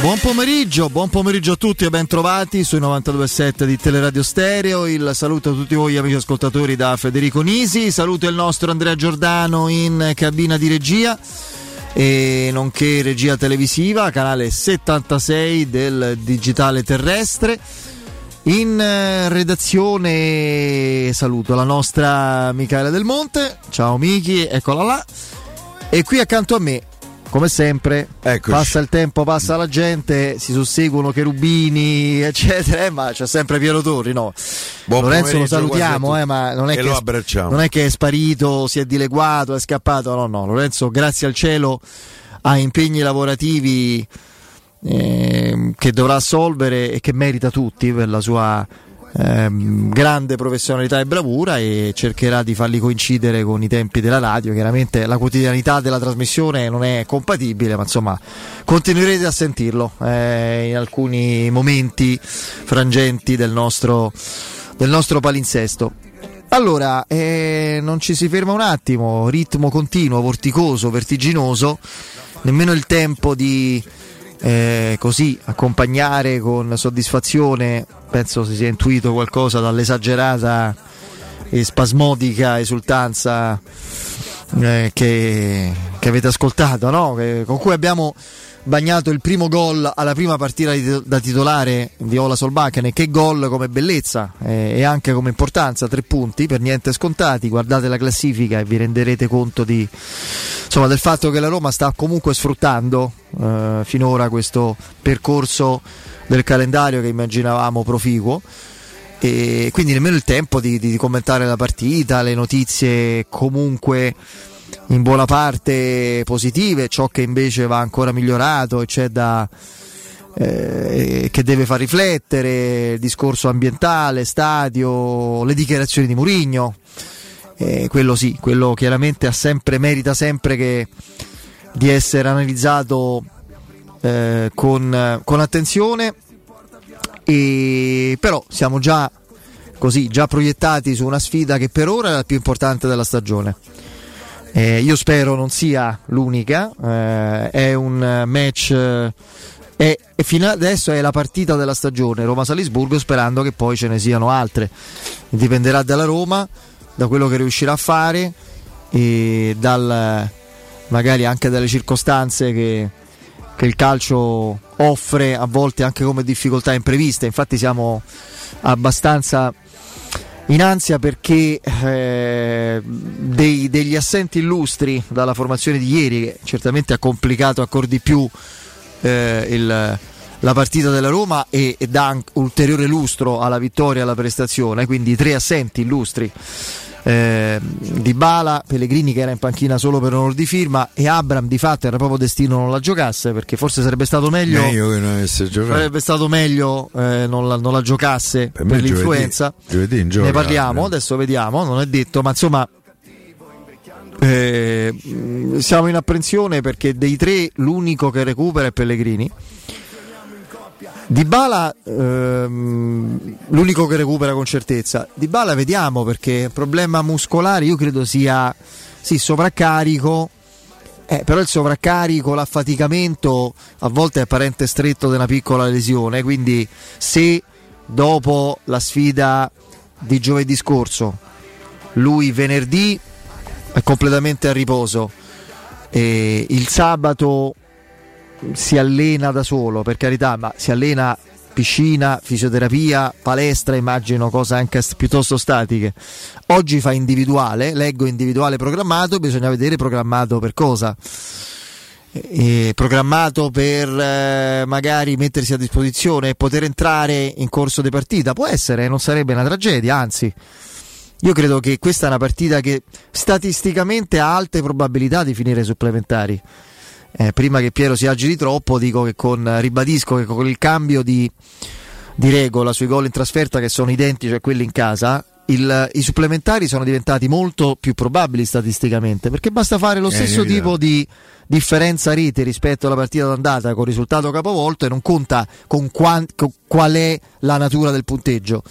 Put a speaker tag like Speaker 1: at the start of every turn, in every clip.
Speaker 1: Buon pomeriggio, buon pomeriggio a tutti e ben trovati sui 92.7 di Teleradio Stereo. Il saluto a tutti voi amici ascoltatori da Federico Nisi, saluto il nostro Andrea Giordano in cabina di regia e nonché regia televisiva, canale 76 del digitale terrestre. In eh, redazione saluto la nostra Michaela Del Monte, ciao Miki, eccola là. E qui accanto a me come sempre, Eccoci. passa il tempo, passa la gente, si susseguono cherubini, eccetera, eh, ma c'è sempre Piero Torri, no? Buon Lorenzo lo salutiamo, eh, ma non è, che, non è che è sparito, si è dileguato, è scappato, no, no, Lorenzo grazie al cielo ha impegni lavorativi eh, che dovrà assolvere e che merita tutti per la sua ehm, grande professionalità e bravura e cercherà di farli coincidere con i tempi della radio. Chiaramente la quotidianità della trasmissione non è compatibile, ma insomma continuerete a sentirlo eh, in alcuni momenti frangenti del nostro, del nostro palinsesto. Allora, eh, non ci si ferma un attimo, ritmo continuo, vorticoso, vertiginoso, nemmeno il tempo di eh, così accompagnare con soddisfazione, penso si sia intuito qualcosa dall'esagerata e spasmodica esultanza eh, che, che, avete ascoltato, no? che, con cui abbiamo bagnato il primo gol alla prima partita da titolare di Ola Solbakken e che gol come bellezza eh, e anche come importanza, tre punti per niente scontati, guardate la classifica e vi renderete conto di, insomma, del fatto che la Roma sta comunque sfruttando eh, finora questo percorso del calendario che immaginavamo proficuo. E quindi nemmeno il tempo di, di commentare la partita, le notizie comunque in buona parte positive, ciò che invece va ancora migliorato e c'è da eh, che deve far riflettere, il discorso ambientale, stadio, le dichiarazioni di Murigno. Eh, quello sì, quello chiaramente sempre, merita sempre che, di essere analizzato eh, con, con, attenzione. E, però siamo già così, già proiettati su una sfida che per ora è la più importante della stagione. Eh, io spero non sia l'unica, eh, è un match eh, e, fino adesso è la partita della stagione Roma-Salisburgo sperando che poi ce ne siano altre. Dipenderà dalla Roma, da quello che riuscirà a fare e dal, magari anche dalle circostanze che, che il calcio offre a volte anche come difficoltà impreviste. Infatti siamo abbastanza in ansia perché eh, dei, degli assenti illustri dalla formazione di ieri, che certamente ha complicato ancora di più eh, il, la partita della Roma e, e dà ulteriore lustro alla vittoria e alla prestazione, quindi tre assenti illustri eh, di Bala, Pellegrini che era in panchina solo per onore di firma e Abram di fatto era proprio destino non la giocasse perché forse sarebbe stato meglio,
Speaker 2: meglio non
Speaker 1: sarebbe stato meglio eh, non, la, non, la, giocasse per, per l'influenza.
Speaker 2: giovedì, giovedì
Speaker 1: ne parliamo, adesso vediamo non è detto ma insomma eh, siamo in apprensione perché dei tre l'unico che recupera è Pellegrini di Bala ehm, l'unico che recupera con certezza. Di Bala vediamo perché problema muscolare io credo sia sì, sovraccarico. Eh, però il sovraccarico, l'affaticamento a volte è parente stretto di una piccola lesione, quindi se dopo la sfida di giovedì scorso lui venerdì è completamente a riposo e il sabato si allena da solo, per carità, ma si allena piscina, fisioterapia, palestra, immagino cose anche piuttosto statiche. Oggi fa individuale, leggo individuale programmato, bisogna vedere programmato per cosa. E programmato per eh, magari mettersi a disposizione e poter entrare in corso di partita può essere, non sarebbe una tragedia, anzi io credo che questa è una partita che statisticamente ha alte probabilità di finire supplementari eh, prima che Piero si agiti troppo, dico che con, ribadisco che con il cambio di, di regola sui gol in trasferta che sono identici a quelli in casa, il, i supplementari sono diventati molto più probabili statisticamente perché basta fare lo eh, stesso tipo di differenza rete rispetto alla partita d'andata con risultato capovolto e non conta con, qua, con qual è la natura del punteggio.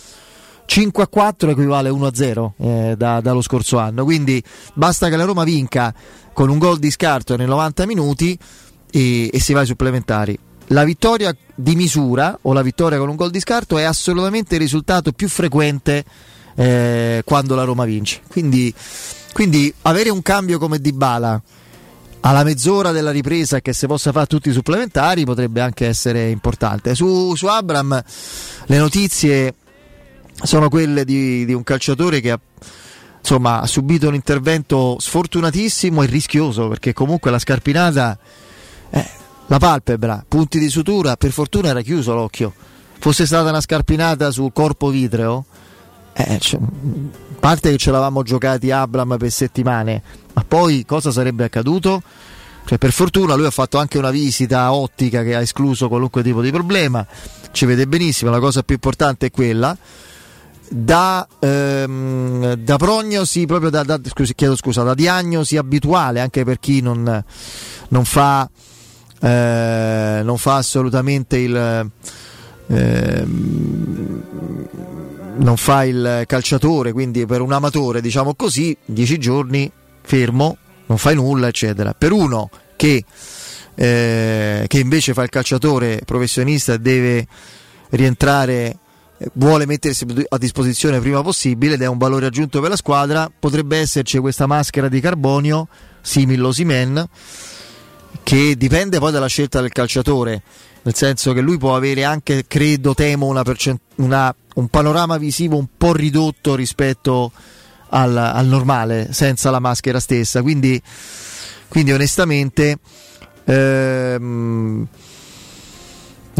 Speaker 1: 5 a 4 equivale a 1 a 0 eh, da, dallo scorso anno. Quindi basta che la Roma vinca con un gol di scarto nei 90 minuti e, e si va ai supplementari. la vittoria di misura o la vittoria con un gol di scarto è assolutamente il risultato più frequente eh, quando la Roma vince. Quindi, quindi avere un cambio come Dybala alla mezz'ora della ripresa che se possa fare tutti i supplementari potrebbe anche essere importante. Su, su Abram le notizie sono quelle di, di un calciatore che ha, insomma, ha subito un intervento sfortunatissimo e rischioso perché comunque la scarpinata, eh, la palpebra, punti di sutura, per fortuna era chiuso l'occhio. Fosse stata una scarpinata sul corpo vitreo, eh, cioè, parte che ce l'avamo giocati Abram per settimane, ma poi cosa sarebbe accaduto? Cioè, per fortuna lui ha fatto anche una visita ottica che ha escluso qualunque tipo di problema, ci vede benissimo, la cosa più importante è quella. Da, ehm, da prognosi, proprio da, da, scusi, chiedo scusa, da diagnosi abituale anche per chi non, non, fa, eh, non fa assolutamente il. Eh, non fa il calciatore, quindi per un amatore, diciamo così, 10 giorni fermo, non fai nulla, eccetera. Per uno che, eh, che invece fa il calciatore professionista e deve rientrare, vuole mettersi a disposizione prima possibile ed è un valore aggiunto per la squadra, potrebbe esserci questa maschera di carbonio, simil Osimen, che dipende poi dalla scelta del calciatore nel senso che lui può avere anche, credo, temo, una percent- una, un panorama visivo un po' ridotto rispetto al, al normale, senza la maschera stessa. Quindi, quindi onestamente, ehm,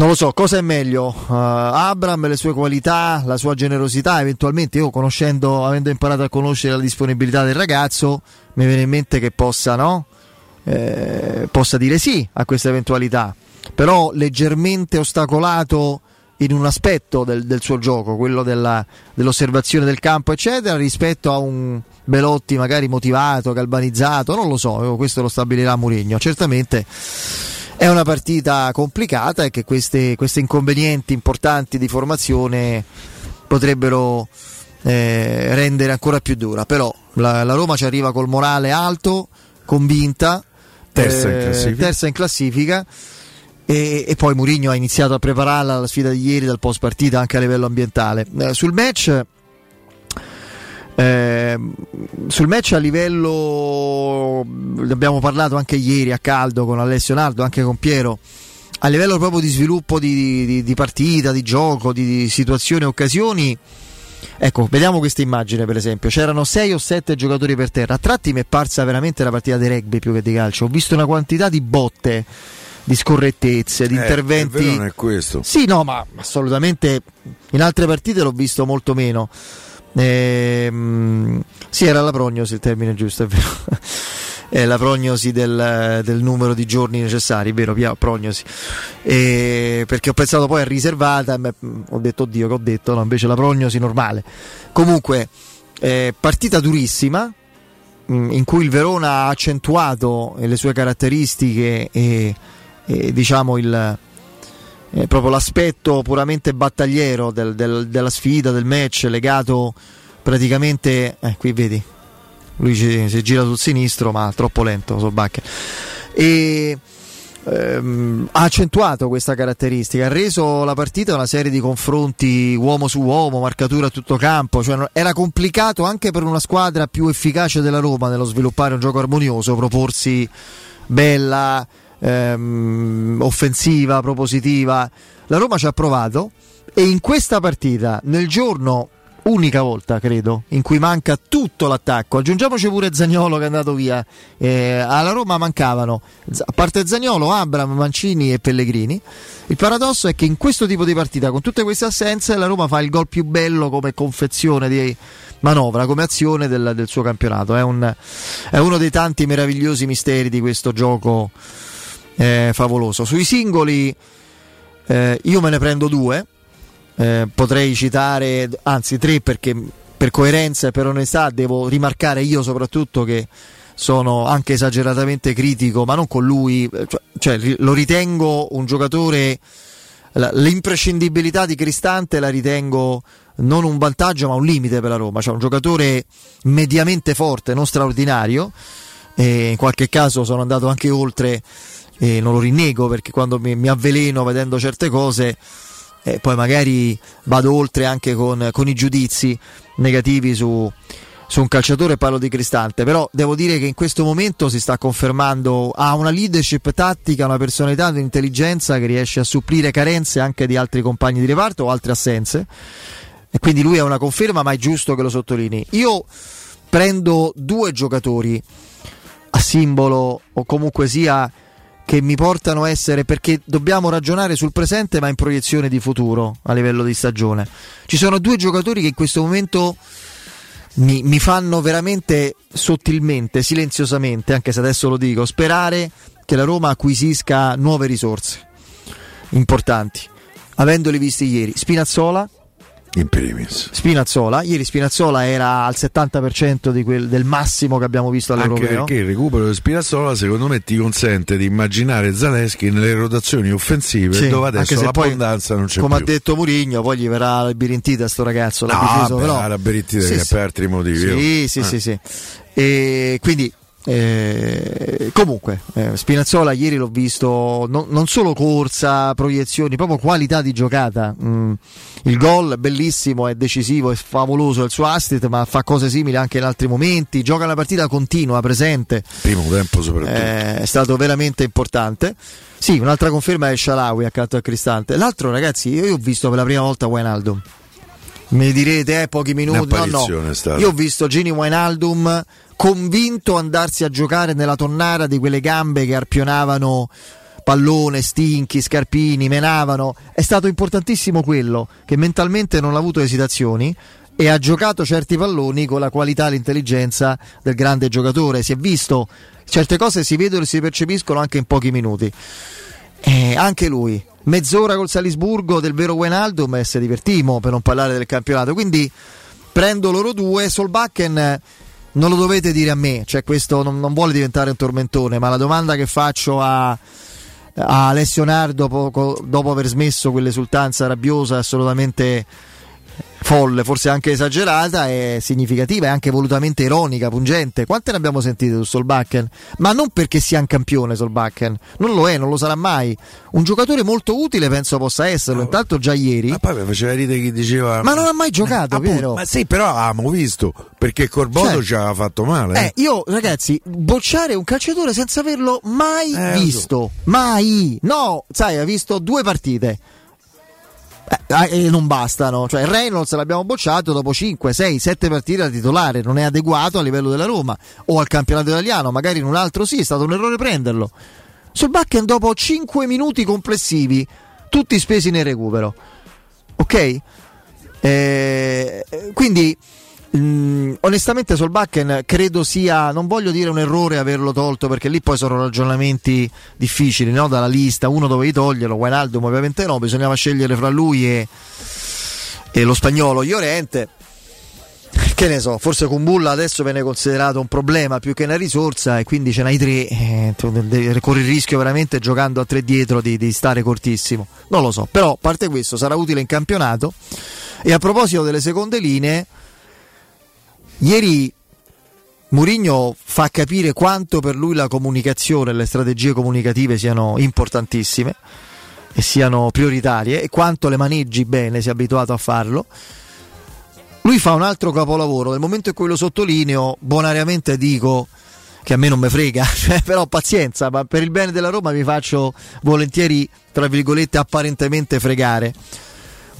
Speaker 1: non lo so, cosa è meglio? Uh, Abram, le sue qualità, la sua generosità, eventualmente io conoscendo, avendo imparato a conoscere la disponibilità del ragazzo, mi viene in mente che possa, no? eh, possa dire sì a questa eventualità però leggermente ostacolato in un aspetto del, del suo gioco, quello della, dell'osservazione del campo, eccetera, rispetto a un Belotti magari motivato, galvanizzato, non lo so, questo lo stabilirà Mourinho. Certamente è una partita complicata e che questi inconvenienti importanti di formazione potrebbero eh, rendere ancora più dura. Però la, la, Roma ci arriva col morale alto, convinta,
Speaker 2: terza in eh, classifica.
Speaker 1: Terza in classifica e, e poi Mourinho ha iniziato a prepararla alla sfida di ieri dal post partita anche a livello ambientale. Eh, sul match eh, sul match a livello ne abbiamo parlato anche ieri a caldo con Alessio Nardo, anche con Piero a livello proprio di sviluppo di, di, di partita, di gioco, di, di situazioni, occasioni ecco, vediamo questa immagine per esempio c'erano 6 o 7 giocatori per terra a tratti mi è parsa veramente la partita di rugby più che di calcio ho visto una quantità di botte di scorrettezze, di
Speaker 2: eh,
Speaker 1: interventi.
Speaker 2: non è questo.
Speaker 1: Sì, no, ma assolutamente in altre partite l'ho visto molto meno. Ehm, sì, era la prognosi il termine giusto, è vero. è la prognosi del, del, numero di giorni necessari, vero? Prognosi. E perché ho pensato poi a riservata, ho detto oddio che ho detto, no, invece la prognosi normale. Comunque, eh, partita durissima, in cui il Verona ha accentuato le sue caratteristiche e eh, diciamo il, eh, proprio l'aspetto puramente battagliero del, del, della sfida, del match, legato praticamente, eh, qui vedi, lui ci, si gira sul sinistro ma troppo lento Sobacche. E ehm, ha accentuato questa caratteristica, ha reso la partita una serie di confronti uomo su uomo, marcatura a tutto campo, cioè era complicato anche per una squadra più efficace della Roma nello sviluppare un gioco armonioso, proporsi bella, ehm, offensiva, propositiva. La Roma ci ha provato e in questa partita, nel giorno unica volta credo in cui manca tutto l'attacco. Aggiungiamoci pure Zagnolo che è andato via. Eh, alla Roma mancavano a parte Zagnolo, Abram, Mancini e Pellegrini. Il paradosso è che in questo tipo di partita con tutte queste assenze la Roma fa il gol più bello come confezione di manovra come azione del, del suo campionato. È, un, è uno dei tanti meravigliosi misteri di questo gioco eh, favoloso. Sui singoli eh, io me ne prendo due, eh, potrei citare, anzi tre perché per coerenza e per onestà devo rimarcare io soprattutto che sono anche esageratamente critico, ma non con lui, cioè, cioè lo ritengo un giocatore l'imprescindibilità di Cristante la ritengo non un vantaggio ma un limite per la Roma, cioè un giocatore mediamente forte, non straordinario, e in qualche caso sono andato anche oltre e non lo rinnego perché quando mi, mi avveleno vedendo certe cose eh, poi magari vado oltre anche con, con i giudizi negativi su, su un calciatore parlo di Cristante, però devo dire che in questo momento si sta confermando ha una leadership tattica, una personalità, un'intelligenza che riesce a supplire carenze anche di altri compagni di reparto o altre assenze. E quindi lui è una conferma, ma è giusto che lo sottolinei. Io prendo due giocatori a simbolo o comunque sia che mi portano a essere perché dobbiamo ragionare sul presente ma in proiezione di futuro a livello di stagione. Ci sono due giocatori che in questo momento mi, mi fanno veramente sottilmente, silenziosamente, anche se adesso lo dico, sperare che la Roma acquisisca nuove risorse importanti. Avendoli visti ieri, Spinazzola,
Speaker 2: in primis.
Speaker 1: Spinazzola, ieri Spinazzola era al 70% quel, del massimo che abbiamo visto all'Europeo.
Speaker 2: Anche perché il recupero di Spinazzola secondo me ti consente di immaginare Zaleschi nelle rotazioni offensive sì, dove adesso l'abbondanza non c'è
Speaker 1: come
Speaker 2: più.
Speaker 1: Come ha detto Murigno, poi gli verrà la birintita a sto ragazzo, l'ha
Speaker 2: no,
Speaker 1: difeso
Speaker 2: beh,
Speaker 1: però.
Speaker 2: la birintita
Speaker 1: sì,
Speaker 2: che
Speaker 1: sì.
Speaker 2: per altri motivi.
Speaker 1: Sì, sì,
Speaker 2: eh.
Speaker 1: sì, sì. E quindi eh, comunque, eh, Spinazzola ieri l'ho visto non, non, solo corsa, proiezioni, proprio qualità di giocata. Mm, il gol è bellissimo, è decisivo, è favoloso il suo assist, ma fa cose simili anche in altri momenti. Gioca una partita continua, presente.
Speaker 2: Primo tempo soprattutto.
Speaker 1: Eh, è stato veramente importante. Sì, un'altra conferma è Shalawi accanto a Cristante. L'altro, ragazzi, io ho visto per la prima volta Wijnaldum. Mi direte, eh, pochi minuti. No, no. Io ho visto Gini Wijnaldum convinto andarsi a giocare nella tonnara di quelle gambe che arpionavano pallone, stinchi, scarpini, menavano. È stato importantissimo quello che mentalmente non ha avuto esitazioni e ha giocato certi palloni con la qualità e l'intelligenza del grande giocatore. Si è visto, certe cose si vedono e si percepiscono anche in pochi minuti. E anche lui, mezz'ora col Salisburgo del vero Wijnaldum e si divertimo per non parlare del campionato. Quindi prendo loro due, Solbakken non lo dovete dire a me, cioè questo non, non vuole diventare un tormentone, ma la domanda che faccio a, a Alessio Nardo dopo, dopo aver smesso quell'esultanza rabbiosa assolutamente folle, forse anche esagerata, è significativa, è anche volutamente ironica, pungente. Quante ne abbiamo sentite su Solbakken? Ma non perché sia un campione Solbakken, non lo è, non lo sarà mai. Un giocatore molto utile penso possa esserlo, intanto già ieri.
Speaker 2: Ma poi mi faceva ridere chi diceva...
Speaker 1: Ma non ha mai giocato,
Speaker 2: Appunto,
Speaker 1: Piero.
Speaker 2: Ma sì, però avevamo visto, perché Corbodo
Speaker 1: Cioè,
Speaker 2: ci aveva fatto male.
Speaker 1: Eh, io ragazzi, bocciare un calciatore senza averlo mai
Speaker 2: Eh,
Speaker 1: visto, mai. No, sai, ha visto due partite. Eh, e non bastano, cioè Reynolds l'abbiamo bocciato dopo 5, 6, 7 partite da titolare, non è adeguato a livello della Roma o al campionato italiano, magari in un altro sì, è stato un errore prenderlo. Sul Bakken dopo 5 minuti complessivi, tutti spesi nel recupero. Ok? Eh, quindi Mm, onestamente Solbakken credo sia, non voglio dire un errore averlo tolto perché lì poi sono ragionamenti difficili no? dalla lista, uno dovevi toglierlo, Wijnaldum ovviamente no, bisognava scegliere fra lui e, e lo spagnolo Llorente. Che ne so, forse con Bulla adesso viene considerato un problema più che una risorsa e quindi ce n'hai tre, eh, corri il rischio veramente giocando a tre dietro di, di stare cortissimo. Non lo so, però a parte questo sarà utile in campionato. E a proposito delle seconde linee, Ieri Mourinho fa capire quanto per lui la comunicazione e le strategie comunicative siano importantissime e siano prioritarie e quanto le maneggi bene, si è abituato a farlo. Lui fa un altro capolavoro, nel momento in cui lo sottolineo, bonariamente dico che a me non me frega, cioè, però pazienza, ma per il bene della Roma mi faccio volentieri, tra virgolette, apparentemente fregare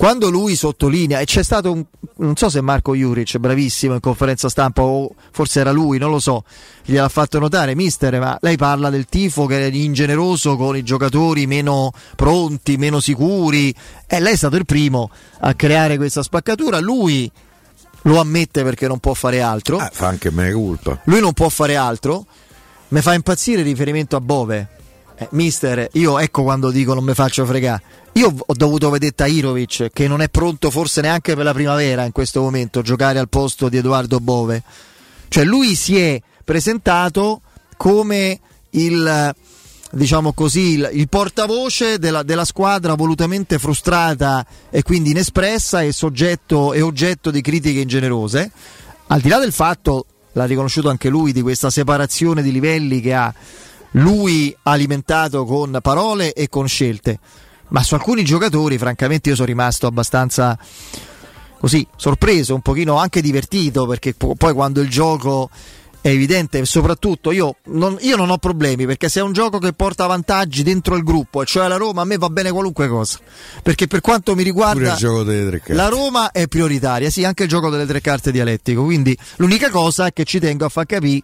Speaker 1: quando lui sottolinea, e c'è stato un, non so se Marco Juric, bravissimo in conferenza stampa, o forse era lui, non lo so, gliel'ha fatto notare, mister, ma lei parla del tifo che è ingeneroso con i giocatori meno pronti, meno sicuri, e lei è stato il primo a creare questa spaccatura, lui lo ammette perché non può fare altro,
Speaker 2: Ah, fa anche me colpa.
Speaker 1: lui non può fare altro, mi fa impazzire il riferimento a Bove. Eh, mister, io ecco quando dico non mi faccio fregare. Io ho dovuto vedere Tairovic che non è pronto forse neanche per la primavera in questo momento giocare al posto di Edoardo Bove. Cioè lui si è presentato come il diciamo così il, il portavoce della, della squadra volutamente frustrata e quindi inespressa e soggetto e oggetto di critiche ingenerose. Al di là del fatto, l'ha riconosciuto anche lui, di questa separazione di livelli che ha lui alimentato con parole e con scelte. Ma su alcuni giocatori, francamente, io sono rimasto abbastanza così sorpreso, un pochino anche divertito, perché poi quando il gioco è evidente, soprattutto io non, io non, ho problemi perché se è un gioco che porta vantaggi dentro il gruppo, e cioè la Roma, a me va bene qualunque cosa. Perché per quanto mi riguarda, la Roma è prioritaria, sì, anche il gioco delle tre carte dialettico. Quindi l'unica cosa è che ci tengo a far capire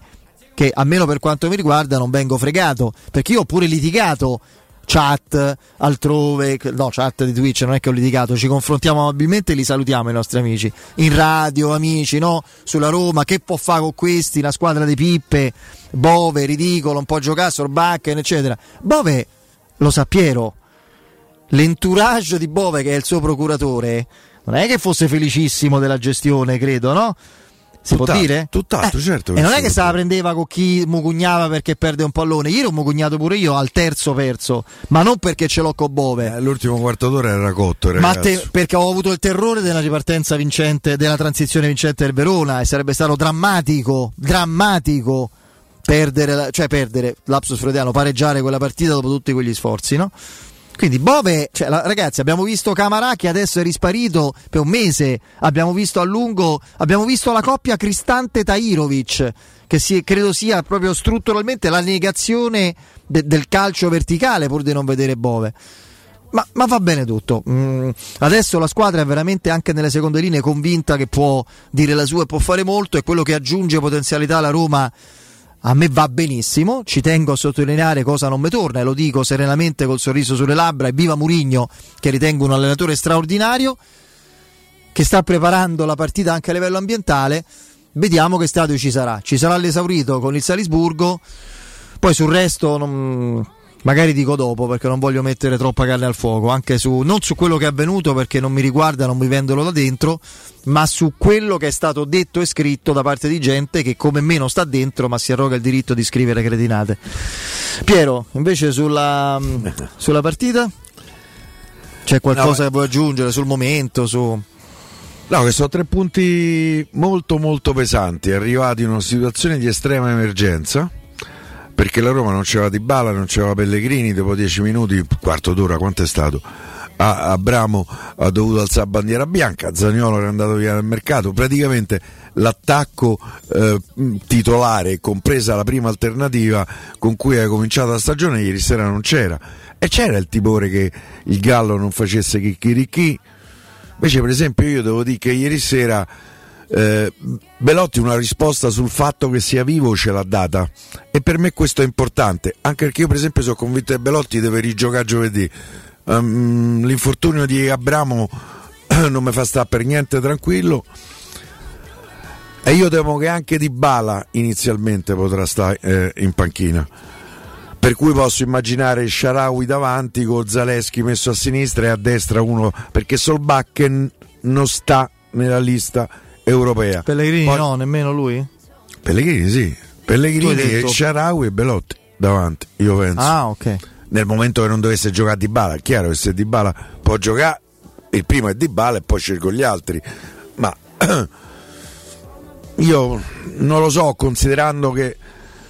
Speaker 1: che, almeno per quanto mi riguarda, non vengo fregato perché io ho pure litigato chat altrove, no chat di Twitch non è che ho litigato, ci confrontiamo amabilmente e li salutiamo i nostri amici, in radio amici, no? Sulla Roma, che può fare con questi, la squadra di Pippe, Bove, ridicolo, non può giocare, Sorbakken eccetera. Bove, lo sa Piero, l'entourage di Bove che è il suo procuratore, non è che fosse felicissimo della gestione, credo, no? Si tutt'altro, può dire?
Speaker 2: Tutt'altro,
Speaker 1: eh,
Speaker 2: certo.
Speaker 1: E non è che se la prendeva con chi mugugnava perché perde un pallone. Ieri ho mugugnato pure io al terzo perso, ma non perché ce l'ho con Bove.
Speaker 2: Eh, l'ultimo quarto d'ora era cotto,
Speaker 1: Ma te, perché ho avuto il terrore della ripartenza vincente, della transizione vincente del Verona e sarebbe stato drammatico, drammatico perdere, cioè perdere, lapsus freudiano, pareggiare quella partita dopo tutti quegli sforzi, no? Quindi Bove, cioè, la, ragazzi, abbiamo visto Camarà che adesso è risparito per un mese, abbiamo visto a lungo, abbiamo visto la coppia Cristante-Tairovic, che si, credo sia proprio strutturalmente la negazione de, del calcio verticale pur di non vedere Bove. Ma, ma va bene tutto. Mm, adesso la squadra è veramente anche nelle seconde linee convinta che può dire la sua e può fare molto, è quello che aggiunge potenzialità alla Roma a me va benissimo, ci tengo a sottolineare cosa non mi torna e lo dico serenamente col sorriso sulle labbra e viva Murigno che ritengo un allenatore straordinario che sta preparando la partita anche a livello ambientale. Vediamo che stadio ci sarà. Ci sarà l'esaurito con il Salisburgo. Poi sul resto non, magari dico dopo perché non voglio mettere troppa carne al fuoco, anche su, non su quello che è avvenuto perché non mi riguarda, non mi vendono da dentro, ma su quello che è stato detto e scritto da parte di gente che come me non sta dentro ma si arroga il diritto di scrivere cretinate. Piero, invece sulla, sulla partita? C'è qualcosa no, che vuoi aggiungere sul momento? Su...
Speaker 2: No, che sono tre punti molto molto pesanti, arrivati in una situazione di estrema emergenza perché la Roma non c'era Di Bala, non c'era Pellegrini, dopo dieci minuti, quarto d'ora, quanto è stato? A Abramo ha dovuto alzare bandiera bianca, Zagnolo era andato via dal mercato, praticamente l'attacco eh, titolare, compresa la prima alternativa con cui ha cominciato la stagione, ieri sera non c'era. E c'era il timore che il Gallo non facesse chicchirichì. Invece, per esempio, io devo dire che ieri sera eh, Belotti una risposta sul fatto che sia vivo ce l'ha data. E per me questo è importante anche perché io per esempio sono convinto che Belotti deve rigiocare giovedì. Um, l'infortunio di Abramo non mi fa stare per niente tranquillo. E io temo che anche Di Bala inizialmente potrà stare eh, in panchina. Per cui posso immaginare Sharawi davanti con Zaleschi messo a sinistra e a destra uno perché Solbakken non sta nella lista europea.
Speaker 1: Pellegrini Poi, no, nemmeno lui?
Speaker 2: Pellegrini sì. Pellegrini, detto... Sharawi e Belotti davanti, io penso.
Speaker 1: Ah, ok.
Speaker 2: Nel momento che non dovesse giocare Di Bala, è chiaro che se Di Bala può giocare, il primo è Di Bala e poi scelgo gli altri. Ma io non lo so, considerando che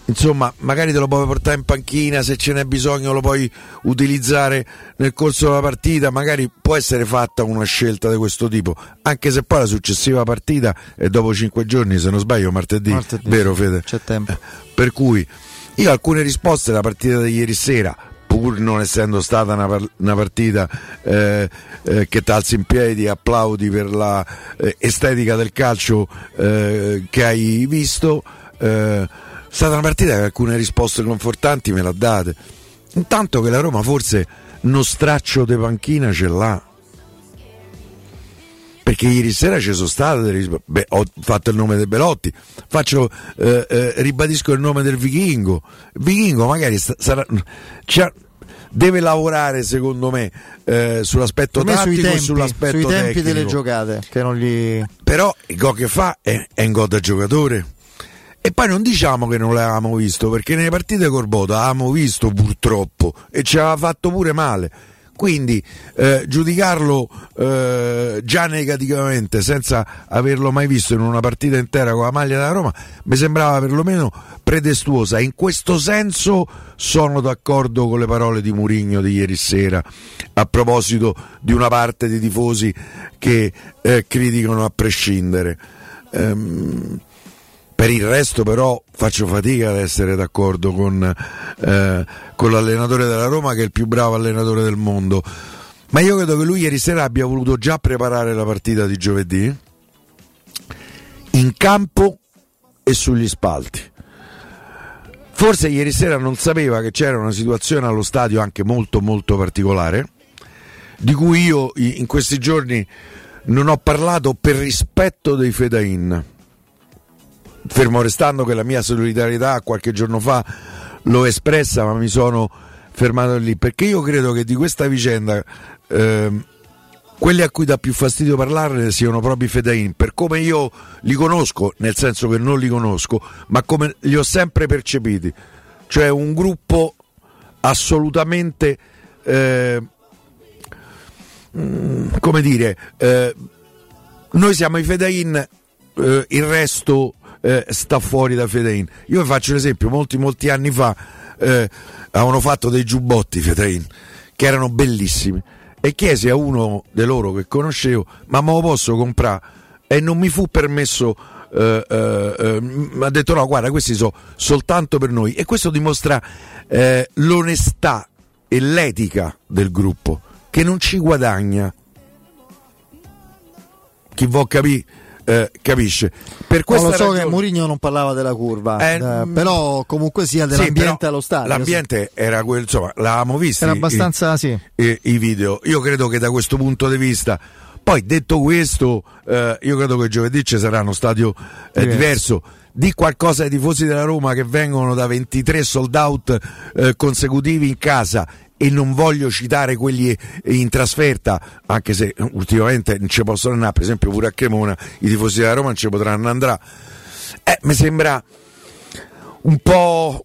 Speaker 2: insomma, magari te lo puoi portare in panchina, se ce n'è bisogno lo puoi utilizzare nel corso della partita, magari può essere fatta una scelta di questo tipo, anche se poi la successiva partita è dopo cinque giorni, se non sbaglio, martedì, martedì vero Fede?
Speaker 1: C'è tempo. Eh,
Speaker 2: per cui io alcune risposte alla partita di ieri sera, pur non essendo stata una, una partita eh, eh, che t'alzi in piedi, applaudi per l'estetica eh, del calcio eh, che hai visto. Eh, stata una partita che alcune risposte confortanti me l'ha date. Intanto che la Roma forse uno straccio di panchina ce l'ha. Perché ieri sera ci sono state delle risposte. Beh, ho fatto il nome del Belotti, faccio, eh, eh, ribadisco il nome del Vichingo. Il Vichingo magari sta, sarà, deve lavorare secondo me eh, sull'aspetto me tattico
Speaker 1: tempi,
Speaker 2: e sull'aspetto
Speaker 1: sui
Speaker 2: tempi
Speaker 1: tecnico. delle giocate che non gli...
Speaker 2: però il gol che fa è, è in gol da giocatore e poi non diciamo che non l'avevamo visto, perché nelle partite Corbota avevamo visto purtroppo e ci aveva fatto pure male. Quindi eh, giudicarlo eh, già negativamente senza averlo mai visto in una partita intera con la maglia della Roma mi sembrava perlomeno pretestuosa. In questo senso sono d'accordo con le parole di Murigno di ieri sera a proposito di una parte di tifosi che eh, criticano a prescindere. Ehm, per il resto però faccio fatica ad essere d'accordo con, eh, con, l'allenatore della Roma che è il più bravo allenatore del mondo. Ma io credo che lui ieri sera abbia voluto già preparare la partita di giovedì in campo e sugli spalti. Forse ieri sera non sapeva che c'era una situazione allo stadio anche molto molto particolare, di cui io in questi giorni non ho parlato per rispetto dei Fedain fermo restando che la mia solidarietà qualche giorno fa l'ho espressa, ma mi sono fermato lì. Perché io credo che di questa vicenda eh, quelli a cui dà più fastidio parlarne siano proprio i Fedain, per come io li conosco, nel senso che non li conosco, ma come li ho sempre percepiti, cioè un gruppo assolutamente, eh, come dire, eh, noi siamo i Fedain, eh, il resto eh, sta fuori da Fedein. Io vi faccio un esempio, molti molti anni fa eh, avevano fatto dei giubbotti Fedein che erano bellissimi e chiesi a uno di loro che conoscevo, ma me lo posso comprare? E non mi fu permesso eh, eh, eh, mi ha detto no guarda questi sono soltanto per noi e questo dimostra eh, l'onestà e l'etica del gruppo che non ci guadagna chi vuol capire eh, capisce. Per
Speaker 1: questo lo so ragione... che Mourinho non parlava della curva, eh, eh, però comunque sia dell'ambiente sì, allo stadio.
Speaker 2: L'ambiente sì. era quello, insomma, l'avevamo visto.
Speaker 1: Era abbastanza, i, sì.
Speaker 2: I, I, video. Io credo che da questo punto di vista. Poi detto questo, eh, io credo che giovedì ci sarà uno stadio eh, diverso. diverso di qualcosa ai tifosi della Roma che vengono da 23 sold out eh, consecutivi in casa e non voglio citare quelli in trasferta, anche se ultimamente non ci possono andare, per esempio pure a Cremona i tifosi della Roma non ci potranno andare. Eh, mi sembra un po',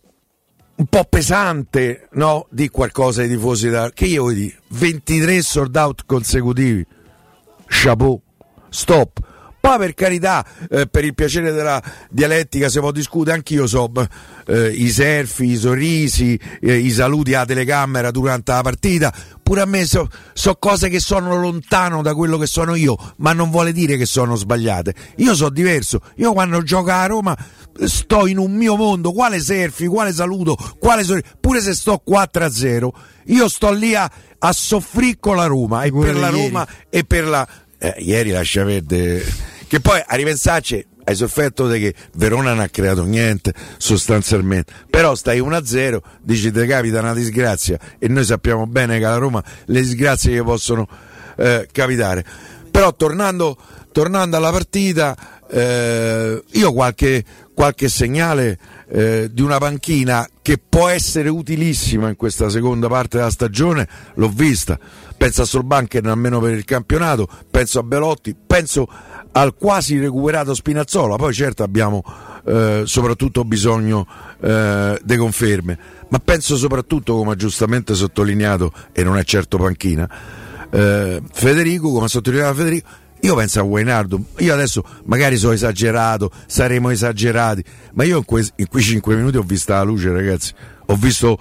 Speaker 2: un po' pesante no? di qualcosa ai tifosi della che io voglio dire 23 sold out consecutivi chapeau stop poi per carità, eh, per il piacere della dialettica si può discutere, anch'io so eh, i selfie, i sorrisi, eh, i saluti alla telecamera durante la partita, pure a me so, so, cose che sono lontano da quello che sono io, ma non vuole dire che sono sbagliate. Io so diverso, io quando gioco a Roma sto in un mio mondo, quale selfie, quale saluto, quale sorriso, pure se sto 4-0, io sto lì a, a soffrire con la Roma e per la Roma e per la... Eh, ieri lascia perdere che poi a ripensarci hai sofferto di che Verona non ha creato niente sostanzialmente. Però stai 1-0 dici ti capita una disgrazia. E noi sappiamo bene che alla Roma le disgrazie che possono eh, capitare. Però tornando, tornando alla partita eh, io qualche, qualche segnale eh, di una panchina che può essere utilissima in questa seconda parte della stagione l'ho vista penso a Solbanken almeno per il campionato penso a Belotti penso al quasi recuperato Spinazzola, poi certo abbiamo eh, soprattutto bisogno eh, di conferme, ma penso soprattutto, come ha giustamente sottolineato, e non è certo panchina, eh, Federico, come ha sottolineato Federico, io penso a Wainardo, io adesso magari sono esagerato, saremo esagerati, ma io in, que- in quei 5 minuti ho visto la luce ragazzi, ho visto,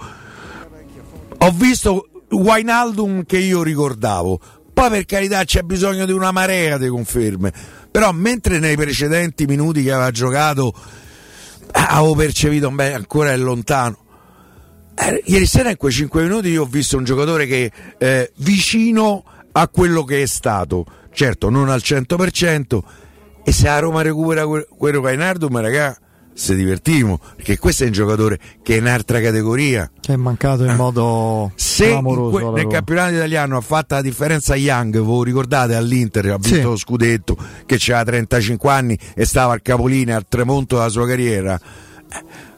Speaker 2: ho visto Wainaldum che io ricordavo, poi per carità c'è bisogno di una marea di conferme, però mentre nei precedenti minuti che aveva giocato avevo percepito, beh, ancora è lontano. Eh, ieri sera in quei 5 minuti io ho visto un giocatore che eh, vicino a quello che è stato, certo non al 100%, e se a Roma recupera quello che è Nardum, ragazzi si divertimo perché questo è un giocatore che è un'altra categoria
Speaker 1: che è mancato in ah. modo
Speaker 2: se in que- nel campionato italiano ha fatto la differenza Young voi ricordate all'Inter ha vinto sì. lo scudetto che aveva 35 anni e stava al capolinea al tramonto della sua carriera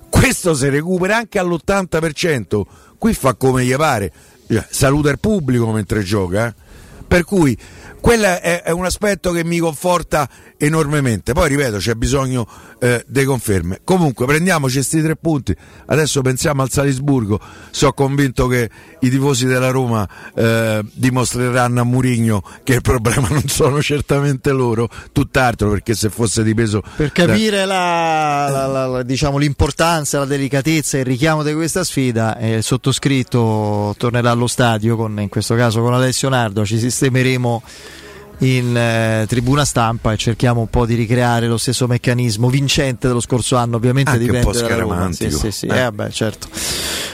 Speaker 2: questo si recupera anche all'80% qui fa come gli pare saluta il pubblico mentre gioca eh? Per cui quello è, è, un aspetto che mi conforta enormemente. Poi ripeto, c'è bisogno eh, di conferme. Comunque, prendiamoci questi tre punti. Adesso pensiamo al Salisburgo. Sono convinto che i tifosi della Roma eh, dimostreranno a Murigno che il problema non sono certamente loro, tutt'altro perché se fosse dipeso.
Speaker 1: Per capire da... la, la, la, diciamo, l'importanza, la delicatezza e il richiamo di questa sfida, eh, il sottoscritto tornerà allo stadio, con, in questo caso con Alessio Nardo. Ci sistemeremo in eh, tribuna stampa e cerchiamo un po' di ricreare lo stesso meccanismo vincente dello scorso anno ovviamente
Speaker 2: Anche
Speaker 1: dipende
Speaker 2: un po'
Speaker 1: Roma
Speaker 2: sì,
Speaker 1: sì, sì.
Speaker 2: Eh.
Speaker 1: Eh, vabbè, certo.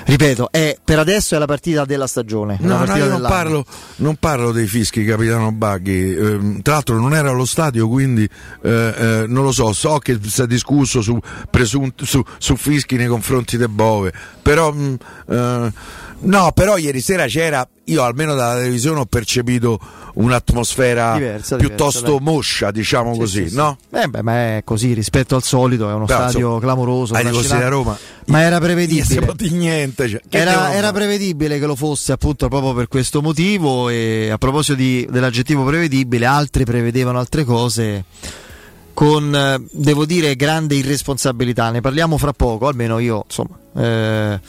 Speaker 1: ripeto è, per adesso è la partita della stagione
Speaker 2: no, no, io non
Speaker 1: parlo,
Speaker 2: non parlo, dei fischi capitano Baghi eh, tra l'altro non era allo stadio quindi eh, eh, non lo so so che si è discusso su, presunti, su, su fischi nei confronti del Bove però mh, mm, eh, No, però ieri sera c'era, io almeno dalla televisione ho percepito un'atmosfera
Speaker 1: diversa,
Speaker 2: piuttosto
Speaker 1: diversa,
Speaker 2: moscia, diciamo
Speaker 1: sì,
Speaker 2: così,
Speaker 1: sì,
Speaker 2: no?
Speaker 1: Sì. Eh beh, ma è così rispetto al solito, è uno
Speaker 2: però,
Speaker 1: stadio
Speaker 2: so,
Speaker 1: clamoroso.
Speaker 2: Ai tifosi da Roma.
Speaker 1: Ma era prevedibile.
Speaker 2: Di niente, cioè,
Speaker 1: era, era, prevedibile che lo fosse appunto proprio per questo motivo e a proposito di, dell'aggettivo prevedibile, altri prevedevano altre cose con, devo dire, grande irresponsabilità. Ne parliamo fra poco, almeno io, insomma. Eh,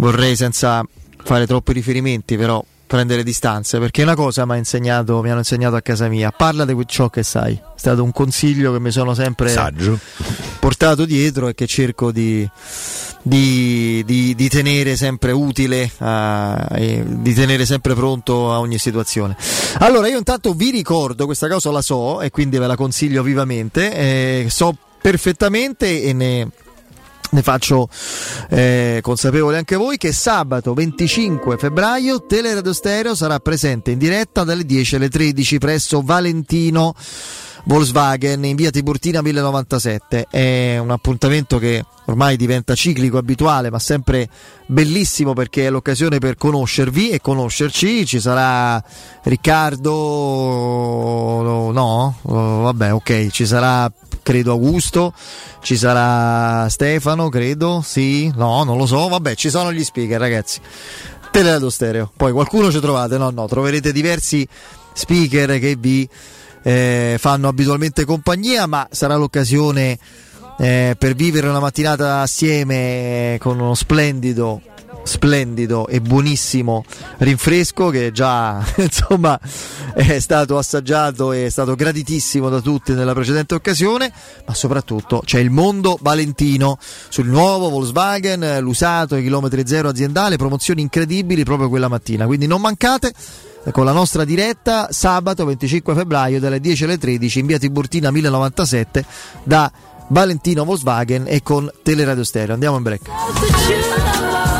Speaker 1: vorrei senza fare troppi riferimenti però prendere distanze perché una cosa mi, insegnato, mi hanno insegnato a casa mia. Parla di ciò che sai. È stato un consiglio che mi sono sempre
Speaker 2: Saggio.
Speaker 1: portato dietro e che cerco di, di, di, di tenere sempre utile uh, di tenere sempre pronto a ogni situazione. Allora io intanto vi ricordo questa cosa la so e quindi ve la consiglio vivamente eh, so perfettamente e ne ne faccio eh, consapevole anche voi che sabato 25 febbraio Teleradio Stereo sarà presente in diretta dalle 10 alle 13 presso Valentino Volkswagen in via Tiburtina 1097 è un appuntamento che ormai diventa ciclico, abituale ma sempre bellissimo perché è l'occasione per conoscervi e conoscerci. Ci sarà Riccardo no? vabbè ok. Ci sarà credo Augusto, ci sarà Stefano, credo, sì, no, non lo so, vabbè, ci sono gli speaker ragazzi. Teleradio Stereo, poi qualcuno ci trovate, no, no, troverete diversi speaker che vi eh, fanno abitualmente compagnia, ma sarà l'occasione eh, per vivere una mattinata assieme con uno splendido splendido e buonissimo rinfresco che già insomma è stato assaggiato e è stato graditissimo da tutti nella precedente occasione ma soprattutto c'è il mondo valentino sul nuovo Volkswagen l'usato i chilometri zero aziendale promozioni incredibili proprio quella mattina. Quindi non mancate con la nostra diretta sabato 25 febbraio dalle 10 alle 13 in via Tiburtina 1097 da Valentino Volkswagen e con Teleradio Stereo. Andiamo in break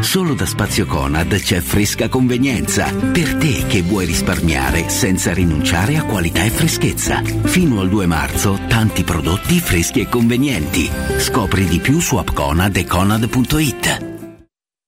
Speaker 3: Solo da Spazio Conad c'è fresca convenienza. Per te che vuoi risparmiare senza rinunciare a qualità e freschezza. Fino al 2 marzo, tanti prodotti freschi e convenienti. Scopri di più su appconad e conad.it.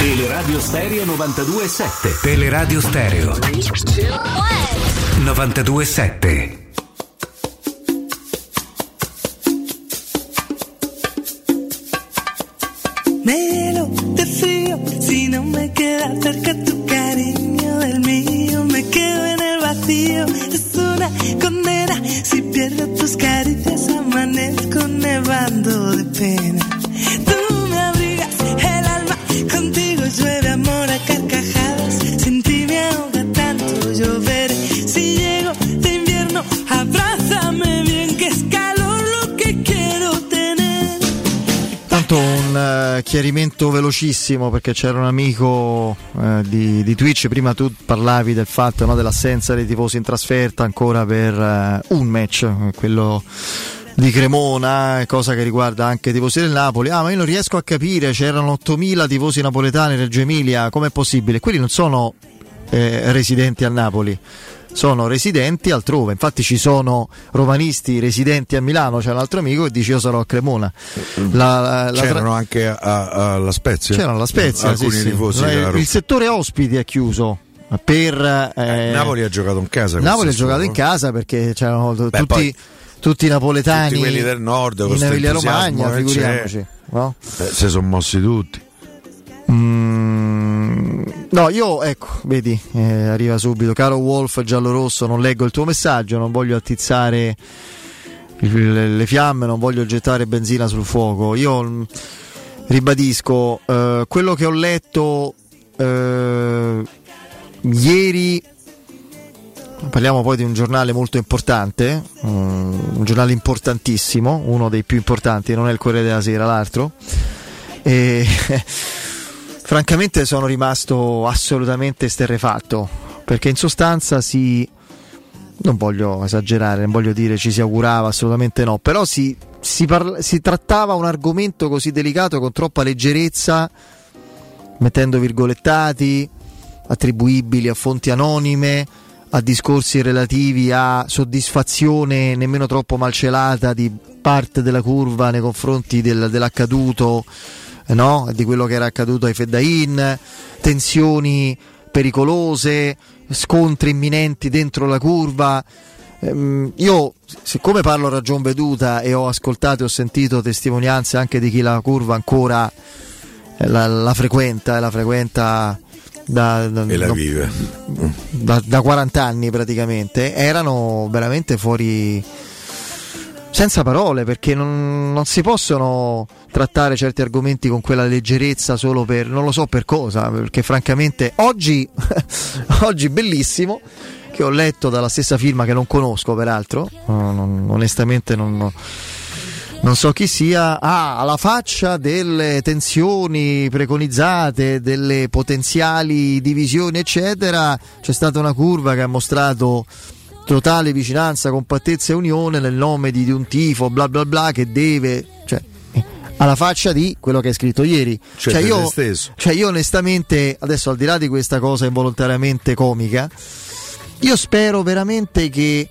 Speaker 4: Teleradio Stereo 92.7
Speaker 5: Teleradio Stereo 92.7
Speaker 6: Me lo decía, si no me queda cerca tu cariño del mío, me quedo en el vacío. Es una condena, si pierdo tus caricias, amanezco nevando de pena.
Speaker 1: Un eh, chiarimento velocissimo perché c'era un amico eh, di, di Twitch, prima tu parlavi del fatto no, dell'assenza dei tifosi in trasferta ancora per eh, un match, eh, quello di Cremona, cosa che riguarda anche i tifosi del Napoli. Ah, ma io non riesco a capire, c'erano 8000 tifosi napoletani in Reggio Emilia, com'è possibile? Quelli non sono eh, residenti a Napoli. Sono residenti altrove, infatti ci sono romanisti residenti a Milano, c'è un altro amico che dice io sarò a Cremona. La- la- la
Speaker 2: C'erano
Speaker 1: tra-
Speaker 2: anche alla Spezia.
Speaker 1: C'erano alla Spezia, sì, sì. Eh,
Speaker 2: della Roma.
Speaker 1: Il settore ospiti è chiuso per eh,
Speaker 2: Napoli ha giocato in casa.
Speaker 1: Napoli ha giocato in casa perché c'erano
Speaker 2: Beh,
Speaker 1: tutti,
Speaker 2: poi-
Speaker 1: tutti i napoletani
Speaker 2: tutti quelli del nord,
Speaker 1: in Emilia Romagna,
Speaker 2: che
Speaker 1: figuriamoci. no?
Speaker 2: Eh, si sono mossi tutti.
Speaker 1: Mm, no, io ecco, vedi, eh, arriva subito. Caro Wolf giallo-rosso, non leggo il tuo messaggio, non voglio attizzare il- le fiamme, non voglio gettare benzina sul fuoco. Io mm, ribadisco, eh, quello che ho letto eh, ieri, parliamo poi di un giornale molto importante, um, un giornale importantissimo, uno dei più importanti, non è il Corriere della Sera l'altro, e francamente sono rimasto assolutamente sterrefatto, perché in sostanza si... Non voglio esagerare, non voglio dire ci si augurava, assolutamente no, però si, si, parla, si trattava un argomento così delicato con troppa leggerezza, mettendo virgolettati, attribuibili a fonti anonime, a discorsi relativi a soddisfazione nemmeno troppo malcelata di parte della curva nei confronti del, dell'accaduto, no? di quello che era accaduto ai Feddain, tensioni pericolose, scontri imminenti dentro la curva. Ehm, io, siccome parlo a ragion veduta e ho ascoltato e ho sentito testimonianze anche di chi la curva ancora eh, la, la frequenta, la frequenta da, da,
Speaker 2: e la
Speaker 1: no,
Speaker 2: vive
Speaker 1: da, da 40 anni praticamente, erano veramente fuori senza parole perché non, non, si possono trattare certi argomenti con quella leggerezza solo per non lo so per cosa perché francamente oggi oggi bellissimo che ho letto dalla stessa firma che non conosco peraltro non, onestamente non, non so chi sia, ha alla faccia delle tensioni preconizzate, delle potenziali divisioni, eccetera. C'è stata una curva che ha mostrato totale vicinanza, compattezza e unione nel nome di, di un tifo, bla bla bla, che deve. Cioè, alla faccia di quello che hai scritto ieri.
Speaker 2: Cioè,
Speaker 1: cioè, io,
Speaker 2: stesso.
Speaker 1: cioè io onestamente, adesso al di là di questa cosa involontariamente comica, io spero veramente che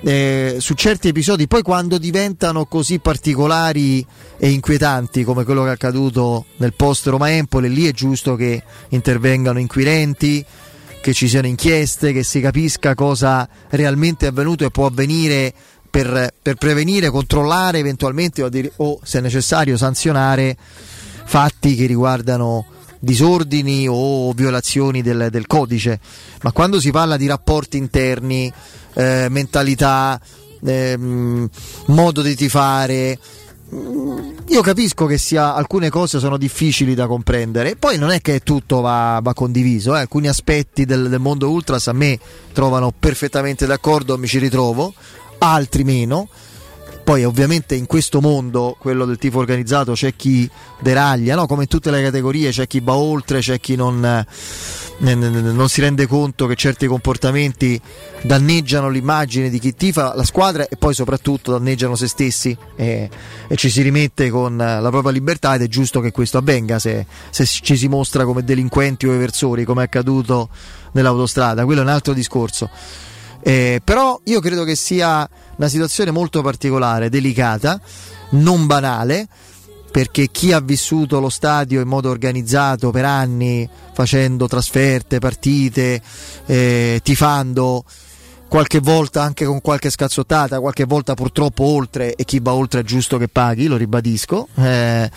Speaker 1: eh, su certi episodi, poi quando diventano così particolari e inquietanti come quello che è accaduto nel post Roma Empoli, lì è giusto che intervengano inquirenti, che ci siano inchieste, che si capisca cosa realmente è avvenuto e può avvenire per, per prevenire, controllare eventualmente o, dire, o se necessario sanzionare fatti che riguardano disordini o violazioni del, del, codice, ma quando si parla di rapporti interni, eh, mentalità, eh, modo di tifare, io capisco che sia, alcune cose sono difficili da comprendere, poi non è che tutto va, va condiviso, eh. alcuni aspetti del, del mondo ultras a me trovano perfettamente d'accordo, mi ci ritrovo, altri meno poi ovviamente in questo mondo, quello del tifo organizzato, c'è chi deraglia, no? come in tutte le categorie, c'è chi va oltre, c'è chi non, eh, non, si rende conto che certi comportamenti danneggiano l'immagine di chi tifa la squadra e poi soprattutto danneggiano se stessi e, e ci si rimette con la propria libertà ed è giusto che questo avvenga se, se ci si mostra come delinquenti o eversori come è accaduto nell'autostrada, quello è un altro discorso. Eh, però io credo che sia una situazione molto particolare, delicata, non banale, perché chi ha vissuto lo stadio in modo organizzato per anni, facendo trasferte, partite, eh, tifando, qualche volta anche con qualche scazzottata, qualche volta purtroppo oltre e chi va oltre è giusto che paghi, lo ribadisco. Eh,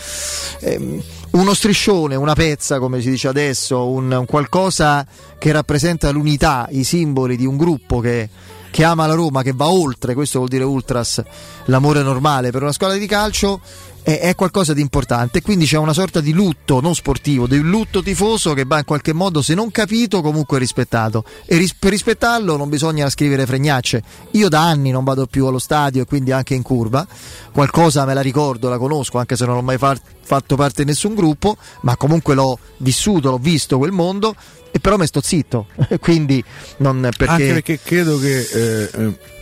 Speaker 1: eh, uno striscione, una pezza come si dice adesso, un, un, qualcosa che rappresenta l'unità, i simboli di un gruppo che, che ama la Roma, che va oltre, questo vuol dire ultras, l'amore normale per una squadra di calcio è, è, qualcosa di importante. Quindi c'è una sorta di lutto non sportivo, di lutto tifoso che va in qualche modo, se non capito, comunque rispettato. E ris- per rispettarlo non bisogna scrivere fregnacce. Io da anni non vado più allo stadio e quindi anche in curva. Qualcosa me la ricordo, la conosco, anche se non ho mai far- fatto parte di nessun gruppo, ma comunque l'ho vissuto, l'ho visto quel mondo. E però me sto zitto, quindi non perché...
Speaker 2: Anche perché credo che eh, eh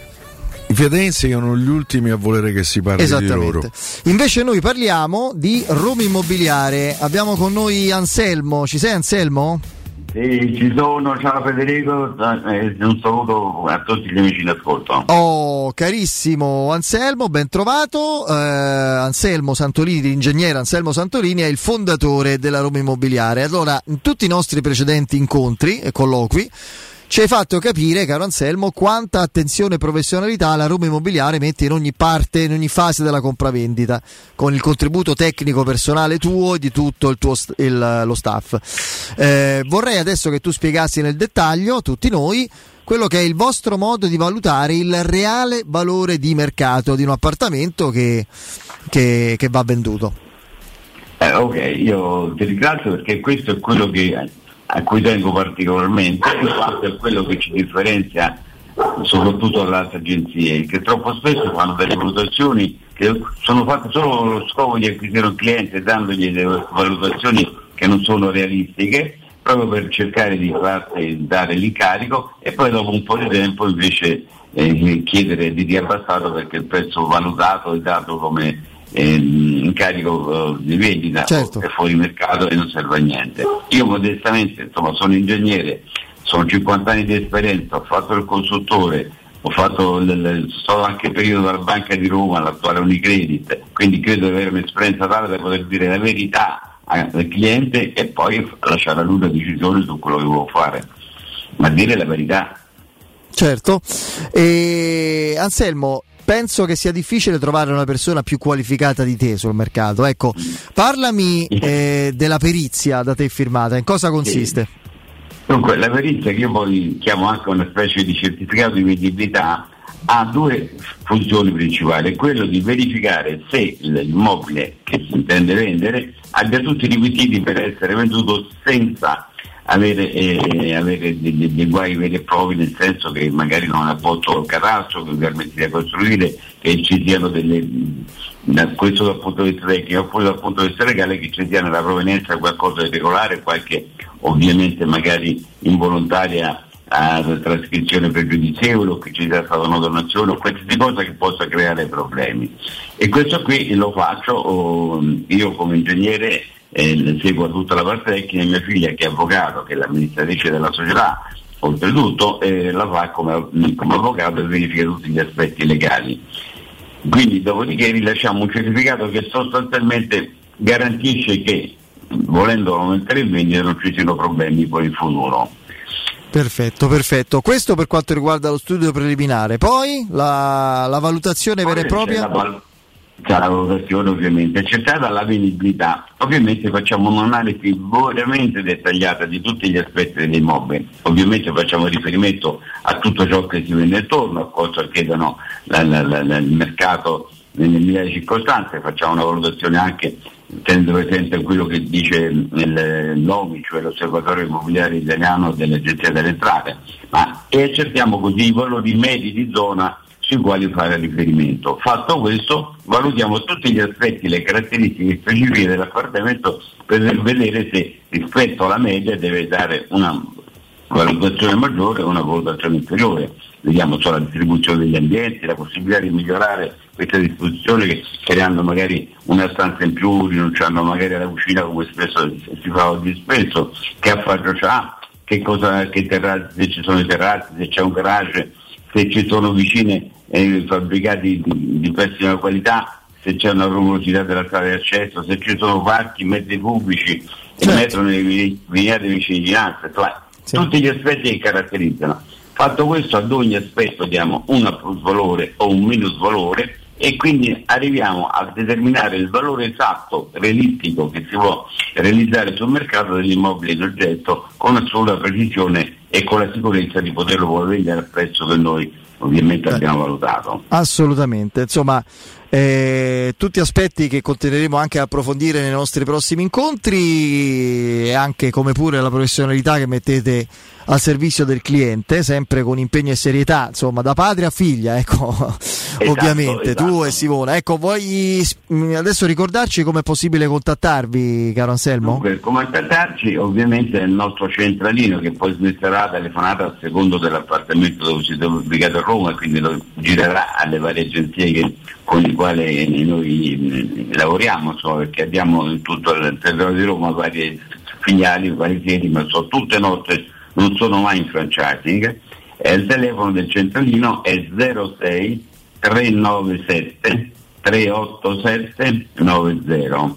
Speaker 2: i fiadensi sono gli ultimi a volere che si parli di loro.
Speaker 1: Invece noi parliamo di Roma Immobiliare. Abbiamo con noi Anselmo. Ci sei Anselmo?
Speaker 7: Sì, ci sono, ciao Federico, eh, un saluto a tutti gli amici in ascolto.
Speaker 1: Oh, carissimo Anselmo, ben trovato. Eh, Anselmo Santolini, l'ingegnere Anselmo Santolini è il fondatore della Roma Immobiliare. Allora, in tutti i nostri precedenti incontri e colloqui ci hai fatto capire, caro Anselmo, quanta attenzione e professionalità la Roma Immobiliare mette in ogni parte, in ogni fase della compravendita, con il contributo tecnico personale tuo e di tutto il tuo, il, lo staff. Eh, vorrei adesso che tu spiegassi nel dettaglio tutti noi quello che è il vostro modo di valutare il reale valore di mercato di un appartamento che, che, che va venduto.
Speaker 7: Eh, ok, io ti ringrazio perché questo è quello che, a cui tengo particolarmente, in quanto è quello che ci differenzia soprattutto dalle altre agenzie, che troppo spesso fanno delle valutazioni che sono fatte solo con lo scopo di acquisire un cliente dandogli delle valutazioni che non sono realistiche, proprio per cercare di farti dare l'incarico e poi dopo un po' di tempo invece eh, chiedere di riabbassato perché il prezzo valutato è dato come eh, incarico eh, di vendita
Speaker 1: Certo.
Speaker 7: è fuori mercato e non serve a niente. Io modestamente insomma, sono ingegnere, sono 50 anni di esperienza, ho fatto il consultore, ho fatto il, sto anche periodo alla Banca di Roma, l'attuale Unicredit, quindi credo di avere un'esperienza tale da poter dire la verità al cliente e poi lasciare a lui la decisione su quello che vuole fare. Ma dire la verità.
Speaker 1: Certo. E Anselmo, penso che sia difficile trovare una persona più qualificata di te sul mercato. Ecco, parlami eh, della perizia da te firmata, in cosa consiste?
Speaker 7: Dunque, la perizia che io poi chiamo anche una specie di certificato di vendibilità ha due funzioni principali, quello di verificare se l'immobile che si intende vendere abbia tutti i requisiti per essere venduto senza avere, eh, avere dei, dei guai veri e propri, nel senso che magari non ha posto il cadastro, che permette di costruire, che ci siano delle, da questo dal punto di vista tecnico, oppure dal punto di vista legale che ci sia nella provenienza di qualcosa di regolare, qualche ovviamente magari involontaria a trascrizione pregiudizievole o che ci sia stata una donazione o qualsiasi cosa che possa creare problemi. E questo qui lo faccio oh, io come ingegnere eh, seguo tutta la parte tecnica mia figlia che è avvocato, che è l'amministratrice della società, oltretutto eh, la fa come, come avvocato e verifica tutti gli aspetti legali. Quindi dopodiché rilasciamo un certificato che sostanzialmente garantisce che volendo aumentare il vendita non ci siano problemi poi in futuro.
Speaker 1: Perfetto, perfetto. Questo per quanto riguarda lo studio preliminare. Poi la, la valutazione vera e propria.
Speaker 7: la, val- c'è la valutazione ovviamente, accertata la vendibilità. Ovviamente facciamo un'analisi veramente dettagliata di tutti gli aspetti dell'immobile. Ovviamente facciamo riferimento a tutto ciò che si vende intorno, a cosa chiedono il mercato nelle circostanze, facciamo una valutazione anche tenendo presente quello che dice il- l'OMI, cioè l'Osservatorio Immobiliare Italiano dell'Agenzia delle Entrate, ma e accertiamo così i valori medi di zona sui quali fare riferimento. Fatto questo, valutiamo tutti gli aspetti, le caratteristiche specifiche dell'appartamento per vedere se rispetto alla media deve dare una valutazione maggiore o una valutazione inferiore. Vediamo solo la distribuzione degli ambienti, la possibilità di migliorare questa disposizione che creando magari una stanza in più, rinunciando magari alla cucina come spesso si fa oggi spesso, che affaccio c'ha, che cosa, che terrazzi, se ci sono i terrazzi, se c'è un garage, se ci sono vicine eh, fabbricati di, pessima qualità, se c'è una rumorosità della strada di accesso, se ci sono parchi, mezzi pubblici e metro nelle vi- vignette di vicinanza, insomma, tutti gli aspetti che caratterizzano. Fatto questo ad ogni aspetto diamo un plusvalore o un minusvalore e quindi arriviamo a determinare il valore esatto, realistico che si può realizzare sul mercato dell'immobile in oggetto con assoluta precisione e con la sicurezza di poterlo poi vendere al prezzo che noi ovviamente abbiamo valutato.
Speaker 1: Assolutamente, insomma, eh, tutti aspetti che continueremo anche a approfondire nei nostri prossimi incontri e anche come pure la professionalità che mettete al servizio del cliente, sempre con impegno e serietà, insomma, da padre a figlia, ecco, ovviamente, tu
Speaker 7: esatto.
Speaker 1: e Simona. Ecco, vuoi mm, adesso ricordarci come è possibile contattarvi, caro Anselmo?
Speaker 7: Dunque, come contattarci ovviamente nel nostro centralino che poi smetterà telefonata a secondo dell'appartamento dove siete ubicati a Roma e quindi lo girerà alle varie agenzie che- con le quali noi eh, lavoriamo, insomma, perché abbiamo in tutto il territorio di Roma varie filiali, vari sedi, ma sono tutte nostre, non sono mai in franchising. E il telefono del centralino è 06 397 387 90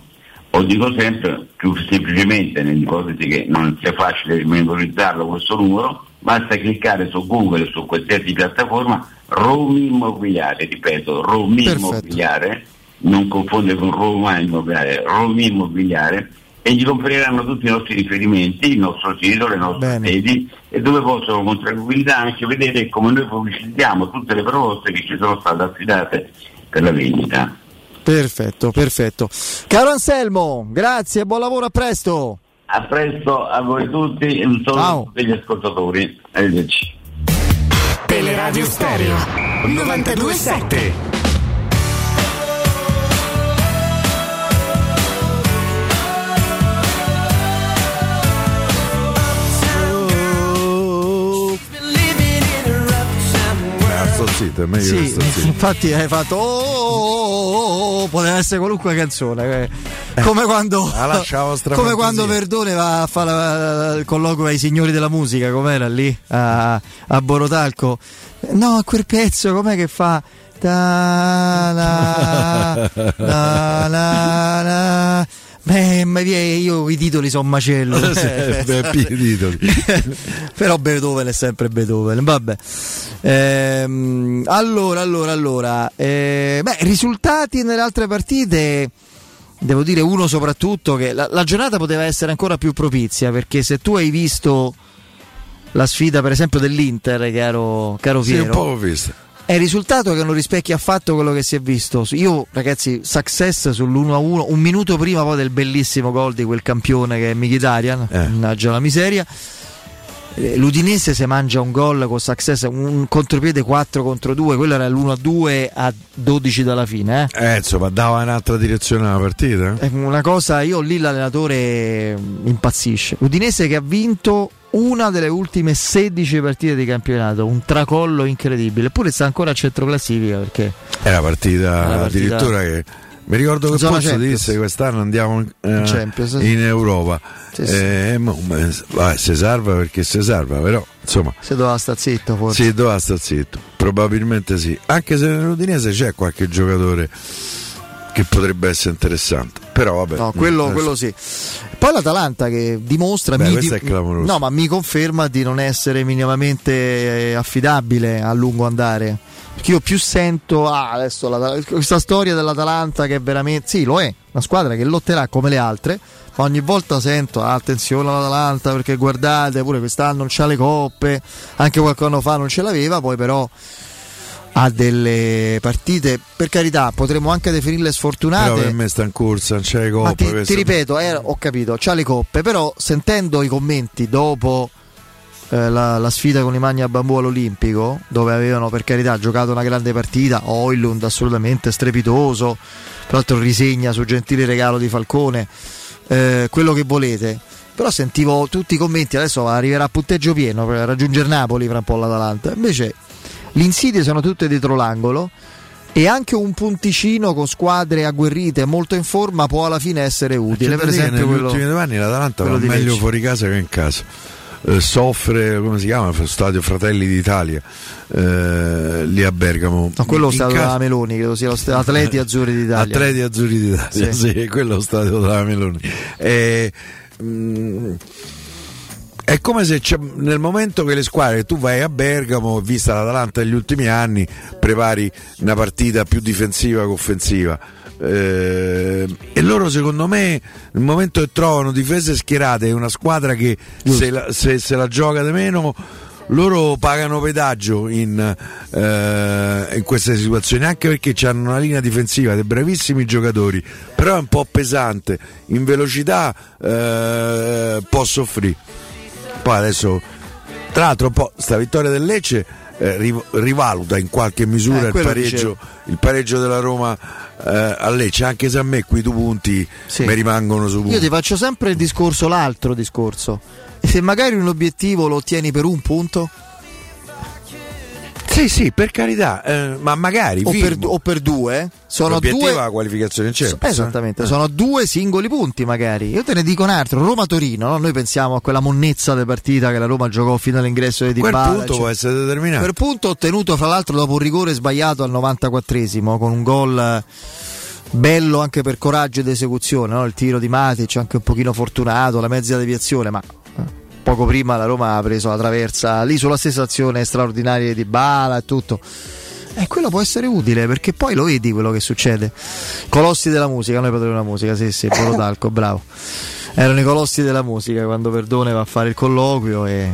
Speaker 7: o dico sempre più semplicemente nell'ipotesi che non sia facile memorizzarlo questo numero basta cliccare su Google su qualsiasi piattaforma Romi Immobiliare ripeto Romi. Immobiliare non confondere con Roma Immobiliare Romi Immobiliare e gli compariranno tutti i nostri riferimenti, il nostro sito, le nostre sedi e dove possono con tranquillità anche vedere come noi pubblicizziamo tutte le proposte che ci sono state affidate per la vendita.
Speaker 1: Perfetto, perfetto. Caro Anselmo, grazie, buon lavoro, a presto.
Speaker 7: A presto a voi tutti e un saluto a
Speaker 1: Ciao.
Speaker 7: tutti gli ascoltatori. Arrivederci.
Speaker 8: Teleradio Stereo 927.
Speaker 2: Ah, sto zitto, è meglio
Speaker 1: Sì, infatti hai fatto oh, poteva essere qualunque canzone. eh. Come quando, come quando Verdone va a fare il colloquio ai signori della musica, com'era lì a, a Borotalco. No, quel pezzo, com'è che fa? Da, la, la, la, la. Beh, ma io i titoli sono macello.
Speaker 2: Sì, beh, di titoli.
Speaker 1: Però Beethoven è sempre Beethoven. Vabbè. Ehm, allora, allora, allora. eh, beh, risultati nelle altre partite. Devo dire uno soprattutto che la, la giornata poteva essere ancora più propizia perché se tu hai visto la sfida per esempio dell'Inter, caro, caro
Speaker 2: Sì, un
Speaker 1: Piero,
Speaker 2: po' l'ho vista.
Speaker 1: È il risultato che non rispecchia affatto quello che si è visto. Io, ragazzi, success sull'1-1, un minuto prima poi del bellissimo gol di quel campione che è Mkhitaryan,
Speaker 2: Eh.
Speaker 1: mannaggia la miseria. Eh, L'Udinese se mangia un gol con success, un contropiede 4 contro 2, quello era l'1-2 a 12 dalla fine. Eh.
Speaker 2: Eh, insomma, dava un'altra direzione alla partita. eh.
Speaker 1: È una cosa, io lì l'allenatore impazzisce. Udinese che ha vinto una delle ultime 16 partite di campionato, un tracollo incredibile. Eppure sta ancora a centro classifica perché
Speaker 2: Era partita,
Speaker 1: Era partita-
Speaker 2: addirittura che mi ricordo che
Speaker 1: Zona
Speaker 2: Pozzo
Speaker 1: Champions.
Speaker 2: disse che quest'anno andiamo eh,
Speaker 1: In Champions, sì.
Speaker 2: in Europa.
Speaker 1: Sì, sì.
Speaker 2: Eh, beh, vai, si salva perché si salva, però insomma
Speaker 1: se doveva sta zitto forse.
Speaker 2: si doveva stare zitto. Probabilmente sì. Anche se nell'Udinese c'è qualche giocatore che potrebbe essere interessante. Però vabbè.
Speaker 1: No, quello, quello sì. Poi l'Atalanta che dimostra,
Speaker 2: Beh,
Speaker 1: mi,
Speaker 2: clamoroso.
Speaker 1: no, ma mi conferma di non essere minimamente eh, affidabile a lungo andare. Perché io più sento ah, adesso la- questa storia dell'Atalanta che è veramente sì, lo è, una squadra che lotterà come le altre, ma ogni volta sento ah, attenzione all'Atalanta perché guardate, pure quest'anno non c'ha le coppe, anche qualche anno fa non ce l'aveva, poi però ha delle partite, per carità, potremmo anche definirle sfortunate.
Speaker 2: Però per me sta in corsa, non c'è le coppe.
Speaker 1: ti, ti ripeto, eh, ho capito, c'ha le coppe, però sentendo i commenti dopo eh, la, la sfida con i Magni a Bambù all'Olimpico, dove avevano per carità giocato una grande partita, Oilund assolutamente strepitoso, tra l'altro risegna su gentile regalo di Falcone, eh, quello che volete. Però sentivo tutti i commenti, adesso arriverà a punteggio pieno per raggiungere Napoli fra un po' l'Atalanta. Invece le insidie sono tutte dietro l'angolo e anche un punticino con squadre agguerrite molto in forma può alla fine essere utile. Per esempio,
Speaker 2: negli
Speaker 1: quello,
Speaker 2: ultimi due anni l'Atalanta va meglio
Speaker 1: Lecce.
Speaker 2: fuori casa che in casa. Eh, soffre, come si chiama? Stadio Fratelli d'Italia eh, lì a Bergamo.
Speaker 1: no, quello è stato
Speaker 2: casa-
Speaker 1: della Meloni, credo sia lo st- Atleti Azzurri d'Italia.
Speaker 2: Atleti Azzurri d'Italia,
Speaker 1: Sì.
Speaker 2: sì, quello è lo stadio della Meloni. Eh, mm, è come se nel momento che le squadre tu vai a Bergamo, vista l'Atalanta negli ultimi anni, prepari una partita più difensiva che offensiva. Eh, e loro secondo me nel momento che trovano difese schierate e una squadra che se la, se- se la gioca di meno loro pagano pedaggio in, eh, in queste situazioni anche perché hanno una linea difensiva dei bravissimi giocatori però è un po' pesante. In velocità eh, può soffrire poi adesso tra l'altro un po' sta vittoria del Lecce eh, riv- rivaluta in qualche misura
Speaker 1: Eh,
Speaker 2: il, pareggio, il pareggio della Roma eh, a Lecce anche se a me quei due punti
Speaker 1: Sì.
Speaker 2: mi rimangono su punti
Speaker 1: Io ti faccio sempre il discorso, l'altro discorso. Se magari un obiettivo lo ottieni per un punto
Speaker 2: sì sì per carità eh, ma magari
Speaker 1: o per, o per due, sono due.
Speaker 2: la qualificazione in Champions, eh?
Speaker 1: Esattamente,
Speaker 2: Eh.
Speaker 1: sono due singoli punti magari. Io te ne dico un altro, Roma-Torino, no? noi pensiamo a quella monnezza di partita che la Roma giocò fino all'ingresso di Dybala.
Speaker 2: punto
Speaker 1: cioè-
Speaker 2: può essere determinato
Speaker 1: Per punto ottenuto fra l'altro dopo un rigore sbagliato al 94esimo con un gol eh, bello anche per coraggio ed esecuzione, no? il tiro di Matic anche un pochino fortunato, la mezza deviazione, ma poco prima la Roma ha preso la traversa lì sulla stessa azione straordinaria di Bala e tutto. E quello può essere utile perché poi lo vedi quello che succede. Colossi della musica, noi padroni della musica, sì, sì, Borotalco, bravo. Erano i colossi della musica quando Verdone va a fare il colloquio e.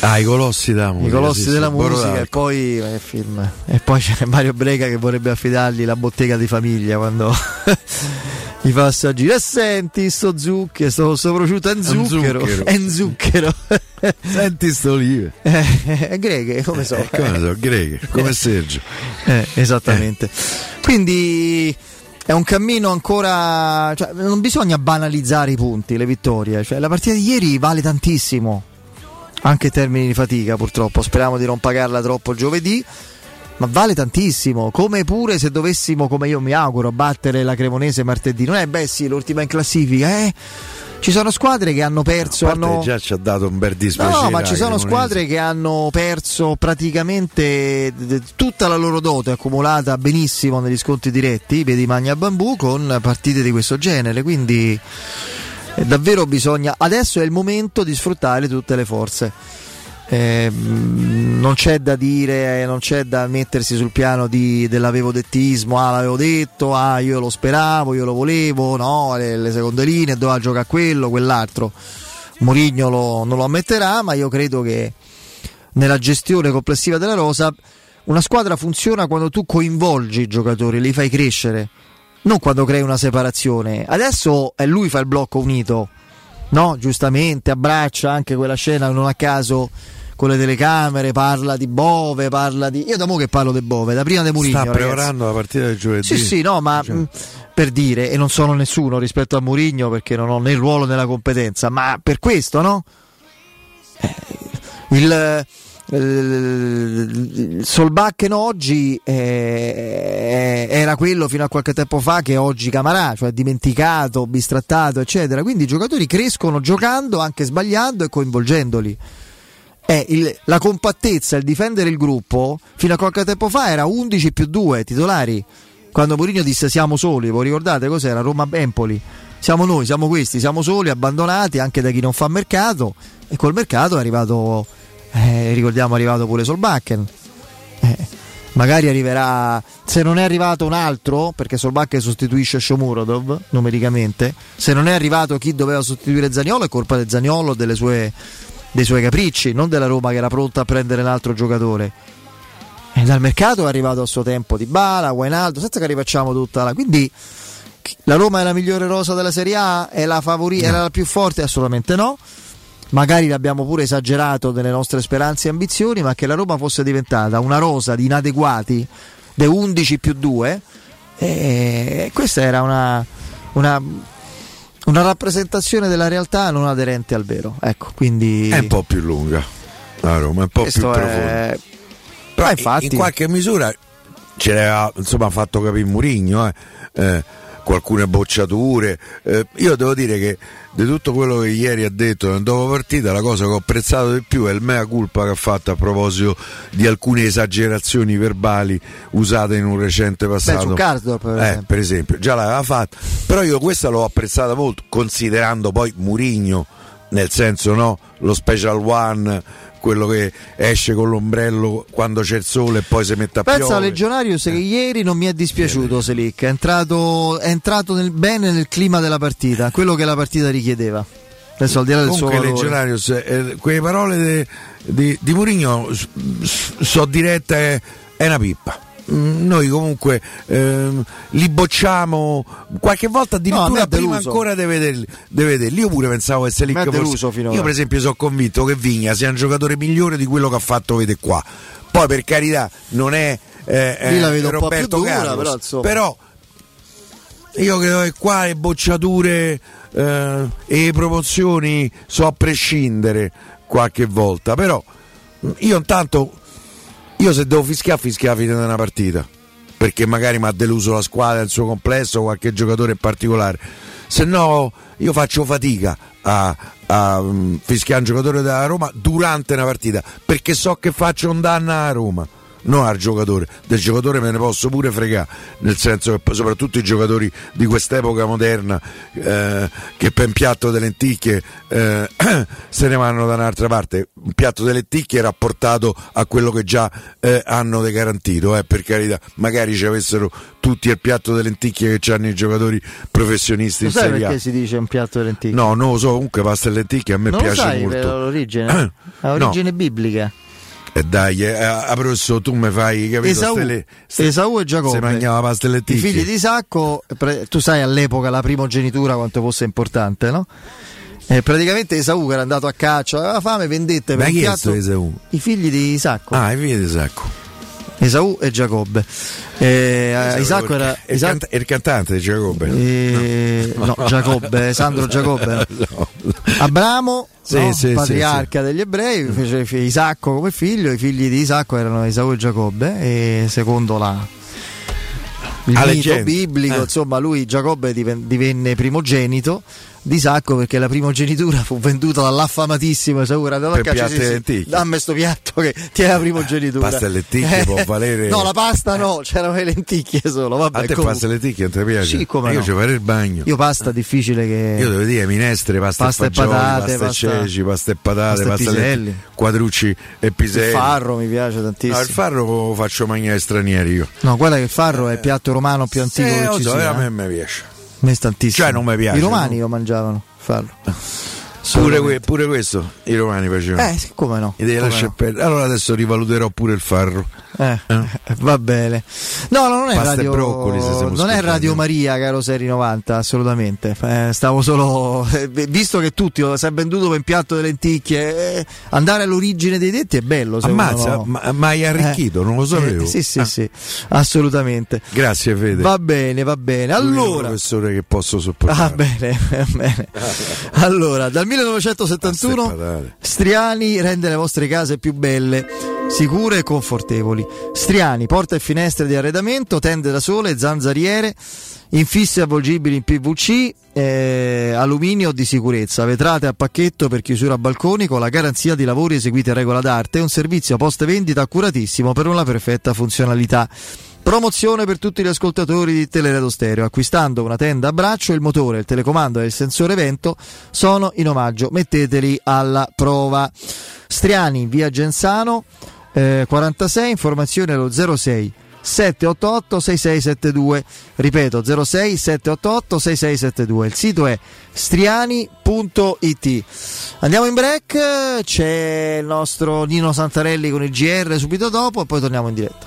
Speaker 2: Ah, i colossi della musica.
Speaker 1: I colossi
Speaker 2: sì,
Speaker 1: della
Speaker 2: sì,
Speaker 1: musica e poi eh, film. E poi c'è Mario Brega che vorrebbe affidargli la bottega di famiglia quando gli fa assaggiare. E senti sto zucchero, sto, sto prosciutto è in zucchero. È in zucchero.
Speaker 2: Senti sto olive.
Speaker 1: Eh, è greghe, come so.
Speaker 2: Eh, come so, greghe, come Sergio.
Speaker 1: Eh, esattamente. Quindi è un cammino ancora. Cioè, non bisogna banalizzare i punti, le vittorie. Cioè, la partita di ieri vale tantissimo. Anche in termini di fatica, purtroppo. Speriamo di non pagarla troppo giovedì. Ma vale tantissimo. Come pure se dovessimo, come io mi auguro, battere la Cremonese martedì. Non è, beh, sì, l'ultima in classifica. Eh. Ci sono squadre che hanno perso.
Speaker 2: Parte
Speaker 1: hanno...
Speaker 2: già ci ha dato un bel dispiacere.
Speaker 1: No, ma ci sono
Speaker 2: Cremonese.
Speaker 1: squadre che hanno perso praticamente tutta la loro dote accumulata benissimo negli sconti diretti, vedi Magna Bambù, con partite di questo genere. Quindi eh, davvero bisogna. Adesso è il momento di sfruttare tutte le forze. Eh, non c'è da dire, eh, non c'è da mettersi sul piano di, dell'avevo dettismo, ah l'avevo detto, ah io lo speravo, io lo volevo, no, le, le seconde linee, doveva giocare quello, quell'altro. Mourinho non lo ammetterà, ma io credo che nella gestione complessiva della rosa una squadra funziona quando tu coinvolgi i giocatori, li fai crescere, non quando crei una separazione. Adesso è lui fa il blocco unito, no? Giustamente abbraccia anche quella scena non a caso con le telecamere, parla di Bove, parla di... Io da mo che parlo di Bove, da prima di Mourinho.
Speaker 2: Sta preparando la partita del giovedì.
Speaker 1: Sì, sì, no, ma mh, per dire, e non sono nessuno rispetto a Mourinho perché non ho né il ruolo né la competenza, ma per questo, no? Eh, Il, il Solbakken oggi eh, era quello fino a qualche tempo fa che oggi Camarà, cioè dimenticato, bistrattato, eccetera. Quindi i giocatori crescono giocando, anche sbagliando e coinvolgendoli. Eh, il- la compattezza, il difendere il gruppo, fino a qualche tempo fa era 11 più 2 titolari. Quando Mourinho disse siamo soli, voi ricordate cos'era? Roma-Empoli. Siamo noi, siamo questi, siamo soli, abbandonati anche da chi non fa mercato. E col mercato è arrivato, eh, ricordiamo, è arrivato pure Solbakken. Eh, magari arriverà, se non è arrivato un altro, perché Solbakken sostituisce Shomurodov numericamente, se non è arrivato chi doveva sostituire Zaniolo è colpa del Zaniolo, delle sue, dei suoi capricci, non della Roma che era pronta a prendere un altro giocatore. E dal mercato è arrivato a suo tempo Di Bala, Guainaldo, senza che rifacciamo tutta la... Quindi la Roma è la migliore rosa della Serie A? È la favorita? Era la più forte? Assolutamente no. Magari l'abbiamo pure esagerato nelle nostre speranze e ambizioni, ma che la Roma fosse diventata una rosa di inadeguati, de 11 più 2, e questa era una, una, una rappresentazione della realtà non aderente al vero. Ecco, quindi...
Speaker 2: È un po' più lunga. La Roma è un po' più
Speaker 1: è-
Speaker 2: profonda.
Speaker 1: Però
Speaker 2: in-
Speaker 1: infatti-
Speaker 2: in qualche misura ce l'ha insomma fatto capire Murigno eh. Eh, alcune bocciature. Eh, io devo dire che di tutto quello che ieri ha detto nel dopo partita la cosa che ho apprezzato di più è il mea culpa che ha fatto a proposito di alcune esagerazioni verbali usate in un recente passato
Speaker 1: su Karsdorp, per
Speaker 2: Eh,
Speaker 1: esempio.
Speaker 2: per esempio già l'aveva fatta. Però io questa l'ho apprezzata molto considerando poi Murigno nel senso no lo special one quello che esce con l'ombrello quando c'è il sole e poi si mette a
Speaker 1: Pensa
Speaker 2: piovere
Speaker 1: Legionario se che ieri non mi è dispiaciuto Selic, è entrato, è entrato nel- bene nel clima della partita, quello che la partita richiedeva. Adesso al di là del suo
Speaker 2: Comunque
Speaker 1: valore.
Speaker 2: Legionarius, eh, quelle parole de- di, di Murigno so diretta è, è una pippa. Mm, Noi comunque ehm, li bocciamo qualche volta
Speaker 1: No,
Speaker 2: addirittura
Speaker 1: ha
Speaker 2: prima ancora di vederli, di vederli. Io pure pensavo che Selic fosse-
Speaker 1: finora.
Speaker 2: Io per esempio sono convinto che Vigna sia un giocatore migliore di quello che ha fatto vedere qua. Poi per carità non è eh, eh, Roberto
Speaker 1: dura,
Speaker 2: Carlos,
Speaker 1: però, insomma.
Speaker 2: però io credo che qua le bocciature eh, e le promozioni so a prescindere qualche volta, però mh, io intanto io se devo fischiare fischiare la fine di una partita perché magari mi ha deluso la squadra, il suo complesso, qualche giocatore in particolare. Se no io faccio fatica a, a mm, fischiare un giocatore della Roma durante una partita perché so che faccio un danno a Roma. Non al giocatore. Del giocatore me ne posso pure fregare, nel senso che soprattutto i giocatori di quest'epoca moderna eh, che per un piatto di lenticchie eh, se ne vanno da un'altra parte. Un piatto di lenticchie rapportato a quello che già eh, hanno de garantito, eh, per carità. Magari ci avessero tutti il piatto di lenticchie che hanno i giocatori professionisti
Speaker 1: Lo
Speaker 2: in
Speaker 1: sai
Speaker 2: Serie A.
Speaker 1: perché si dice un piatto di lenticchie?
Speaker 2: No, non lo so, comunque pasta e lenticchie a me
Speaker 1: non
Speaker 2: piace molto.
Speaker 1: l'origine? Ha origine biblica.
Speaker 2: E dai, eh, a professore, tu mi fai capito?
Speaker 1: Esau,
Speaker 2: ste le- ste-
Speaker 1: Esau e Giacobbe
Speaker 2: Se mangiava pasta e
Speaker 1: I figli di Isacco, pre- tu sai all'epoca la primogenitura quanto fosse importante, no? Eh, praticamente Esau che era andato a caccia, aveva fame, vendette per
Speaker 2: Ma chi
Speaker 1: piatto
Speaker 2: sto Esau?
Speaker 1: i figli di Isacco.
Speaker 2: Ah, i figli di Isacco.
Speaker 1: Esau e Giacobbe. Eh, Isacco era
Speaker 2: il,
Speaker 1: Isacco-
Speaker 2: canta- il cantante di Giacobbe.
Speaker 1: Eh, no, Giacobbe, Sandro Giacobbe. Abramo,
Speaker 2: Sì,
Speaker 1: no?
Speaker 2: sì, sì,
Speaker 1: patriarca degli ebrei, fece fi- Isacco come figlio, i figli di Isacco erano Esau e Giacobbe e secondo la il
Speaker 2: Ah,
Speaker 1: mito biblico,
Speaker 2: Eh.
Speaker 1: insomma, lui Giacobbe diven- divenne primogenito di Isacco perché la primogenitura fu venduta dall'affamatissimo Esau era andato a
Speaker 2: Per
Speaker 1: caccia sì, sì, dammi sto piatto che tiene la primogenitura
Speaker 2: Pasta e lenticchie può valere-
Speaker 1: no la pasta no c'erano le lenticchie solo vabbè
Speaker 2: A te
Speaker 1: comunque.
Speaker 2: pasta e lenticchie non ti piace?
Speaker 1: Sì, come
Speaker 2: Io
Speaker 1: no.
Speaker 2: ci farei il bagno.
Speaker 1: io pasta difficile che
Speaker 2: Io devo dire minestre, pasta,
Speaker 1: Pasta
Speaker 2: e
Speaker 1: e
Speaker 2: fagioli,
Speaker 1: patate,
Speaker 2: pasta,
Speaker 1: pasta-
Speaker 2: e ceci, pasta e patate,
Speaker 1: pasta
Speaker 2: pasta e lenticchie, quadrucci e
Speaker 1: il
Speaker 2: piselli.
Speaker 1: farro mi piace tantissimo
Speaker 2: No, il farro lo faccio mangiare ai stranieri io.
Speaker 1: No, guarda che il farro è il piatto romano più antico
Speaker 2: Sì,
Speaker 1: che ci
Speaker 2: so,
Speaker 1: sia.
Speaker 2: a me
Speaker 1: eh.
Speaker 2: mi piace.
Speaker 1: Me tantissimo.
Speaker 2: Cioè, non mi piace,
Speaker 1: I romani
Speaker 2: no?
Speaker 1: lo mangiavano, il farro.
Speaker 2: Pure, que- pure questo i romani facevano.
Speaker 1: Eh, come no?
Speaker 2: Mi devi lasciare
Speaker 1: no.
Speaker 2: perdere. Allora adesso rivaluterò pure il farro.
Speaker 1: Eh, va bene. No, no, non è
Speaker 2: Pasta
Speaker 1: Radio
Speaker 2: broccoli,
Speaker 1: Non è. Radio Maria, caro Seri 90, assolutamente. Eh, stavo solo eh, visto che tutti lo si è venduto per piatto di lenticchie, eh, andare all'origine dei detti è bello,
Speaker 2: Ammazza,
Speaker 1: no?
Speaker 2: ma, ma hai arricchito, non lo sapevo.
Speaker 1: Eh, sì, sì,
Speaker 2: Ah,
Speaker 1: sì, assolutamente.
Speaker 2: Grazie Fede.
Speaker 1: Va bene, va bene. Allora,
Speaker 2: professore che posso sopportare.
Speaker 1: Ah, bene, bene. Allora, dal 1971
Speaker 2: Pasta e patate.
Speaker 1: Striani rende le vostre case più belle, sicure e confortevoli. Striani, porta e finestre di arredamento, tende da sole, zanzariere, infissi avvolgibili in PVC, eh, alluminio di sicurezza, vetrate a pacchetto per chiusura a balconi con la garanzia di lavori eseguiti a regola d'arte e un servizio post vendita accuratissimo per una perfetta funzionalità. Promozione per tutti gli ascoltatori di Teleradio Stereo. Acquistando una tenda a braccio, il motore, il telecomando e il sensore vento sono in omaggio. Metteteli alla prova. Striani, via Gensano, eh, 46, informazioni allo 06 788 6672 ripeto 06 788 6672 il sito è striani.it andiamo in break c'è il nostro Nino Santarelli con il GR subito dopo e poi torniamo in diretta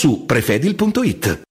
Speaker 9: su prefedil.it.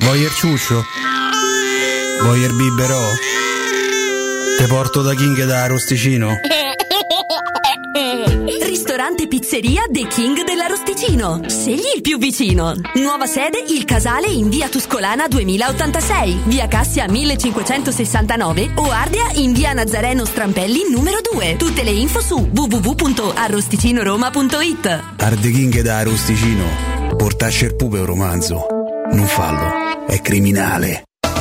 Speaker 10: Voyer ciuccio? Voyer biberò? Te porto da King da Rosticino?
Speaker 11: Ristorante Pizzeria The King dell'Arosticino. Scegli il più vicino. Nuova sede Il Casale in via Tuscolana 2086, via Cassia 1569 o Ardea in via Nazareno Strampelli numero 2. Tutte le info su www.arrosticinoroma.it.
Speaker 10: Arde King da Rosticino. Portasce il pupe un romanzo. Non fallo, è criminale.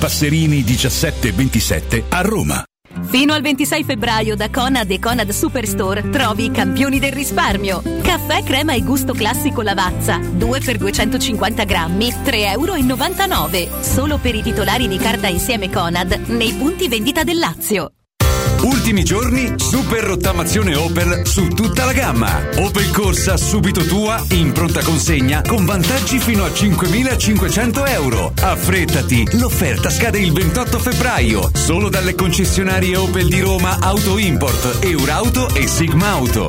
Speaker 12: Passerini 1727 a Roma.
Speaker 11: Fino al 26 febbraio da Conad e Conad Superstore trovi i campioni del risparmio. Caffè crema e gusto classico Lavazza, 2 per 250 grammi, 3,99 euro. Solo per i titolari di carta insieme Conad nei punti vendita del Lazio.
Speaker 13: Ultimi giorni, super rottamazione Opel su tutta la gamma. Opel Corsa subito tua, in pronta consegna, con vantaggi fino a 5.500 euro. Affrettati, l'offerta scade il 28 febbraio, solo dalle concessionarie Opel di Roma Auto Import, Eurauto e Sigma Auto.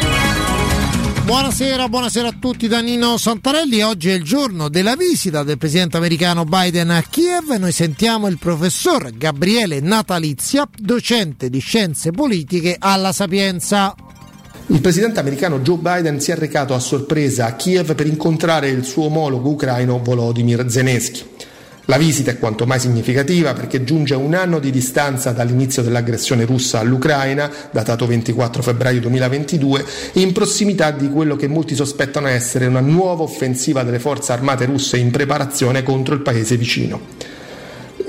Speaker 14: Buonasera, buonasera a tutti da Nino Santarelli. Oggi è il giorno della visita del presidente americano Biden a Kiev. Noi sentiamo il professor Gabriele Natalizia, docente di scienze politiche alla Sapienza.
Speaker 15: Il presidente americano Joe Biden si è recato a sorpresa a Kiev per incontrare il suo omologo ucraino Volodymyr Zelensky. La visita è quanto mai significativa perché giunge a un anno di distanza dall'inizio dell'aggressione russa all'Ucraina, datato 24 febbraio 2022, e in prossimità di quello che molti sospettano essere una nuova offensiva delle forze armate russe in preparazione contro il paese vicino.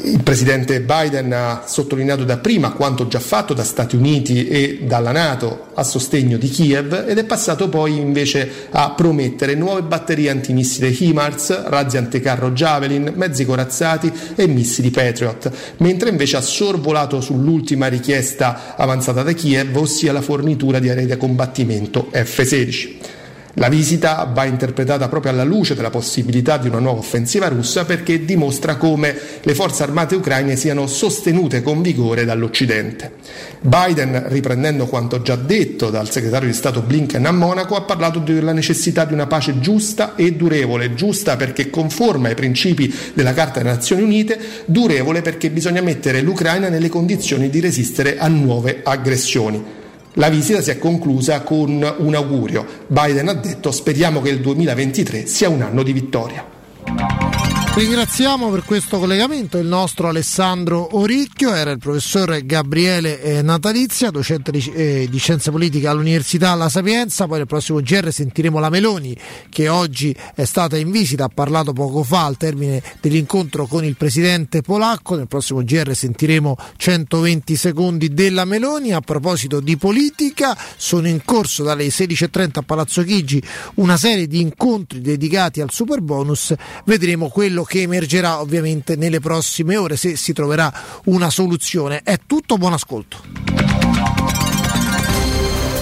Speaker 15: Il presidente Biden ha sottolineato dapprima quanto già fatto da Stati Uniti e dalla Nato a sostegno di Kiev ed è passato poi invece a promettere nuove batterie antimissile HIMARS, razzi anticarro Javelin, mezzi corazzati e missili Patriot, mentre invece ha sorvolato sull'ultima richiesta avanzata da Kiev, ossia la fornitura di aerei da combattimento F-16. La visita va interpretata proprio alla luce della possibilità di una nuova offensiva russa perché dimostra come le forze armate ucraine siano sostenute con vigore dall'Occidente. Biden, riprendendo quanto già detto dal segretario di Stato Blinken a Monaco, ha parlato della necessità di una pace giusta e durevole, giusta perché conforme ai principi della Carta delle Nazioni Unite, durevole perché bisogna mettere l'Ucraina nelle condizioni di resistere a nuove aggressioni. La visita si è conclusa con un augurio. Biden ha detto speriamo che il 2023 sia un anno di vittoria.
Speaker 14: Ringraziamo per questo collegamento il nostro Alessandro Oricchio, era il professor Gabriele eh, Natalizia, docente di, eh, di, scienze politiche all'Università La Sapienza, poi nel prossimo GR sentiremo la Meloni che oggi è stata in visita, ha parlato poco fa al termine dell'incontro con il presidente polacco, nel prossimo GR sentiremo 120 secondi della Meloni, a proposito di politica sono in corso dalle 16.30 a Palazzo Chigi una serie di incontri dedicati al super bonus, vedremo quello che emergerà ovviamente nelle prossime ore se si troverà una soluzione. È tutto, buon ascolto.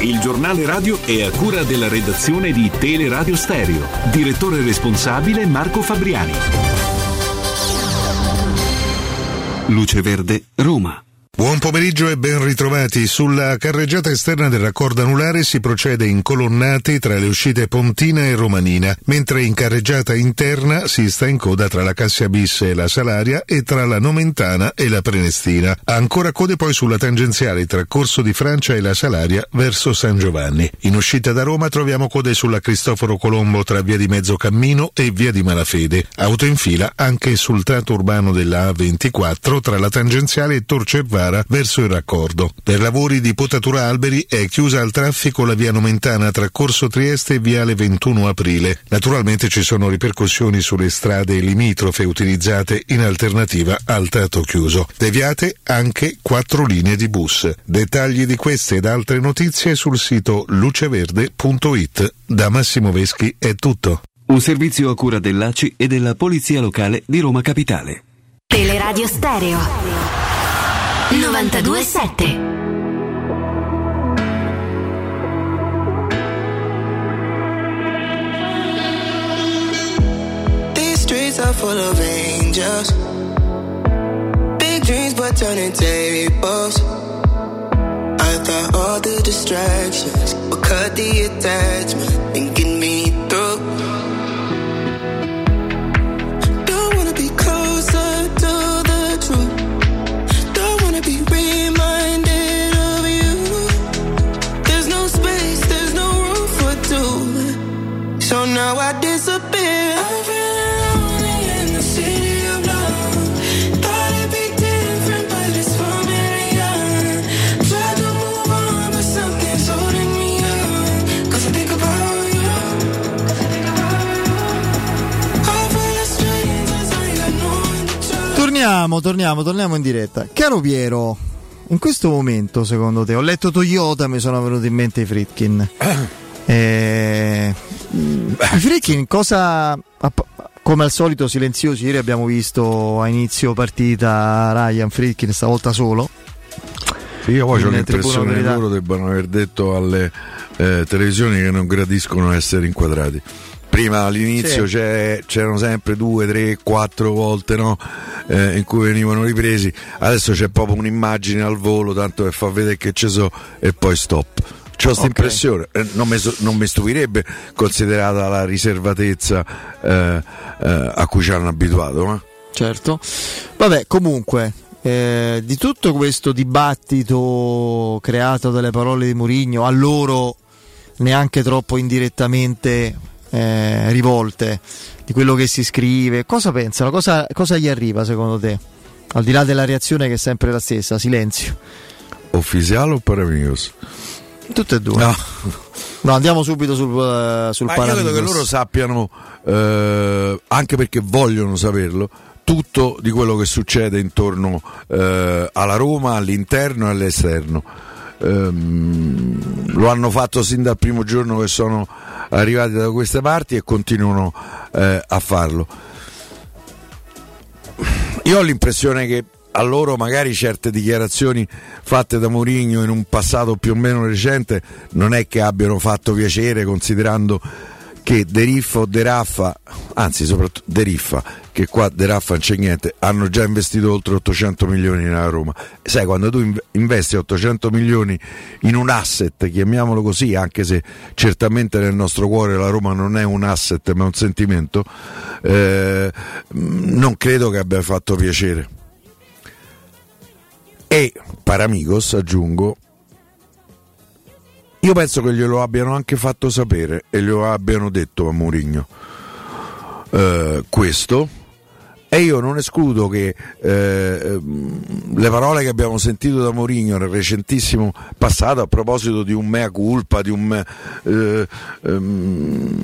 Speaker 9: Il giornale radio è a cura della redazione di Teleradio Stereo. Direttore responsabile Marco Fabriani.
Speaker 16: Luce Verde, Roma.
Speaker 17: Buon pomeriggio e ben ritrovati. Sulla carreggiata esterna del raccordo anulare si procede in colonnati tra le uscite Pontina e Romanina, mentre in carreggiata interna si sta in coda tra la Cassia Bis e la Salaria e tra la Nomentana e la Prenestina. Ancora code poi sulla tangenziale tra Corso di Francia e la Salaria verso San Giovanni. In uscita da Roma troviamo code sulla Cristoforo Colombo tra via di Mezzocammino e via di Malafede. Auto in fila anche sul tratto urbano della A24 tra la tangenziale e Torcervara verso il raccordo. Per lavori di potatura alberi è chiusa al traffico la via Nomentana tra Corso Trieste e Viale 21 Aprile. Naturalmente ci sono ripercussioni sulle strade limitrofe utilizzate in alternativa al tratto chiuso. Deviate anche quattro linee di bus. Dettagli di queste ed altre notizie sul sito luceverde.it. Da Massimo Veschi è tutto.
Speaker 16: Un servizio a cura dell'ACI e della Polizia Locale di Roma Capitale.
Speaker 11: Teleradio Stereo 927
Speaker 18: These streets are full of angels. Big dreams, but turning tables. I thought all the distractions would cut the attachment and get me
Speaker 1: Torniamo, torniamo, torniamo in diretta. Caro Piero, in questo momento, secondo te, ho letto Toyota, mi sono venuti in mente i Fritkin. Eh, I Fritkin cosa... Come al solito silenziosi, ieri abbiamo visto a inizio partita Ryan Fritkin stavolta solo.
Speaker 2: Sì, io poi ho l'impressione che loro debbano aver detto alle eh, televisioni che non gradiscono essere inquadrati. Prima all'inizio
Speaker 1: Sì.
Speaker 2: c'è- c'erano sempre due, tre, quattro volte no? Eh, in cui venivano ripresi, adesso c'è proprio un'immagine al volo, tanto per far vedere che ci so e poi stop. C'ho questa
Speaker 1: Ok.
Speaker 2: impressione, eh, non, mi non mi stupirebbe considerata la riservatezza eh, eh, a cui ci hanno abituato. Ma?
Speaker 1: Certo. Vabbè, comunque, eh, di tutto questo dibattito creato dalle parole di Mourinho, a loro neanche troppo indirettamente eh, rivolte, di quello che si scrive, cosa pensano? Cosa, cosa gli arriva secondo te? Al di là della reazione che è sempre la stessa, silenzio.
Speaker 2: Ufficiale o per amigos?
Speaker 1: Tutte e due.
Speaker 2: No.
Speaker 1: No, andiamo subito sul, eh, sul
Speaker 2: Ma io credo che loro sappiano, eh, anche perché vogliono saperlo, tutto di quello che succede intorno eh, alla Roma, all'interno e all'esterno. Ehm, lo hanno fatto sin dal primo giorno che sono arrivati da queste parti e continuano eh, a farlo. Io ho l'impressione che a loro magari certe dichiarazioni fatte da Mourinho in un passato più o meno recente non è che abbiano fatto piacere considerando che De Riffa o De Raffa, anzi soprattutto De Riffa, che qua De Raffa non c'è niente, hanno già investito oltre 800 milioni nella Roma. Sai, quando tu inv- investi 800 milioni in un asset, chiamiamolo così, anche se certamente nel nostro cuore la Roma non è un asset ma un sentimento, eh, non credo che abbia fatto piacere. E Paramigos, aggiungo, io penso che glielo abbiano anche fatto sapere e glielo abbiano detto a Mourinho eh, questo. E io non escludo che eh, le parole che abbiamo sentito da Mourinho nel recentissimo passato a proposito di un mea culpa, di un eh, ehm,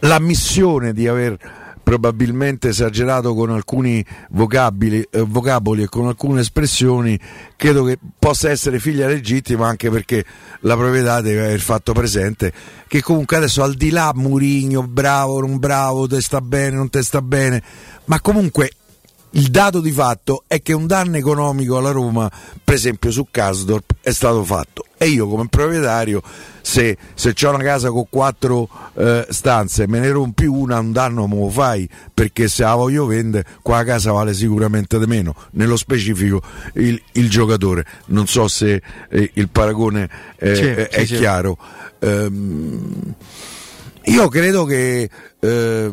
Speaker 2: l'ammissione di aver probabilmente esagerato con alcuni vocabili, eh, vocaboli e con alcune espressioni, credo che possa essere figlia legittima anche perché la proprietà deve aver fatto presente che comunque adesso al di là Murigno, bravo, non bravo, te sta bene, non te sta bene, ma comunque il dato di fatto è che un danno economico alla Roma, per esempio su Kasdorp, è stato fatto. E io come proprietario, se, se ho una casa con quattro eh, stanze me ne rompi una, un danno me lo fai, perché se la voglio vendere, qua la casa vale sicuramente di meno. Nello specifico il, il giocatore. Non so se eh, il paragone eh,
Speaker 1: Sì,
Speaker 2: è,
Speaker 1: sì,
Speaker 2: è
Speaker 1: sì.
Speaker 2: chiaro. Ehm, io credo che eh,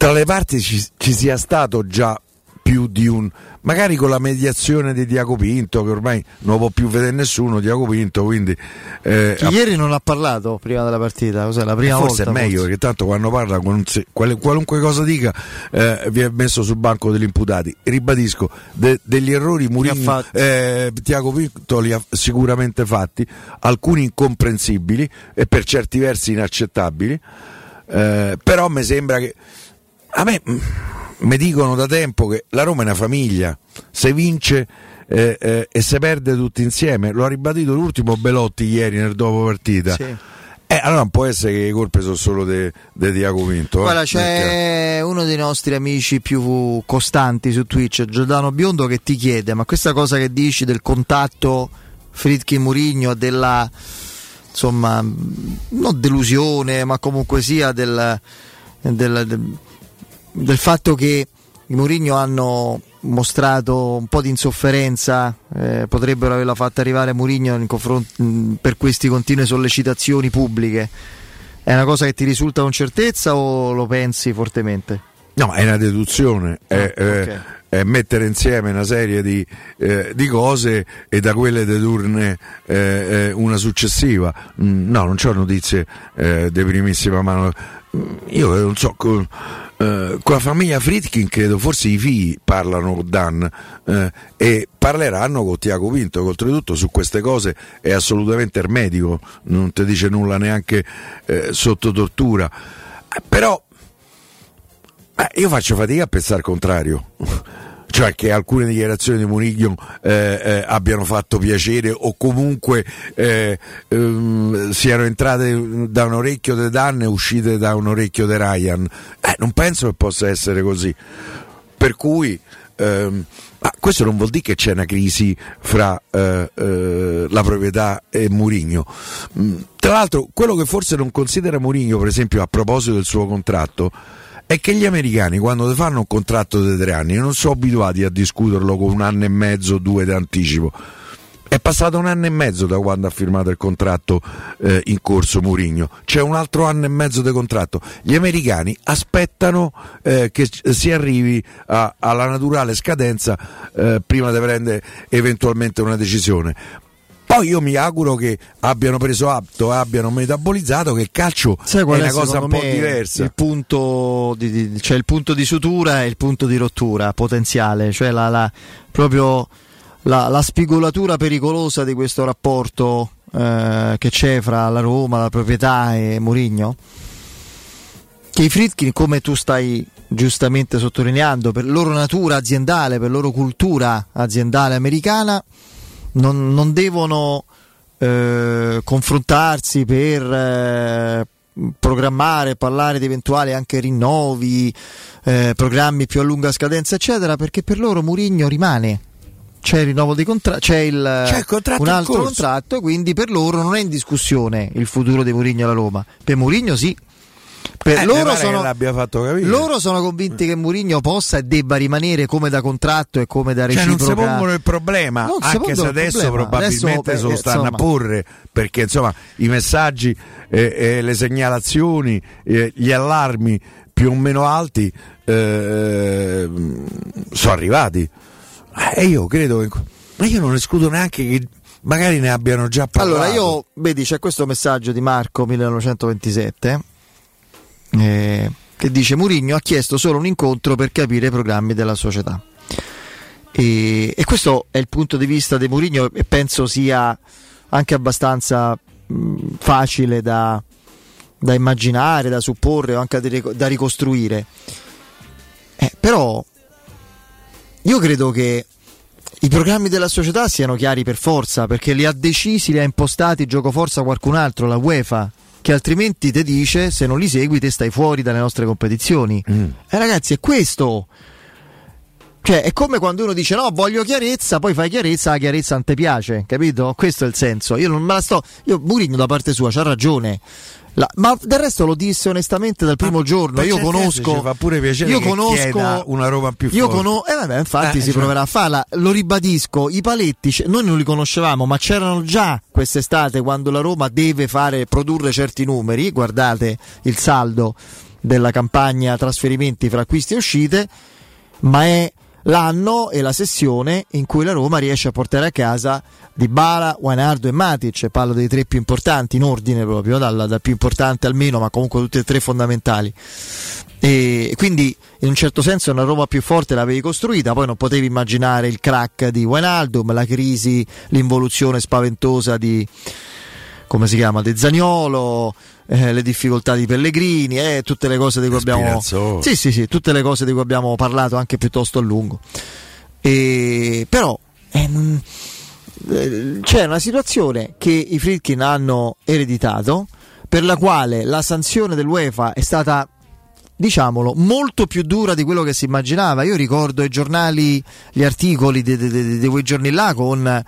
Speaker 2: tra le parti ci, ci sia stato già più di un magari con la mediazione di Diaco Pinto che ormai non può più vedere nessuno Diaco Pinto quindi eh,
Speaker 1: ieri non ha parlato prima della partita, cos'è la prima
Speaker 2: forse
Speaker 1: volta?
Speaker 2: è meglio perché tanto quando parla qualunque, cosa dica eh, viene messo sul banco degli imputati. Ribadisco de- degli errori Mourinho eh, Tiago Pinto li ha sicuramente fatti alcuni incomprensibili e per certi versi inaccettabili eh, però mi sembra che a me mm, mi dicono da tempo che la Roma è una famiglia se vince eh, eh, e se perde tutti insieme lo ha ribadito l'ultimo Belotti ieri nel dopo partita
Speaker 1: Sì.
Speaker 2: eh, allora non può essere che le colpe sono solo di Diaco Pinto. eh.
Speaker 1: Guarda, c'è uno dei nostri amici più costanti su Twitch, Giordano Biondo, che ti chiede: ma questa cosa che dici del contatto Fritkin Murigno, della insomma, non delusione, ma comunque sia del, del, del- del fatto che i Mourinho hanno mostrato un po' di insofferenza, eh, potrebbero averla fatta arrivare Mourinho in confronto- mh, per queste continue sollecitazioni pubbliche. È una cosa che ti risulta con certezza o lo pensi fortemente?
Speaker 2: No, è una deduzione, è, eh, è mettere insieme una serie di, eh, di cose e da quelle dedurne eh, eh, una successiva. Mm, no, non ho notizie eh, di primissima mano. Io non so, con, eh, con la famiglia Fritkin credo forse i figli parlano con Dan eh, e parleranno con Tiago Pinto, che oltretutto su queste cose è assolutamente ermetico, non ti dice nulla neanche eh, sotto tortura. Eh, Però eh, io faccio fatica a pensare al contrario. Cioè che alcune dichiarazioni di Murigno eh, eh, abbiano fatto piacere o comunque eh, ehm, siano entrate da un orecchio di Dan e uscite da un orecchio di Ryan. Eh, non penso che possa essere così. Per cui ehm, ma questo non vuol dire che c'è una crisi fra eh, eh, la proprietà e Murigno. Mm, Tra l'altro, quello che forse non considera Murigno, per esempio, a proposito del suo contratto, è che gli americani quando ti fanno un contratto di tre anni non sono abituati a discuterlo con un anno e mezzo due di anticipo. È passato un anno e mezzo da quando ha firmato il contratto eh, in corso Murigno, c'è un altro anno e mezzo di contratto. Gli americani aspettano eh, che si arrivi a- alla naturale scadenza eh, prima di prendere eventualmente una decisione. Poi io mi auguro che abbiano preso atto, abbiano metabolizzato che il calcio
Speaker 1: Sai
Speaker 2: è una cosa un po' diversa.
Speaker 1: Il punto di, di- c'è il punto di sutura e il punto di rottura potenziale, cioè la, la- proprio la, la spigolatura pericolosa di questo rapporto eh, che c'è fra la Roma, la proprietà e Mourinho. Che i Fritkin, come tu stai giustamente sottolineando, per loro natura aziendale, per loro cultura aziendale americana, non, non devono eh, confrontarsi per eh, programmare, parlare di eventuali anche rinnovi, eh, programmi più a lunga scadenza, eccetera, perché per loro Murigno rimane. C'è il rinnovo di contratto, c'è, il,
Speaker 2: C'è il contratto
Speaker 1: un altro contratto, quindi per loro non è in discussione il futuro di Murigno alla Roma. Per Murigno sì. Per
Speaker 2: Eh,
Speaker 1: loro, sono, loro sono convinti che Murigno possa e debba rimanere come da contratto e come da
Speaker 2: Cioè non
Speaker 1: reciproca.
Speaker 2: si pongono il problema,
Speaker 1: Non
Speaker 2: anche se adesso
Speaker 1: problema.
Speaker 2: probabilmente
Speaker 1: Adesso,
Speaker 2: se lo
Speaker 1: eh,
Speaker 2: stanno a porre, perché insomma i messaggi, eh, eh, le segnalazioni, eh, gli allarmi più o meno alti eh, sono arrivati. E io credo che... Ma io non escludo neanche che magari ne abbiano già parlato.
Speaker 1: Allora, io vedi, c'è questo messaggio di Marco 1927 eh, che dice: Murigno ha chiesto solo un incontro per capire i programmi della società. E, e questo è il punto di vista di Murigno e penso sia anche abbastanza mh, facile da, da immaginare, da supporre o anche da ric- da ricostruire. Eh, però io credo che i programmi della società siano chiari per forza, perché li ha decisi, li ha impostati gioco forza qualcun altro, la UEFA, che altrimenti ti dice se non li segui te stai fuori dalle nostre competizioni. E ragazzi, è questo. Cioè, è come quando uno dice no, voglio chiarezza, poi fai chiarezza, la chiarezza non ti piace, capito? Questo è il senso. Io non me la sto. Io Murigno da parte sua c'ha ragione. La- ma del resto lo disse onestamente dal primo giorno.
Speaker 2: per
Speaker 1: Io conosco.
Speaker 2: fa pure piacere
Speaker 1: io conosco
Speaker 2: una Roma più
Speaker 1: Io
Speaker 2: forte.
Speaker 1: conosco. Eh vabbè, infatti
Speaker 2: Eh,
Speaker 1: si
Speaker 2: cioè-
Speaker 1: proverà a farla. Lo ribadisco, i paletti noi non li conoscevamo, ma c'erano già quest'estate quando la Roma deve fare produrre certi numeri. Guardate il saldo della campagna trasferimenti fra acquisti e uscite, ma è l'anno e la sessione in cui la Roma riesce a portare a casa Di Bala, Guanardo e Matic. Parlo dei tre più importanti in ordine proprio, dal, dal più importante al meno, ma comunque tutti e tre fondamentali. E quindi in un certo senso una Roma più forte l'avevi costruita, poi non potevi immaginare il crack di Wijnaldum, la crisi, l'involuzione spaventosa di come si chiama, De Zaniolo, eh, le difficoltà di Pellegrini, eh, tutte le cose di cui abbiamo. Sì, sì, sì, tutte le cose di cui abbiamo parlato anche piuttosto a lungo. E, però eh, non- eh, c'è una situazione che i Fritkin hanno ereditato per la quale la sanzione dell'UEFA è stata diciamolo molto più dura di quello che si immaginava io ricordo i giornali gli articoli di, di- di- di quei giorni là con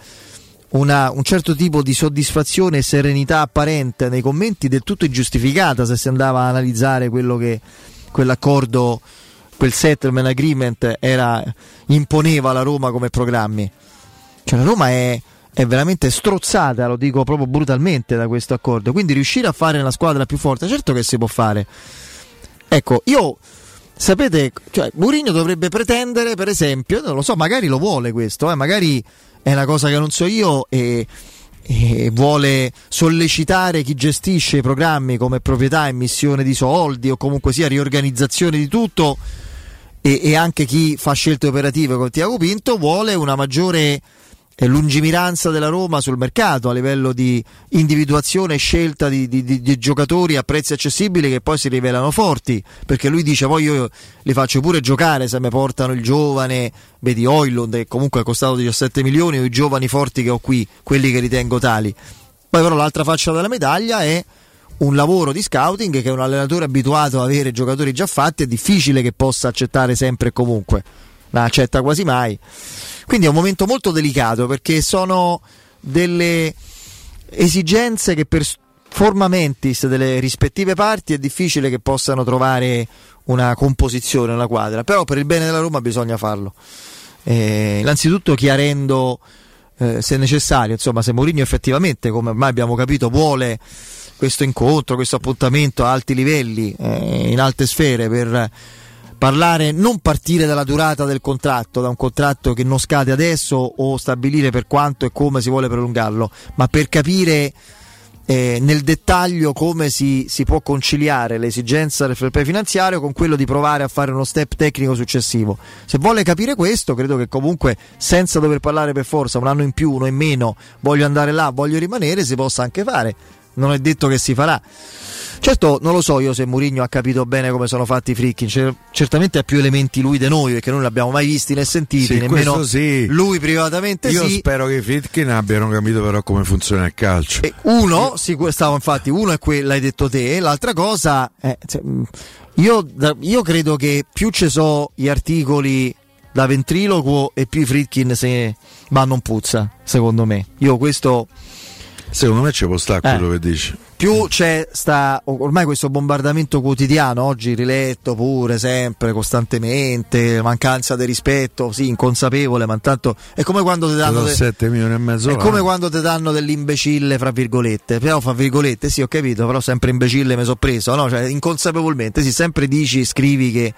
Speaker 1: una- un certo tipo di soddisfazione e serenità apparente nei commenti del tutto ingiustificata se si andava a analizzare quello che quell'accordo quel settlement agreement era, imponeva alla Roma come programmi cioè la Roma è, è veramente strozzata, lo dico proprio brutalmente da questo accordo. Quindi riuscire a fare una squadra più forte, certo che si può fare. Ecco, io sapete, cioè Mourinho dovrebbe pretendere, per esempio, non lo so, magari lo vuole questo, eh, magari è una cosa che non so io e, e vuole sollecitare chi gestisce i programmi come proprietà, emissione di soldi o comunque sia riorganizzazione di tutto e, e anche chi fa scelte operative con Tiago Pinto vuole una maggiore lungimiranza della Roma sul mercato a livello di individuazione e scelta di, di- di- di giocatori a prezzi accessibili che poi si rivelano forti. Perché lui dice poi io li faccio pure giocare se mi portano il giovane vedi Oilund che comunque è costato 17 milioni o i giovani forti che ho qui quelli che ritengo tali. Poi però l'altra faccia della medaglia è un lavoro di scouting che un allenatore abituato ad avere giocatori già fatti è difficile che possa accettare sempre e comunque, non accetta quasi mai. Quindi è un momento molto delicato perché sono delle esigenze che per forma mentis delle rispettive parti è difficile che possano trovare una composizione, una quadra, però per il bene della Roma bisogna farlo. Eh, innanzitutto chiarendo eh, se necessario, insomma, se Mourinho effettivamente, come ormai abbiamo capito, vuole questo incontro, questo appuntamento a alti livelli, eh, in alte sfere per parlare, non partire dalla durata del contratto, da un contratto che non scade adesso o stabilire per quanto e come si vuole prolungarlo, ma per capire eh, nel dettaglio come si, si può conciliare l'esigenza del fair finanziario con quello di provare a fare uno step tecnico successivo. Se vuole capire questo, credo che comunque senza dover parlare per forza un anno in più, uno in meno, voglio andare là, voglio rimanere, si possa anche fare. Non è detto che si farà. Certo, non lo so io se Mourinho ha capito bene come sono fatti i fricchi, Cer- certamente ha più elementi lui di noi perché noi non li abbiamo mai visti né sentiti,
Speaker 2: Sì,
Speaker 1: nemmeno
Speaker 2: sì.
Speaker 1: lui privatamente
Speaker 2: Io
Speaker 1: sì.
Speaker 2: spero che i Fritkin abbiano capito però come funziona il calcio.
Speaker 1: Uno, sicur- stavo infatti, uno è quello, l'hai detto te, l'altra cosa, è, cioè, io, io credo che più ci so gli articoli da ventriloquo e più i Fritkin se vanno in puzza, secondo me. Io questo...
Speaker 2: Secondo me ci può stare quello che dici.
Speaker 1: Più c'è sta ormai questo bombardamento quotidiano, oggi riletto pure, sempre, costantemente, mancanza di rispetto, sì, inconsapevole, ma intanto è come quando ti danno... De-
Speaker 2: 7 milioni e mezzo
Speaker 1: è come quando ti danno dell'imbecille, fra virgolette. Però, fra virgolette, sì, ho capito, però sempre imbecille mi sono preso, no? Cioè, inconsapevolmente, sì, sempre dici, scrivi che,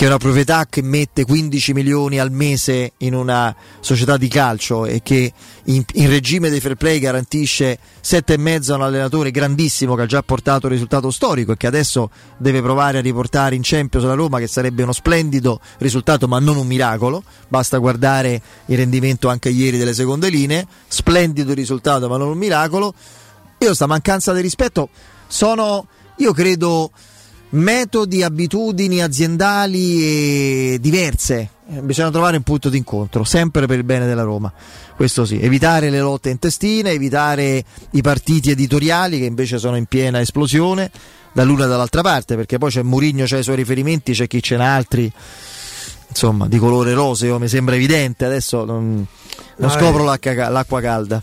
Speaker 1: che è una proprietà che mette 15 milioni al mese in una società di calcio e che in, in regime di fair play garantisce 7,5 a un allenatore grandissimo che ha già portato un risultato storico e che adesso deve provare a riportare in Champions la Roma, che sarebbe uno splendido risultato, ma non un miracolo. Basta guardare il rendimento anche ieri delle seconde linee. Splendido risultato, ma non un miracolo. Io sta mancanza di rispetto sono, io credo, metodi, abitudini aziendali e diverse. Eh, Bisogna trovare un punto d'incontro, sempre per il bene della Roma. Questo sì, evitare le lotte intestine, evitare i partiti editoriali che invece sono in piena esplosione dall'una e dall'altra parte, perché poi c'è Murigno, c'è i suoi riferimenti, c'è chi ce n'ha altri, insomma, di colore roseo, mi sembra evidente, adesso non, non scopro
Speaker 2: eh.
Speaker 1: l'acqua, l'acqua calda.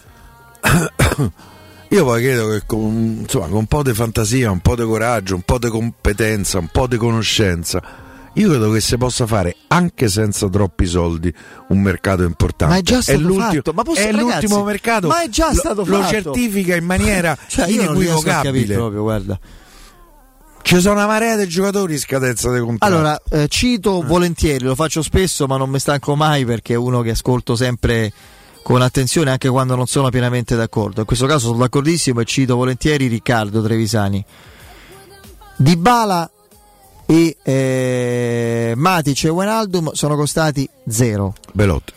Speaker 2: Io poi credo che con, insomma, con un po' di fantasia, un po' di coraggio, un po' di competenza, un po' di conoscenza, io credo che si possa fare anche senza troppi soldi un mercato importante.
Speaker 1: Ma è già stato
Speaker 2: l'ultimo,
Speaker 1: fatto, ma posso-
Speaker 2: è
Speaker 1: ragazzi,
Speaker 2: l'ultimo mercato.
Speaker 1: ma è già
Speaker 2: lo-
Speaker 1: stato
Speaker 2: Lo
Speaker 1: fatto.
Speaker 2: certifica in maniera
Speaker 1: Cioè,
Speaker 2: inequivocabile.
Speaker 1: proprio, guarda.
Speaker 2: Ci sono una marea di giocatori in scadenza di contratto.
Speaker 1: Allora, eh, cito volentieri, lo faccio spesso, ma non mi stanco mai perché è uno che ascolto sempre con attenzione anche quando non sono pienamente d'accordo. In questo caso sono d'accordissimo e cito volentieri Riccardo Trevisani. Dybala e eh, Matic e Wijnaldum sono costati zero.
Speaker 2: Belotti,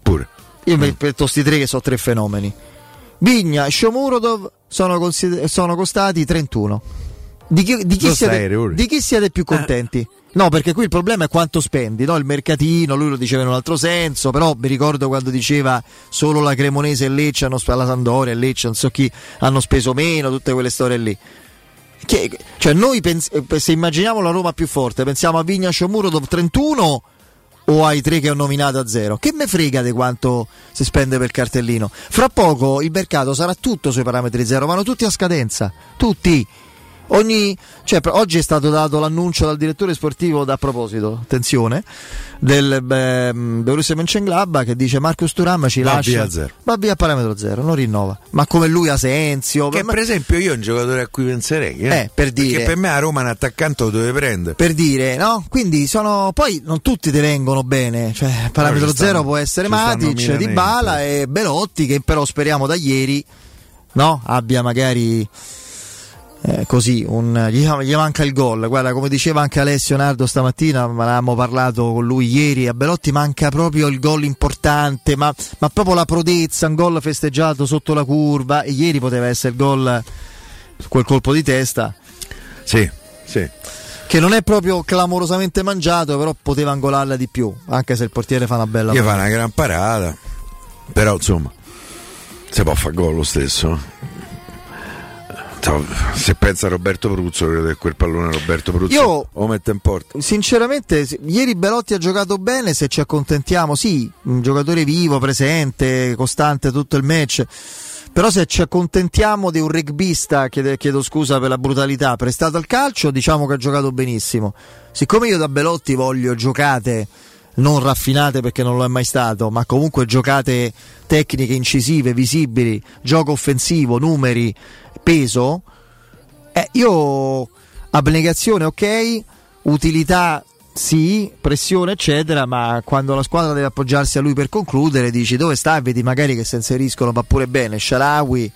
Speaker 2: pure.
Speaker 1: Io per, per tosti tre che sono tre fenomeni. Vigna e Shomurodov sono, consider- sono costati 31. Di chi, di chi siete, di chi siete più contenti? No, perché qui il problema è quanto spendi, no? il mercatino, lui lo diceva in un altro senso, però mi ricordo quando diceva solo la Cremonese e Lecce hanno la Sandoria e Lecce, non so chi, hanno speso meno, tutte quelle storie lì. Che- cioè noi pens- eh, se immaginiamo la Roma più forte, pensiamo a Vigna Shomurodov 31 o ai tre che ho nominato a zero? Che me frega di quanto si spende per il cartellino? Fra poco il mercato sarà tutto sui parametri zero, vanno tutti a scadenza, tutti. Ogni, cioè, oggi è stato dato l'annuncio dal direttore sportivo, da proposito, attenzione, del ehm, Borussia Mönchengladbach che dice Marcus Thuram ci
Speaker 2: Va
Speaker 1: lascia,
Speaker 2: via zero.
Speaker 1: va via a parametro zero, non rinnova. Ma come lui Asensio,
Speaker 2: Che
Speaker 1: ma-
Speaker 2: per esempio io è un giocatore a cui penserei. Eh,
Speaker 1: Eh, per dire.
Speaker 2: Perché per me a Roma un attaccante lo deve prendere.
Speaker 1: per dire, no? Quindi sono poi non tutti ti vengono bene, cioè parametro
Speaker 2: stanno-
Speaker 1: zero può essere Matic. Dybala e Belotti che però speriamo da ieri no? abbia magari eh, così un, gli, gli manca il gol. Guarda, come diceva anche Alessio Nardo stamattina, ma avevamo parlato con lui ieri. A Belotti manca proprio il gol importante, ma, ma proprio la prodezza, un gol festeggiato sotto la curva. E ieri poteva essere il gol, quel colpo di testa.
Speaker 2: Sì, sì.
Speaker 1: Che non è proprio clamorosamente mangiato, però poteva angolarla di più, anche se il portiere fa una bella
Speaker 2: Io fa
Speaker 1: parata.
Speaker 2: una gran parata. Però insomma, si può fare gol lo stesso. Se pensa a Roberto Pruzzo, credo che quel pallone Roberto Pruzzo
Speaker 1: Io-
Speaker 2: lo mette in porta.
Speaker 1: Sinceramente, ieri Belotti ha giocato bene. Se ci accontentiamo, sì, un giocatore vivo, presente, costante tutto il match. Però se ci accontentiamo di un rugbista, chiede- chiedo scusa per la brutalità, prestato al calcio, diciamo che ha giocato benissimo. Siccome io da Belotti voglio giocate non raffinate perché non lo è mai stato, ma comunque giocate tecniche incisive, visibili, gioco offensivo, numeri, peso, eh, io abnegazione ok, utilità sì, pressione eccetera, ma quando la squadra deve appoggiarsi a lui per concludere dici dove sta? Vedi magari che si inseriscono va pure bene, Sharawi,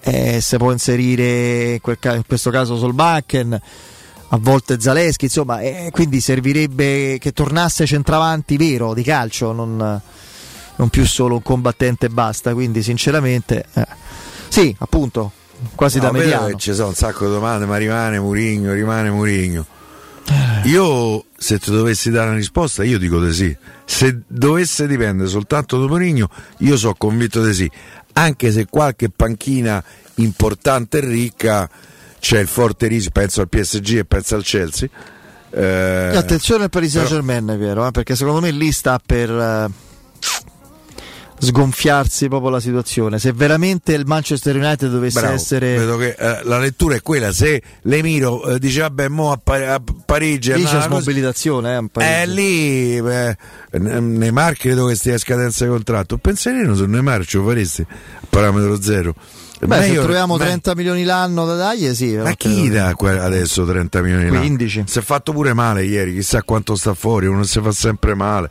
Speaker 1: eh, se può inserire in, ca- in questo caso Solbakken, a volte Zaleschi, insomma, eh, quindi servirebbe che tornasse centravanti vero di calcio, non, non più solo un combattente e basta, quindi sinceramente... eh, sì, appunto, quasi da
Speaker 2: No, vedo
Speaker 1: mediano.
Speaker 2: che ci sono un sacco di domande, ma rimane Murigno, rimane Murigno.
Speaker 1: Eh.
Speaker 2: Io, se ti dovessi dare una risposta, io dico di sì. Se dovesse dipendere soltanto da Murigno, io sono convinto di sì. Anche se qualche panchina importante e ricca c'è il forte rischio, penso al PSG e penso al Chelsea. Eh,
Speaker 1: attenzione al Paris
Speaker 2: però-
Speaker 1: Saint Germain, Piero, eh, perché secondo me lì sta per eh, sgonfiarsi proprio la situazione. Se veramente il Manchester United dovesse
Speaker 2: Bravo,
Speaker 1: essere
Speaker 2: che eh, la lettura è quella se l'Emiro eh, dice vabbè mo a, Pa- a Parigi
Speaker 1: lì c'è smobilitazione, eh.
Speaker 2: Eh, lì Neymar credo che stia a scadenza di contratto. Un pensierino su Neymar ce lo faresti a parametro zero.
Speaker 1: Beh, se
Speaker 2: Meglio-
Speaker 1: troviamo
Speaker 2: me-
Speaker 1: 30 milioni l'anno da dargli, sì.
Speaker 2: Ma chi dà adesso 30 milioni l'anno?
Speaker 1: 15.
Speaker 2: Si è fatto pure male ieri, chissà quanto sta fuori, uno si fa sempre male.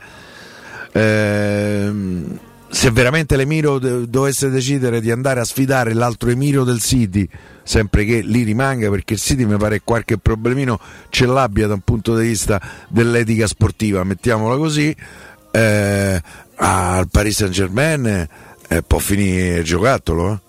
Speaker 2: Ehm, se veramente l'Emiro dovesse decidere di andare a sfidare l'altro Emiro del City, sempre che lì rimanga, perché il City mi pare qualche problemino ce l'abbia da un punto di vista dell'etica sportiva, mettiamola così, eh, al Paris Saint Germain eh, può finire il giocattolo. eh.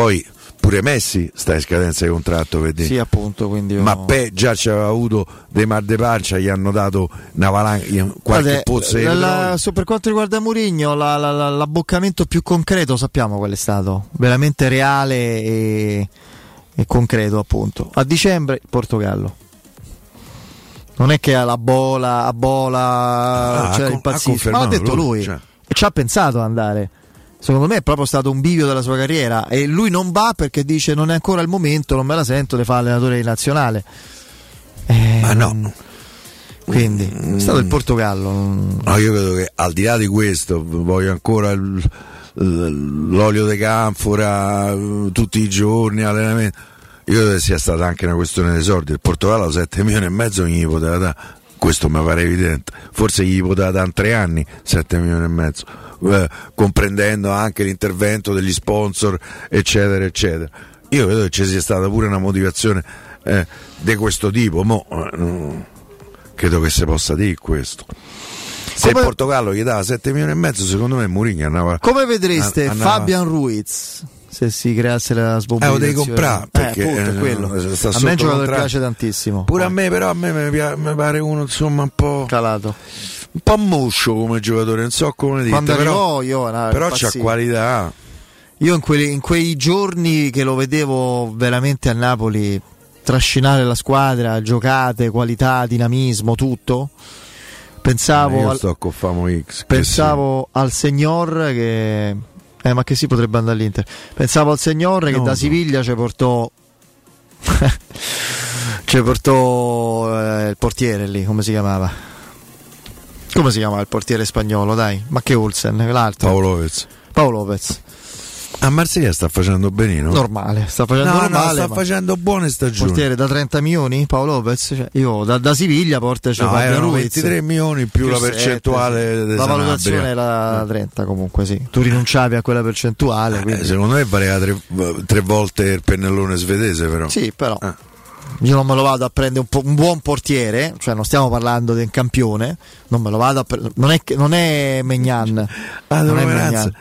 Speaker 2: Poi pure Messi sta in scadenza di contratto, vedi?
Speaker 1: Sì, appunto, quindi io-
Speaker 2: Ma Pe già c'aveva avuto dei mal de pancia, gli hanno dato una valanga, qualche
Speaker 1: Guardate, la- su- per quanto riguarda Mourinho, la- la- la- l'abboccamento più concreto sappiamo qual è stato, veramente reale e, e concreto appunto. A dicembre il Portogallo. Non è che alla bola, a bola,
Speaker 2: Ah,
Speaker 1: cioè impazzisce,
Speaker 2: ha
Speaker 1: ma l'ha detto
Speaker 2: lui,
Speaker 1: lui,
Speaker 2: cioè.
Speaker 1: e ci ha pensato ad andare. Secondo me è proprio stato un bivio della sua carriera e lui non va perché dice non è ancora il momento, non me la sento di fare allenatore di nazionale.
Speaker 2: Ma no.
Speaker 1: Quindi è stato il Portogallo.
Speaker 2: No, io credo che al di là di questo, voglio ancora il- l'olio di canfora eh, tutti i giorni, allenamento. Io credo che sia stata anche una questione dei soldi. Il Portogallo 7 milioni e mezzo non gli poteva dare. Questo mi pare evidente. Forse gli poteva dare in tre anni 7 milioni e mezzo, eh, comprendendo anche l'intervento degli sponsor, eccetera, eccetera. Io credo che ci sia stata pure una motivazione eh, di questo tipo. Mo, eh, credo che si possa dire questo. Se
Speaker 1: Come-
Speaker 2: il Portogallo gli dava 7 milioni e mezzo, secondo me Mourinho andava.
Speaker 1: Come vedreste
Speaker 2: an- andava-
Speaker 1: Fabian Ruiz se si creasse la
Speaker 2: Eh,
Speaker 1: smobilitazione?
Speaker 2: lo devi comprare perché
Speaker 1: eh, appunto,
Speaker 2: eh,
Speaker 1: quello.
Speaker 2: sta
Speaker 1: a me il giocatore piace tantissimo.
Speaker 2: Pure a me, però, a me mi pare uno insomma un po'.
Speaker 1: Calato.
Speaker 2: Un po' muscio come giocatore, non so come dire.
Speaker 1: Quando
Speaker 2: però,
Speaker 1: io era
Speaker 2: però c'ha qualità.
Speaker 1: Io in, quelli- in quei giorni che lo vedevo veramente a Napoli trascinare la squadra, giocate, qualità, dinamismo, tutto. Pensavo,
Speaker 2: io
Speaker 1: al,
Speaker 2: sto con Famo X. che
Speaker 1: pensavo al signor che... Eh, ma che si potrebbe andare all'Inter. Pensavo al signor che
Speaker 2: No,
Speaker 1: da
Speaker 2: no.
Speaker 1: Siviglia ci portò... ci portò eh, il portiere lì, come si chiamava? Come si chiamava il portiere spagnolo, dai? Ma che Olsen, l'altro?
Speaker 2: Paolo Lopez.
Speaker 1: Paolo Lopez.
Speaker 2: A Marsiglia sta facendo benino.
Speaker 1: Normale, sta facendo
Speaker 2: No, no,
Speaker 1: normale.
Speaker 2: sta
Speaker 1: ma-
Speaker 2: facendo buone stagioni.
Speaker 1: Portiere da 30 milioni, Paolo Lopez. Cioè, io da, da Siviglia porta cioè,
Speaker 2: No, erano
Speaker 1: Ruiz.
Speaker 2: 23 milioni più la
Speaker 1: sette,
Speaker 2: percentuale
Speaker 1: sì.
Speaker 2: di
Speaker 1: La valutazione era 30 comunque, sì. Tu rinunciavi a quella percentuale.
Speaker 2: Eh, secondo me valeva tre, tre volte il pennellone svedese, però.
Speaker 1: Sì, però.
Speaker 2: Ah.
Speaker 1: Io non me lo vado a prendere un, un buon portiere, cioè non stiamo parlando di un campione, non me lo vado a prendere. Non è, che- non è Megnan.
Speaker 2: Ah,
Speaker 1: non è
Speaker 2: Donovan
Speaker 1: Maignan.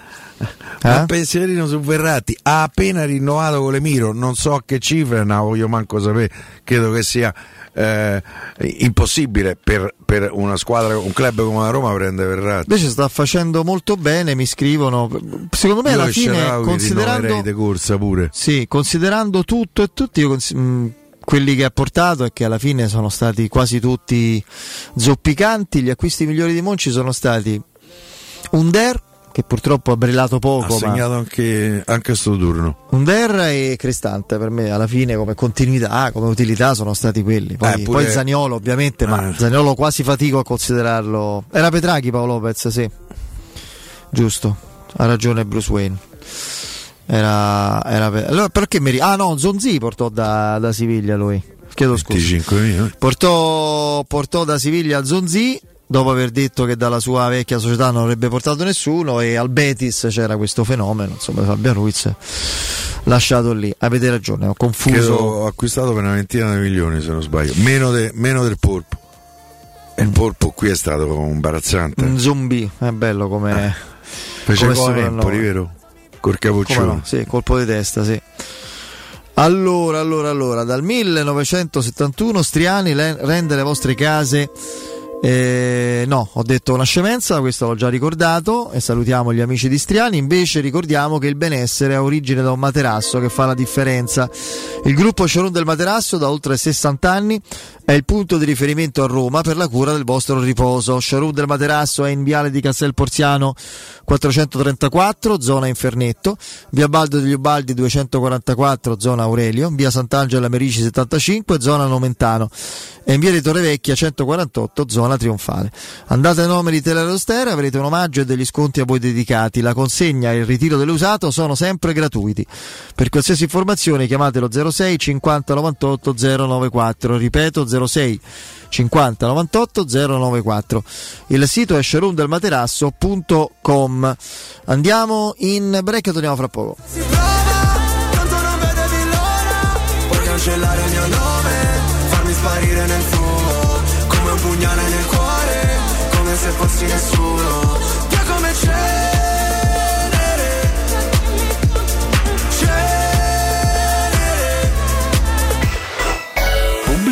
Speaker 2: Un
Speaker 1: Eh?
Speaker 2: pensierino su Verratti ha appena rinnovato con l'Emiro, non so a che cifre, non la voglio manco sapere, credo che sia eh, impossibile per, per una squadra, un club come la Roma prendere Verratti.
Speaker 1: Invece sta facendo molto bene, mi scrivono. Secondo me
Speaker 2: Io
Speaker 1: alla fine, considerando,
Speaker 2: corsa pure.
Speaker 1: Sì, considerando tutto e tutti, io cons- mh, quelli che ha portato e che alla fine sono stati quasi tutti zoppicanti, gli acquisti migliori di Monci sono stati Under, che purtroppo ha brillato
Speaker 2: Ha
Speaker 1: poco, ma
Speaker 2: segnato anche, anche sto turno.
Speaker 1: Under e Cristante per me alla fine come continuità, come utilità sono stati quelli. Poi,
Speaker 2: Eh, pure-
Speaker 1: poi Zaniolo ovviamente, ma
Speaker 2: Eh.
Speaker 1: Zaniolo quasi fatico a considerarlo. Era Petrachi Paolo Lopez, sì. Giusto, ha ragione Bruce Wayne. Era, era Pe- allora, perché mi Ah no, Zonzi portò da, da Siviglia lui. Chiedo scusa.
Speaker 2: 25 milioni.
Speaker 1: Portò, portò da Siviglia Zonzi dopo aver detto che dalla sua vecchia società non avrebbe portato nessuno e al Betis c'era questo fenomeno, insomma Fabian Ruiz lasciato lì. Avete ragione, ho confuso.
Speaker 2: Credo ho acquistato per una ventina di milioni se non sbaglio, meno, de- meno del polpo. E il polpo qui è stato imbarazzante.
Speaker 1: Un zombie, è bello come...
Speaker 2: Fece
Speaker 1: come
Speaker 2: gol
Speaker 1: soprannome.
Speaker 2: Empoli, vero? Col capoccione.
Speaker 1: No? Sì, colpo di testa, sì. Allora, allora, allora, dal 1971 Striani le- rende le vostre case. Eh, no, ho detto una scemenza, questo l'ho già ricordato e salutiamo gli amici di Striani. Invece ricordiamo che il benessere ha origine da un materasso che fa la differenza. Il gruppo Showroom del Materasso da oltre 60 anni è il punto di riferimento a Roma per la cura del vostro riposo. Showroom del Materasso è in viale di Castel Porziano 434, zona Infernetto, via Baldo degli Ubaldi 244, zona Aurelio, via Sant'Angela Merici 75, zona Nomentano e in via di Torrevecchia 148, zona Trionfale. Andate ai numeri di Telerostere, avrete un omaggio e degli sconti a voi dedicati. La consegna e il ritiro dell'usato sono sempre gratuiti. Per qualsiasi informazione chiamatelo 06 50 98 094, ripeto 06 50 98 094. Il sito è showroomdelmaterasso.com. Andiamo in break e torniamo fra poco.
Speaker 18: Puoi cancellare il mio nome, se fossi nessuno.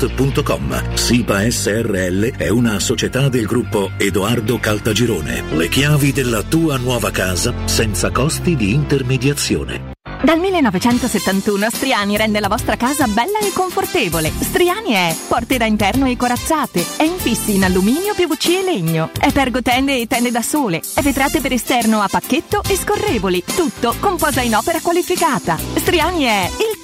Speaker 19: www.kcalt.com. SIPA SRL è una società del gruppo Edoardo Caltagirone. Le chiavi della tua nuova casa senza costi di intermediazione.
Speaker 20: Dal 1971 Striani rende la vostra casa bella e confortevole. Striani è porte da interno e corazzate, è infissi in alluminio, PVC e legno, è pergotende e tende da sole, è vetrate per esterno a pacchetto e scorrevoli, tutto con posa in opera qualificata. Striani è il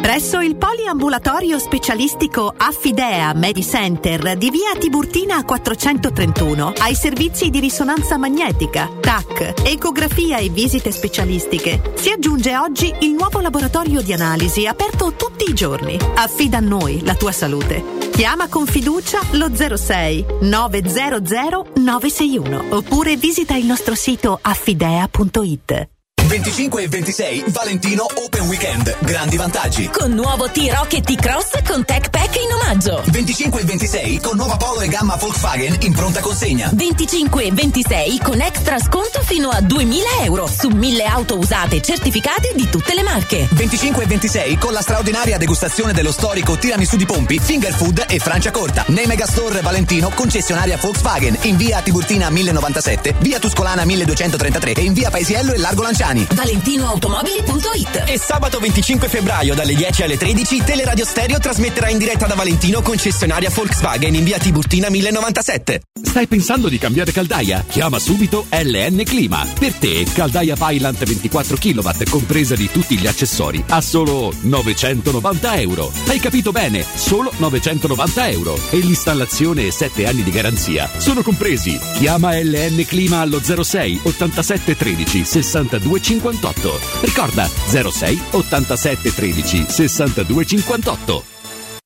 Speaker 21: Presso il poliambulatorio specialistico Affidea Medicenter di via Tiburtina 431 ai servizi di risonanza magnetica, TAC, ecografia e visite specialistiche si aggiunge oggi il nuovo laboratorio di analisi aperto tutti i giorni. Affida a noi la tua salute. Chiama con fiducia lo 06 900 961 oppure visita il nostro sito affidea.it.
Speaker 22: 25 e 26 Valentino Open Weekend. Grandi vantaggi.
Speaker 11: Con nuovo T-Rock e T-Cross con Tech Pack in omaggio.
Speaker 22: 25 e 26 con nuova Polo e gamma Volkswagen in pronta consegna.
Speaker 11: 25 e 26 con extra sconto fino a 2000 euro su 1000 auto usate certificate di tutte le marche.
Speaker 22: 25 e 26 con la straordinaria degustazione dello storico tiramisù di Pompi, Finger Food e Francia Corta. Nei Megastore Valentino, concessionaria Volkswagen, in via Tiburtina 1097, via Tuscolana 1233 e in via Paesiello e Largo Lanciani.
Speaker 11: ValentinoAutomobili.it
Speaker 22: E sabato 25 febbraio dalle 10 alle 13 Teleradio Stereo trasmetterà in diretta da Valentino concessionaria Volkswagen in via Tiburtina 1097.
Speaker 13: Stai pensando di cambiare caldaia? Chiama subito LN Clima. Per te, caldaia Pylant 24 kW compresa di tutti gli accessori a solo 990 euro. Hai capito bene? Solo 990 euro. E l'installazione e 7 anni di garanzia sono compresi. Chiama LN Clima allo 06 87 13 62 58. Ricorda 06 87 13 62 58.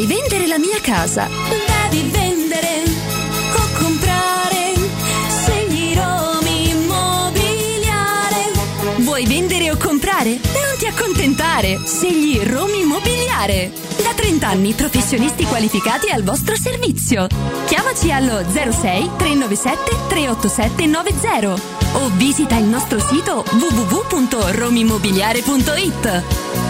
Speaker 11: Vorrei vendere la mia casa. Devi vendere o comprare. Segni Romi Immobiliare. Vuoi vendere o comprare? Non ti accontentare. Segli Romi Immobiliare. Da 30 anni professionisti qualificati al vostro servizio. Chiamaci allo 06 397 387 90 o visita il nostro sito www.romimmobiliare.it.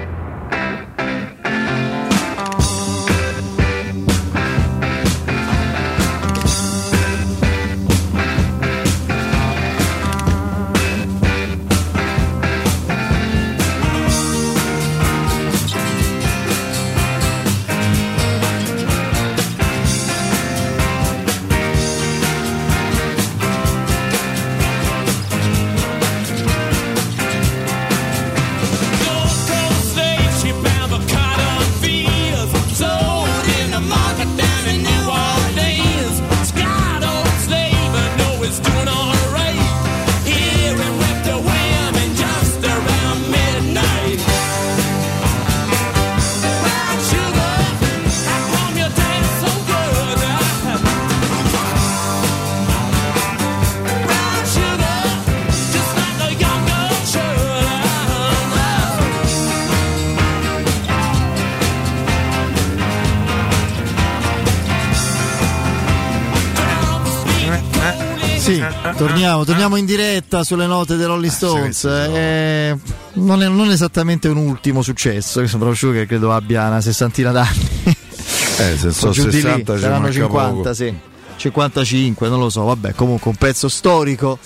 Speaker 1: Torniamo, torniamo in diretta sulle note dei Rolling Stones. Eh, non, è, non esattamente un ultimo successo, proprio che credo abbia una sessantina d'anni.
Speaker 2: Eh, se sono
Speaker 1: Giù di lì,
Speaker 2: 60 ci
Speaker 1: saranno
Speaker 2: manca
Speaker 1: 50,
Speaker 2: poco.
Speaker 1: sì. 55, non lo so, vabbè, comunque un pezzo storico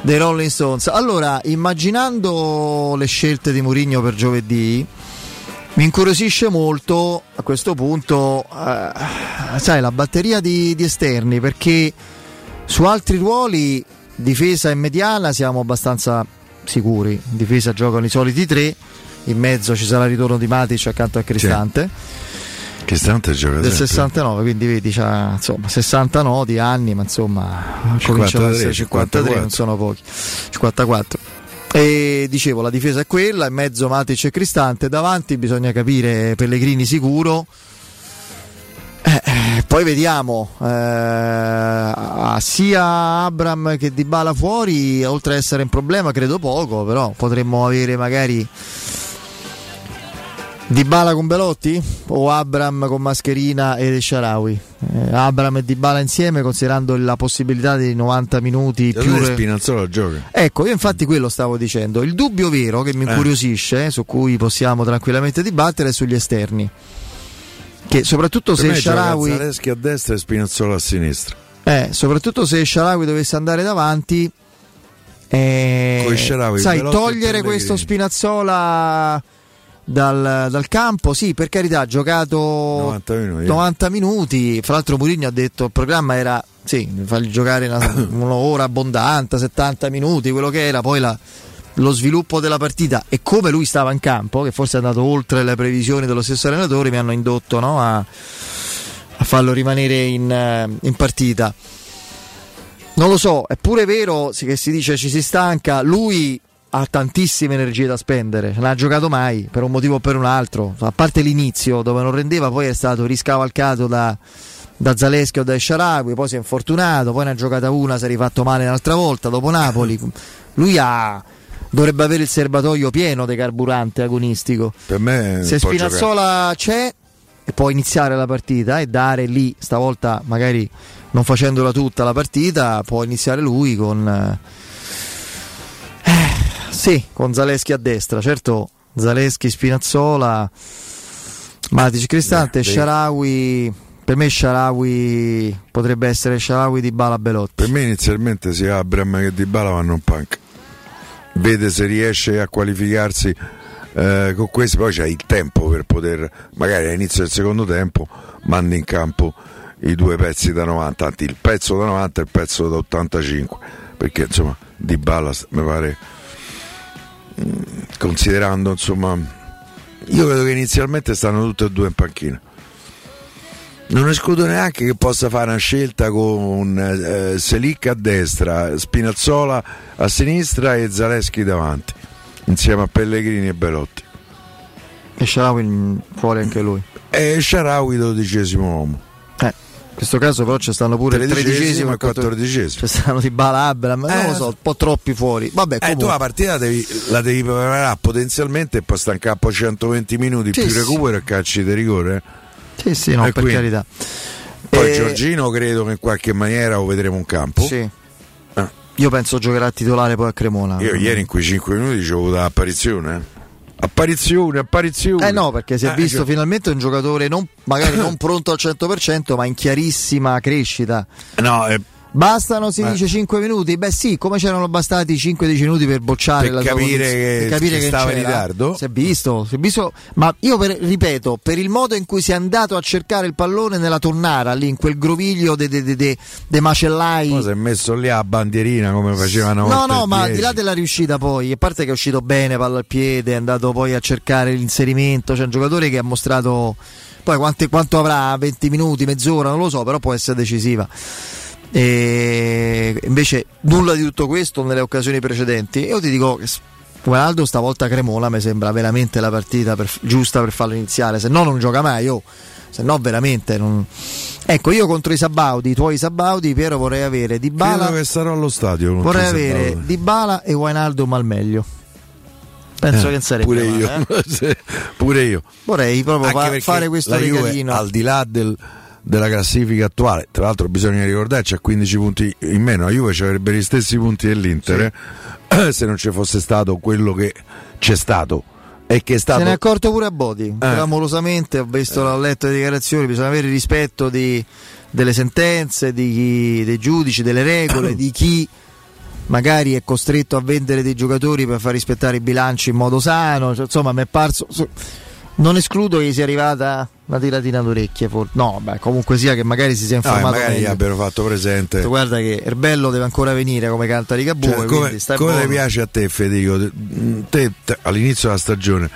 Speaker 1: dei Rolling Stones. Allora, immaginando le scelte di Mourinho per giovedì, mi incuriosisce molto a questo punto, eh, sai, la batteria di, di esterni, perché su altri ruoli, difesa e mediana, siamo abbastanza sicuri. In difesa giocano i soliti tre, in mezzo ci sarà il ritorno di Matic accanto a Cristante.
Speaker 2: Cristante gioca
Speaker 1: Del
Speaker 2: sempre.
Speaker 1: 69, quindi vedi, c'ha, insomma, 60 nodi anni, ma insomma,
Speaker 2: 53,
Speaker 1: cominciano ad essere 53, non
Speaker 2: 54.
Speaker 1: sono pochi. 54. E dicevo, la difesa è quella, in mezzo Matic e Cristante, davanti bisogna capire Pellegrini sicuro. Eh, eh, poi vediamo eh, sia Abram che Dybala fuori, oltre ad essere un problema, credo poco, però potremmo avere magari Dybala con Belotti o Abram con Mascherina e Sharawi? Eh, Abram e Dybala insieme considerando la possibilità di 90 minuti più
Speaker 2: Allora Spinazzola gioca.
Speaker 1: Ecco, io infatti quello stavo dicendo. Il dubbio vero che mi
Speaker 2: Eh.
Speaker 1: incuriosisce, su cui possiamo tranquillamente dibattere, è sugli esterni. Perché soprattutto
Speaker 2: Per
Speaker 1: se Sharawi
Speaker 2: Zaleschi a destra e Spinazzola a sinistra.
Speaker 1: Eh, soprattutto se Sharawi dovesse andare davanti, eh,
Speaker 2: Coi Shaarawy,
Speaker 1: sai, togliere questo Spinazzola dal, dal campo, sì, per carità, ha giocato
Speaker 2: 90 minuti. eh.
Speaker 1: 90 minuti. Fra l'altro, Mourinho ha detto il programma era sì, fargli giocare una- un'ora abbondante, 70 minuti, quello che era, poi la- lo sviluppo della partita e come lui stava in campo, che forse è andato oltre le previsioni dello stesso allenatore, mi hanno indotto no, a, a farlo rimanere in, eh, in partita. Non lo so, è pure vero che si dice ci si stanca, lui ha tantissime energie da spendere, non ha giocato mai per un motivo o per un altro, a parte l'inizio dove non rendeva, poi è stato riscavalcato da, da Zaleschi o da Sharawi, poi si è infortunato, poi ne ha giocata una, si è rifatto male un'altra volta dopo Napoli. Lui ha, dovrebbe avere il serbatoio pieno di carburante agonistico.
Speaker 2: Per me
Speaker 1: Se Spinazzola c'è e può iniziare la partita e dare lì, stavolta magari non facendola tutta la partita, può iniziare lui con... eh, sì, con Zaleschi a destra, certo Zaleschi, Spinazzola, Matic Cristante,
Speaker 2: beh.
Speaker 1: Sharawi... Per me Sharawi potrebbe essere Sharawi di Bala Belotti.
Speaker 2: Per me inizialmente sia Abram che Di Bala vanno in panca. Vede se riesce a qualificarsi eh, con questi, poi c'è il tempo per poter, magari all'inizio del secondo tempo, mandi in campo i due pezzi da 90, anzi il pezzo da 90 e il pezzo da 85, perché insomma Di Bala mi pare, mm, considerando insomma, io credo che inizialmente stanno tutti e due in panchina. Non escludo neanche che possa fare una scelta con eh, Selic a destra, Spinazzola a sinistra e Zaleschi davanti, insieme a Pellegrini e Belotti.
Speaker 1: E Sharawi fuori anche lui.
Speaker 2: E Sharawi dodicesimo uomo.
Speaker 1: Eh, in questo caso però ci stanno pure il
Speaker 2: Tredicesimo e
Speaker 1: quattordicesimo. Ci stanno di Bala Abram, non
Speaker 2: Eh,
Speaker 1: lo so, un po' troppi fuori. Vabbè,
Speaker 2: Eh, tu la partita devi- la devi preparare potenzialmente e poi sta in campo 120 minuti
Speaker 1: Sì,
Speaker 2: più
Speaker 1: sì.
Speaker 2: recupero e calci di rigore.
Speaker 1: Sì, sì, no,
Speaker 2: E
Speaker 1: per
Speaker 2: quindi-
Speaker 1: carità.
Speaker 2: Poi
Speaker 1: Eh,
Speaker 2: Giorgino credo che in qualche maniera lo vedremo in campo.
Speaker 1: Sì. Io penso giocherà titolare poi a Cremona.
Speaker 2: Io ieri in quei 5 minuti ci ho avuto l'apparizione. eh. Apparizione, apparizione.
Speaker 1: Eh no, perché si è
Speaker 2: Eh,
Speaker 1: visto
Speaker 2: che-
Speaker 1: finalmente un giocatore non- magari non pronto al 100%, ma in chiarissima crescita.
Speaker 2: No, eh,
Speaker 1: Bastano, si
Speaker 2: Eh.
Speaker 1: dice, 5 minuti? Beh sì, come c'erano bastati 5-10 minuti per bocciare
Speaker 2: Per
Speaker 1: la
Speaker 2: capire che-
Speaker 1: per capire
Speaker 2: che
Speaker 1: che
Speaker 2: stava in ritardo?
Speaker 1: Si è visto, si è visto, ma io per- ripeto, per il modo in cui si è andato a cercare il pallone nella tonnara, lì in quel groviglio dei de, de, de- de macellai.
Speaker 2: Poi si è messo lì a bandierina come facevano
Speaker 1: No, no, ma al di
Speaker 2: 10.
Speaker 1: là della riuscita poi, a parte che è uscito bene, palla al piede, è andato poi a cercare l'inserimento, c'è un giocatore che ha mostrato poi quante- quanto avrà, 20 minuti, mezz'ora, non lo so, però può essere decisiva. E invece nulla di tutto questo nelle occasioni precedenti. Io ti dico che Ronaldo stavolta Cremona mi sembra veramente la partita per- giusta per farlo iniziare, se no non gioca mai, oh. se no veramente non... Ecco, io contro i Sabaudi, i tuoi Sabaudi, Piero vorrei avere Di Bala
Speaker 2: Credo che sarò allo stadio.
Speaker 1: Vorrei avere. Di Bala e al meglio. Penso
Speaker 2: Eh,
Speaker 1: che sarebbe
Speaker 2: pure
Speaker 1: male,
Speaker 2: io.
Speaker 1: eh.
Speaker 2: Pure io.
Speaker 1: Vorrei proprio fa- fare questo
Speaker 2: la Juve,
Speaker 1: regalino.
Speaker 2: al di là del- della classifica attuale, tra l'altro bisogna ricordare c'ha 15 punti in meno, la Juve ci avrebbe gli stessi punti dell'Inter eh, se non ci fosse stato quello che c'è stato e che è stato
Speaker 1: Se ne è accorto pure a Bodi, clamorosamente, ho visto, ho letto le dichiarazioni, bisogna avere rispetto di- delle sentenze, di chi- dei giudici, delle regole, di chi magari è costretto a vendere dei giocatori per far rispettare i bilanci in modo sano, cioè, insomma mi è parso... Non escludo che gli sia arrivata una tiratina d'orecchie, for- no, beh, comunque sia che magari si sia
Speaker 2: No, e
Speaker 1: informato
Speaker 2: magari gli
Speaker 1: meglio.
Speaker 2: abbiano fatto presente.
Speaker 1: Guarda che Erbello deve ancora venire come canta Rigabue,
Speaker 2: Cioè, come come piace a te Federico? Te, te, all'inizio della stagione,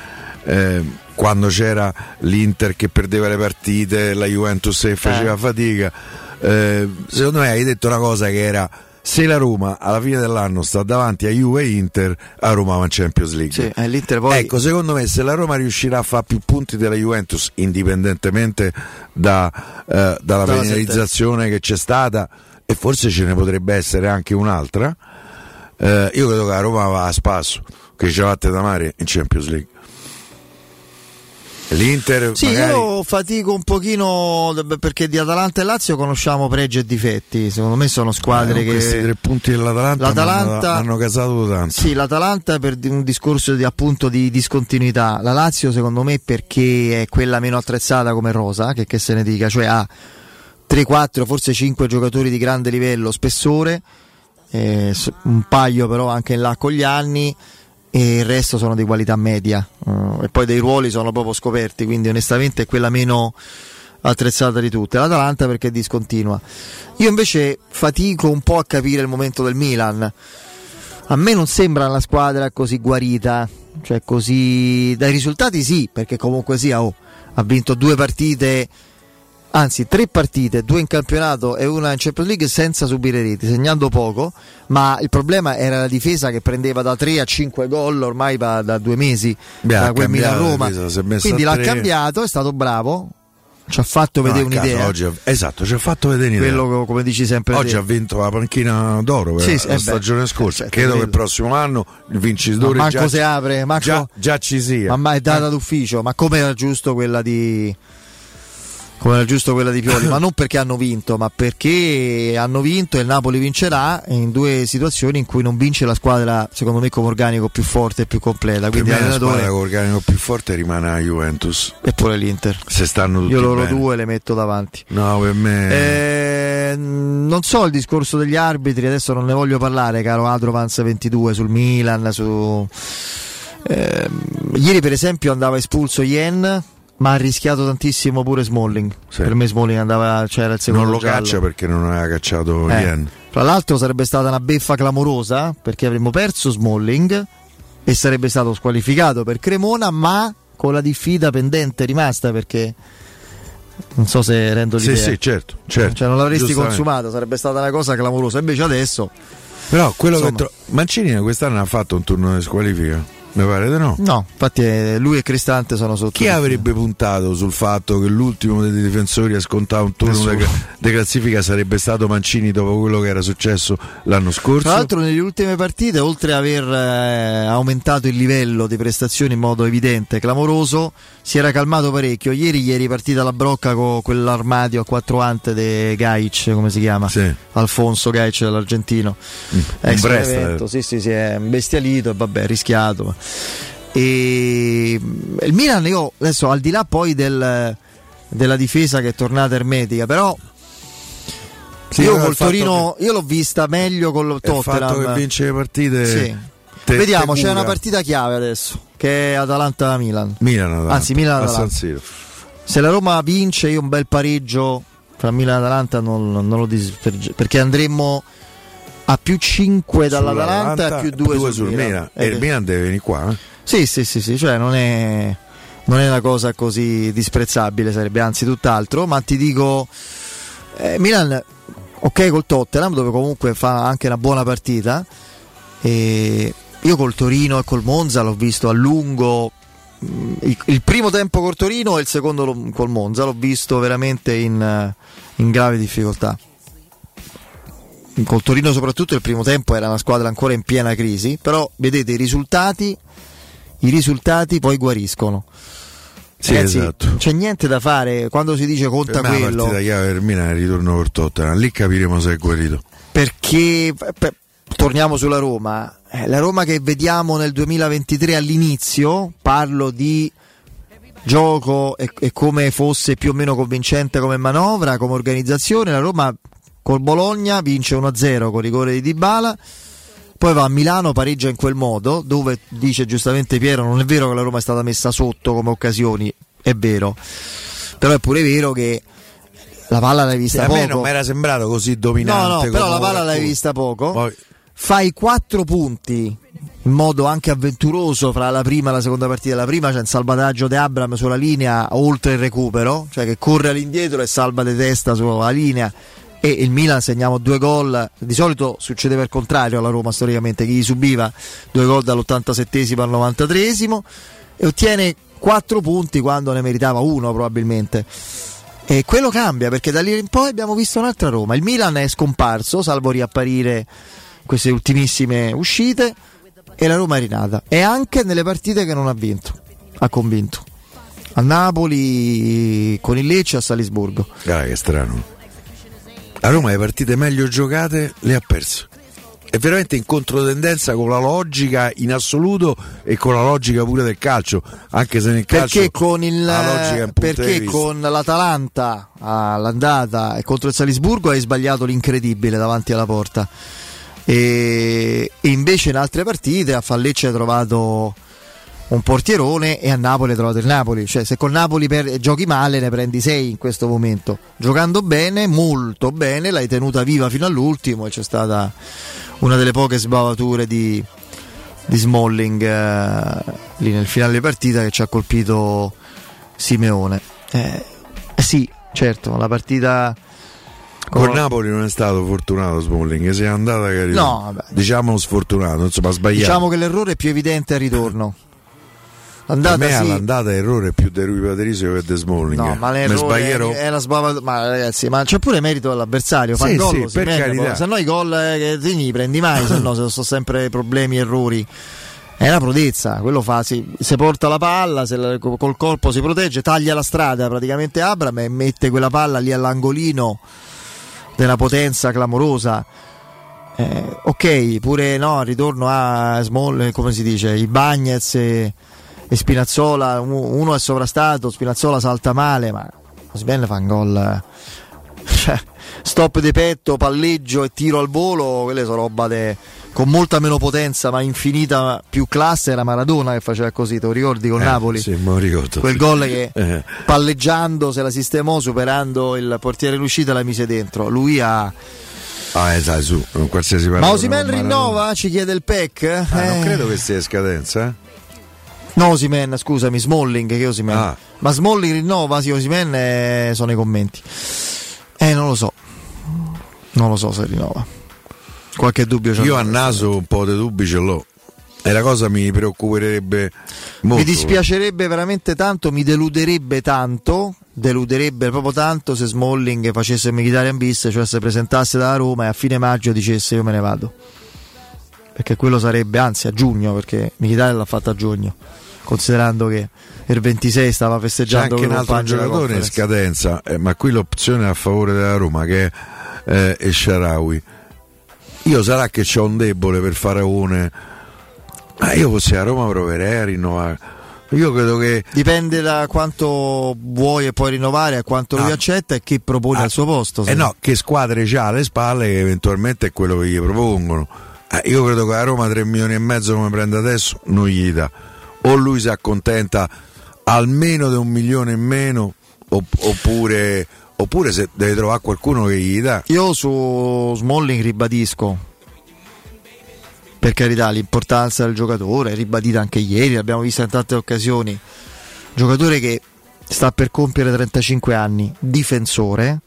Speaker 2: eh, quando c'era l'Inter che perdeva le partite, la Juventus che faceva
Speaker 1: Eh.
Speaker 2: fatica, eh, secondo me hai detto una cosa che era se la Roma alla fine dell'anno sta davanti a Juve e Inter, a Roma va in Champions League.
Speaker 1: Sì, eh, poi-
Speaker 2: Ecco, secondo me se la Roma riuscirà a fare più punti della Juventus, indipendentemente da, eh, dalla
Speaker 1: Dalla
Speaker 2: penalizzazione che c'è stata, e forse ce ne potrebbe essere anche un'altra, eh, io credo che la Roma va a spasso, che ci vatte da mare in Champions League. L'Inter
Speaker 1: Sì,
Speaker 2: magari...
Speaker 1: io fatico un pochino perché di Atalanta e Lazio conosciamo pregi e difetti. Secondo me sono squadre
Speaker 2: Eh,
Speaker 1: che.
Speaker 2: questi tre punti dell'Atalanta
Speaker 1: L'Atalanta-
Speaker 2: hanno, casato tanto.
Speaker 1: Sì, l'Atalanta per un discorso di appunto di discontinuità. La Lazio, secondo me, perché è quella meno attrezzata come rosa, che, che se ne dica, cioè ha 3-4, forse 5 giocatori di grande livello, spessore, eh, un paio però anche in là con gli anni e il resto sono di qualità media Eh, e poi dei ruoli sono proprio scoperti quindi onestamente è quella meno attrezzata di tutte. l'Atalanta perché è discontinua. Io invece fatico un po' a capire il momento del Milan. A me non sembra una squadra così guarita cioè così dai risultati sì perché comunque sia oh, ha vinto due partite anzi tre partite, due in campionato e una in Champions League senza subire reti, segnando poco, ma il problema era la difesa che prendeva da 3 a 5 gol ormai da, da due mesi
Speaker 2: Beh,
Speaker 1: da quel
Speaker 2: la difesa, è messo
Speaker 1: Quindi l'ha cambiato, è stato bravo, ci ha fatto
Speaker 2: No,
Speaker 1: vedere un'idea.
Speaker 2: oggi esatto, ci ha fatto vedere un'idea.
Speaker 1: Quello co- come dici sempre
Speaker 2: Oggi
Speaker 1: te.
Speaker 2: ha vinto la panchina d'oro per
Speaker 1: Sì,
Speaker 2: la
Speaker 1: sì, eh beh,
Speaker 2: stagione scorsa.
Speaker 1: certo,
Speaker 2: Credo che il prossimo anno il
Speaker 1: Ma
Speaker 2: vincitore
Speaker 1: manco
Speaker 2: già,
Speaker 1: si apre, manco-
Speaker 2: già, già ci sia.
Speaker 1: Ma è data d'ufficio, ma come era giusto quella di come era giusto quella di Pioli, ma non perché hanno vinto, ma perché hanno vinto e il Napoli vincerà in due situazioni in cui non vince la squadra, secondo me, come organico più forte e più completa.
Speaker 2: Per
Speaker 1: Quindi
Speaker 2: la squadra con organico più forte rimane la Juventus.
Speaker 1: e pure l'Inter.
Speaker 2: Se stanno tutti
Speaker 1: Io loro
Speaker 2: bene.
Speaker 1: due le metto davanti.
Speaker 2: No, per me
Speaker 1: Eh, non so il discorso degli arbitri, adesso non ne voglio parlare, caro Adrovans 22 sul Milan, su... Ehm, ieri per esempio andava espulso Yen, ma ha rischiato tantissimo pure Smalling. Per me Smalling andava, c'era il secondo
Speaker 2: non lo
Speaker 1: giallo.
Speaker 2: caccia perché non aveva cacciato
Speaker 1: Eh,
Speaker 2: Yen.
Speaker 1: Tra l'altro sarebbe stata una beffa clamorosa perché avremmo perso Smalling e sarebbe stato squalificato per Cremona, ma con la diffida pendente rimasta perché non so se rendo
Speaker 2: Sì,
Speaker 1: l'idea.
Speaker 2: sì, certo, certo.
Speaker 1: Cioè non l'avresti consumata, sarebbe stata una cosa clamorosa. Invece adesso
Speaker 2: Però quello
Speaker 1: Insomma.
Speaker 2: che tro- Mancini quest'anno ha fatto un turno di squalifica. Mi pare di no.
Speaker 1: No, infatti eh, lui e Cristante sono sotto.
Speaker 2: Chi avrebbe puntato sul fatto che l'ultimo dei difensori a scontare un turno di classifica sarebbe stato Mancini dopo quello che era successo l'anno scorso?
Speaker 1: Tra l'altro nelle ultime partite, oltre ad aver eh, aumentato il livello di prestazioni in modo evidente, clamoroso, si era calmato parecchio. Ieri gli è ripartita la brocca con quell'armadio a quattro ante di Gaic, come si chiama? Alfonso Gaic dell'argentino. Ex
Speaker 2: Brest,
Speaker 1: Benevento,
Speaker 2: eh.
Speaker 1: sì, sì, si è imbestialito e vabbè, rischiato. E il Milan, io adesso al di là poi del- della difesa che è tornata ermetica, però
Speaker 2: Sì,
Speaker 1: io col Torino io l'ho vista meglio con il
Speaker 2: E il fatto
Speaker 1: Tottenham.
Speaker 2: che vince le partite.
Speaker 1: Sì.
Speaker 2: te-
Speaker 1: Vediamo,
Speaker 2: te
Speaker 1: c'è una partita chiave adesso che è Atalanta-Milan.
Speaker 2: Milan,
Speaker 1: Anzi, Milan. Se la Roma vince, io un bel pareggio fra Milan e Atalanta non, non lo disperge perché andremo a più 5 dall'Atalanta e a più 2
Speaker 2: sul Milan.
Speaker 1: Eh,
Speaker 2: E il Milan deve venire qua. eh.
Speaker 1: Sì, sì, sì, sì, cioè non è, non è una cosa così disprezzabile, sarebbe anzi tutt'altro, ma ti dico, eh, Milan, ok col Tottenham, dove comunque fa anche una buona partita, e io col Torino e col Monza l'ho visto a lungo, mm, il, il primo tempo col Torino e il secondo col Monza l'ho visto veramente in, eh, in grave difficoltà. Col Torino soprattutto il primo tempo era una squadra ancora in piena crisi, però vedete i risultati i risultati poi guariscono.
Speaker 2: Sì,
Speaker 1: Ragazzi,
Speaker 2: esatto.
Speaker 1: c'è niente da fare quando si dice conta
Speaker 2: Per me la
Speaker 1: quello.
Speaker 2: partita chiave per Milan è il ritorno per Tottenham. Lì capiremo se è guarito.
Speaker 1: Perché per- torniamo sulla Roma. Eh, la Roma che vediamo nel 2023 all'inizio, parlo di gioco e, e come fosse più o meno convincente come manovra, come organizzazione. La Roma col Bologna vince 1-0 con rigore di Dybala. Poi va a Milano, pareggia in quel modo, dove dice giustamente Piero: non è vero che la Roma è stata messa sotto come occasioni, è vero. Però è pure vero che la palla l'hai vista
Speaker 2: a
Speaker 1: poco.
Speaker 2: me non mi era sembrato così dominante.
Speaker 1: No, no, però la palla l'hai vista poco.
Speaker 2: Poi-
Speaker 1: Fai quattro punti in modo anche avventuroso fra la prima e la seconda partita. La prima c'è un salvataggio di Abram sulla linea oltre il recupero, cioè che corre all'indietro e salva di testa sulla linea. E il Milan segniamo due gol. Di solito succedeva il contrario alla Roma storicamente, chi subiva due gol dall'87 al 93 e ottiene quattro punti quando ne meritava uno probabilmente. E quello cambia perché da lì in poi abbiamo visto un'altra Roma. Il Milan è scomparso, salvo riapparire queste ultimissime uscite, e la Roma è rinata. E anche nelle partite che non ha vinto, ha convinto. a Napoli, con il Lecce a Salisburgo.
Speaker 2: Guarda che strano. A Roma le partite meglio giocate le ha perse. È veramente in controtendenza con la logica in assoluto e con la logica pure del calcio, anche se nel calcio
Speaker 1: Perché con, il,
Speaker 2: la
Speaker 1: perché con l'Atalanta all'andata e contro il Salisburgo hai sbagliato l'incredibile davanti alla porta. E, e invece in altre partite a Fallecce hai trovato un portierone e a Napoli trovato il Napoli. Cioè, se col Napoli per- giochi male ne prendi 6 in questo momento. Giocando bene, molto bene, l'hai tenuta viva fino all'ultimo e c'è stata una delle poche sbavature di, di Smalling eh, lì nel finale di partita che ci ha colpito Simeone. Eh, eh sì, certo, la partita
Speaker 2: Con Napoli non è stato fortunato Smalling, si è andata carino.
Speaker 1: No, vabbè.
Speaker 2: diciamo sfortunato, insomma sbagliato.
Speaker 1: diciamo che l'errore è più evidente al ritorno.
Speaker 2: Per
Speaker 1: L'andata
Speaker 2: me
Speaker 1: sì,
Speaker 2: all'andata errore più di Rui Patricio che di Smalling.
Speaker 1: No, ma l'errore
Speaker 2: sbaglierò.
Speaker 1: è, è la sbava- ma ragazzi, ma c'è pure merito all'avversario.
Speaker 2: Sì,
Speaker 1: gol,
Speaker 2: sì, per carità.
Speaker 1: se no i gol eh, ti li prendi mai, se no se sono sempre problemi, errori. È una prodezza, quello fa, si, se porta la palla, se la- col colpo si protegge, taglia la strada praticamente Abram e mette quella palla lì all'angolino della potenza clamorosa. Eh, ok, pure no, ritorno a Small, come si dice, i Bagnets e, e Spinazzola, uno è sovrastato, Spinazzola salta male, ma Osben fa un gol. eh. Cioè, stop di petto, palleggio e tiro al volo, quelle sono roba de- con molta meno potenza ma infinita più classe, era Maradona che faceva così, te lo ricordi con
Speaker 2: Eh,
Speaker 1: Napoli?
Speaker 2: Sì, me lo ricordo.
Speaker 1: Quel gol che
Speaker 2: Eh.
Speaker 1: palleggiando se la sistemò, superando il portiere in uscita la mise dentro. Lui ha
Speaker 2: Ah, sai, su, qualsiasi
Speaker 1: ma Osimen rinnova? Ci chiede il PEC?
Speaker 2: Ah, non
Speaker 1: Eh.
Speaker 2: credo che sia scadenza, eh?
Speaker 1: No, Osimen, scusami, Smalling che Osimen.
Speaker 2: Ah.
Speaker 1: Ma Smalling rinnova? Sì, Osimen eh, sono i commenti. Eh, non lo so. Non lo so se rinnova. Qualche dubbio c'è.
Speaker 2: Io a naso un po' di dubbi ce l'ho. E la cosa mi preoccuperebbe molto.
Speaker 1: Mi dispiacerebbe veramente tanto, mi deluderebbe tanto, deluderebbe proprio tanto se Smalling facesse Militarian bis, cioè se presentasse da Roma e a fine maggio dicesse io me ne vado. Perché quello sarebbe, anzi a giugno, perché Militarian l'ha fatto a giugno, considerando che il 26 stava
Speaker 2: C'è
Speaker 1: festeggiando
Speaker 2: anche un altro giocatore in scadenza, eh, ma qui l'opzione è a favore della Roma che è eh, Esharawi. Io sarà che c'ho un debole per Faraone, ma io fossi a Roma proverei a rinnovare. Io credo che
Speaker 1: Dipende da quanto vuoi e puoi rinnovare, a quanto lui
Speaker 2: Ah.
Speaker 1: accetta e chi propone al suo posto.
Speaker 2: Eh no, che squadre c'ha alle spalle che eventualmente è quello che gli propongono. Eh, io credo che a Roma 3 milioni e mezzo come prende adesso non gli dà. O lui si accontenta almeno di un milione in meno, opp- oppure, oppure se deve trovare qualcuno che gli dà.
Speaker 1: Io su Smalling ribadisco per carità l'importanza del giocatore, ribadita anche ieri, l'abbiamo vista in tante occasioni. Giocatore che sta per compiere 35 anni, difensore.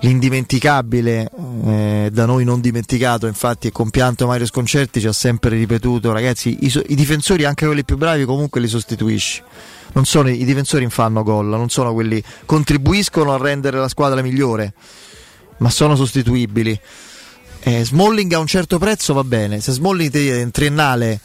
Speaker 1: L'indimenticabile, eh, da noi non dimenticato, infatti, è compianto Mario Sconcerti ci ha sempre ripetuto: ragazzi, i, so- i difensori, anche quelli più bravi, comunque li sostituisci. Non sono, I difensori non fanno gol, non sono quelli contribuiscono a rendere la squadra migliore, ma sono sostituibili. Eh, Smalling a un certo prezzo va bene, se Smalling in triennale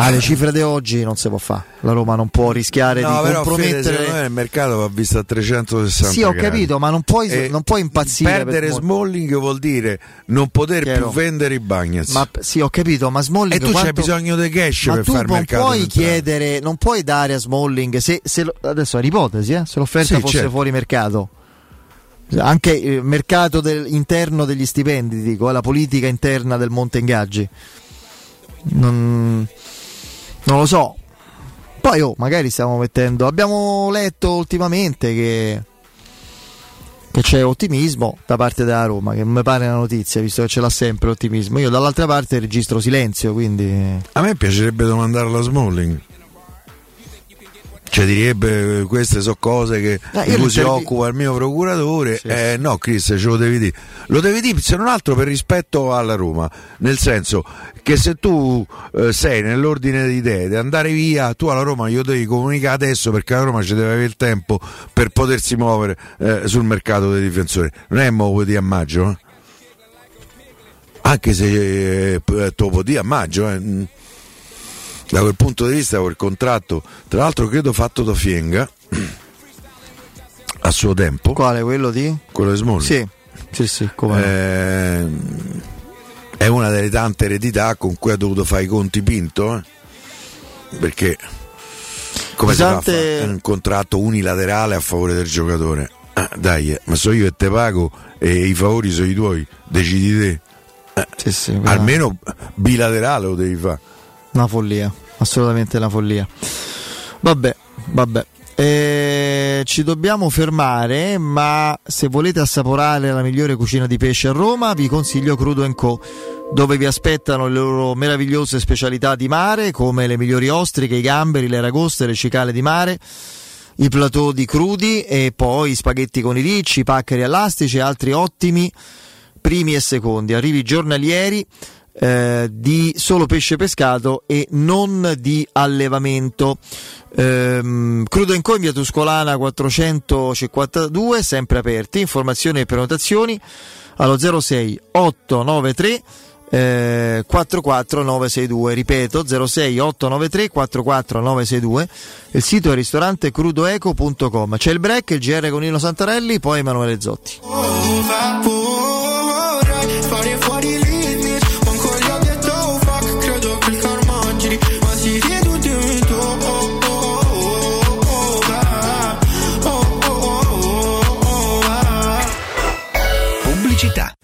Speaker 1: alle cifre di oggi non si può fare. La Roma non può rischiare
Speaker 2: No,
Speaker 1: di
Speaker 2: però Fede,
Speaker 1: compromettere.
Speaker 2: me il mercato va visto a 360
Speaker 1: Sì, ho
Speaker 2: gradi.
Speaker 1: capito, ma non puoi,
Speaker 2: E
Speaker 1: non puoi impazzire.
Speaker 2: Perdere
Speaker 1: per Smalling.
Speaker 2: Vuol dire non poter
Speaker 1: Chiaro.
Speaker 2: più vendere i Bagnets.
Speaker 1: Ma sì, ho capito, ma Smalling
Speaker 2: E tu c'hai
Speaker 1: quanto-
Speaker 2: bisogno di cash
Speaker 1: ma
Speaker 2: per
Speaker 1: tu
Speaker 2: fare il
Speaker 1: non
Speaker 2: mercato
Speaker 1: puoi
Speaker 2: centrale.
Speaker 1: chiedere, non puoi dare a Smalling se, se lo- adesso è un'ipotesi, eh, se l'offerta
Speaker 2: Sì,
Speaker 1: fosse
Speaker 2: certo.
Speaker 1: fuori mercato. Anche il mercato del- interno degli stipendi, dico, eh, la politica interna del Monte Ingaggi. Non, non lo so. Poi oh, magari stiamo mettendo. Abbiamo letto ultimamente che, che c'è ottimismo da parte della Roma, che non mi pare una notizia, visto che ce l'ha sempre ottimismo. Io dall'altra parte registro silenzio, quindi.
Speaker 2: A me piacerebbe domandarlo a Smalling. Cioè direbbe queste sono cose che,
Speaker 1: Eh,
Speaker 2: di
Speaker 1: io
Speaker 2: cui si occupa il mio procuratore. Eh, no, Chris, ce lo devi dire. Lo devi dire se non altro per rispetto alla Roma. Nel senso che se tu eh, sei nell'ordine di idee di andare via, tu alla Roma glielo devi comunicare adesso perché la Roma ci deve avere il tempo per potersi muovere eh, sul mercato dei difensori. Non è muovo di a maggio, eh. Anche se eh, dopo di a maggio, eh. Da quel punto di vista quel contratto tra l'altro credo fatto da Fienga a suo tempo.
Speaker 1: Quale? Quello di?
Speaker 2: Quello di Smalling.
Speaker 1: Sì, sì, sì, come.
Speaker 2: Ehm, è una delle tante eredità con cui ha dovuto fare i conti Pinto, eh? perché come si fa a
Speaker 1: Pesante-
Speaker 2: fare un contratto unilaterale a favore del giocatore? Ah, dai, eh, ma so io e te pago e i favori sono i tuoi, decidi te. Eh, Almeno bilaterale lo devi fare.
Speaker 1: Una follia, assolutamente una follia. Vabbè, vabbè. Eh, ci dobbiamo fermare, ma se volete assaporare la migliore cucina di pesce a Roma, vi consiglio Crudo Co, dove vi aspettano le loro meravigliose specialità di mare, come le migliori ostriche, i gamberi, le aragoste, le cicale di mare, i plateau di crudi e poi spaghetti con i ricci, paccheri elastici e altri ottimi primi e secondi, arrivi giornalieri eh, di solo pesce pescato e non di allevamento. Ehm, Crudo in Co in via Tuscolana 452, sempre aperti. Informazioni e prenotazioni allo 06 893 eh, 44962 ripeto 06 893 44962 il sito è ristorante crudoeco.com c'è il break il GR con Nino Santarelli poi Emanuele Zotti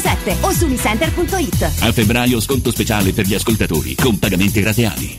Speaker 11: 1177 o su miscenter.it.
Speaker 23: A febbraio sconto speciale per gli ascoltatori con pagamenti rateali.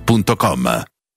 Speaker 9: Secur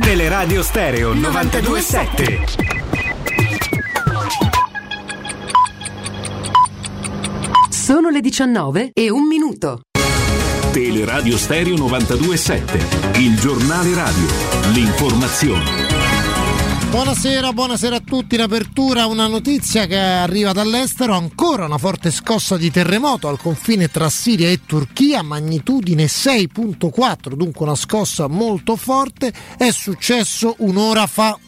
Speaker 24: Teleradio Stereo 927.
Speaker 25: Sono le 19 e un minuto.
Speaker 26: Teleradio Stereo 927, il giornale radio, l'informazione.
Speaker 14: Buonasera, buonasera a tutti. In apertura una notizia che arriva dall'estero, ancora una forte scossa di terremoto al confine tra Siria e Turchia, magnitudine 6.4, dunque una scossa molto forte, è successo un'ora fa.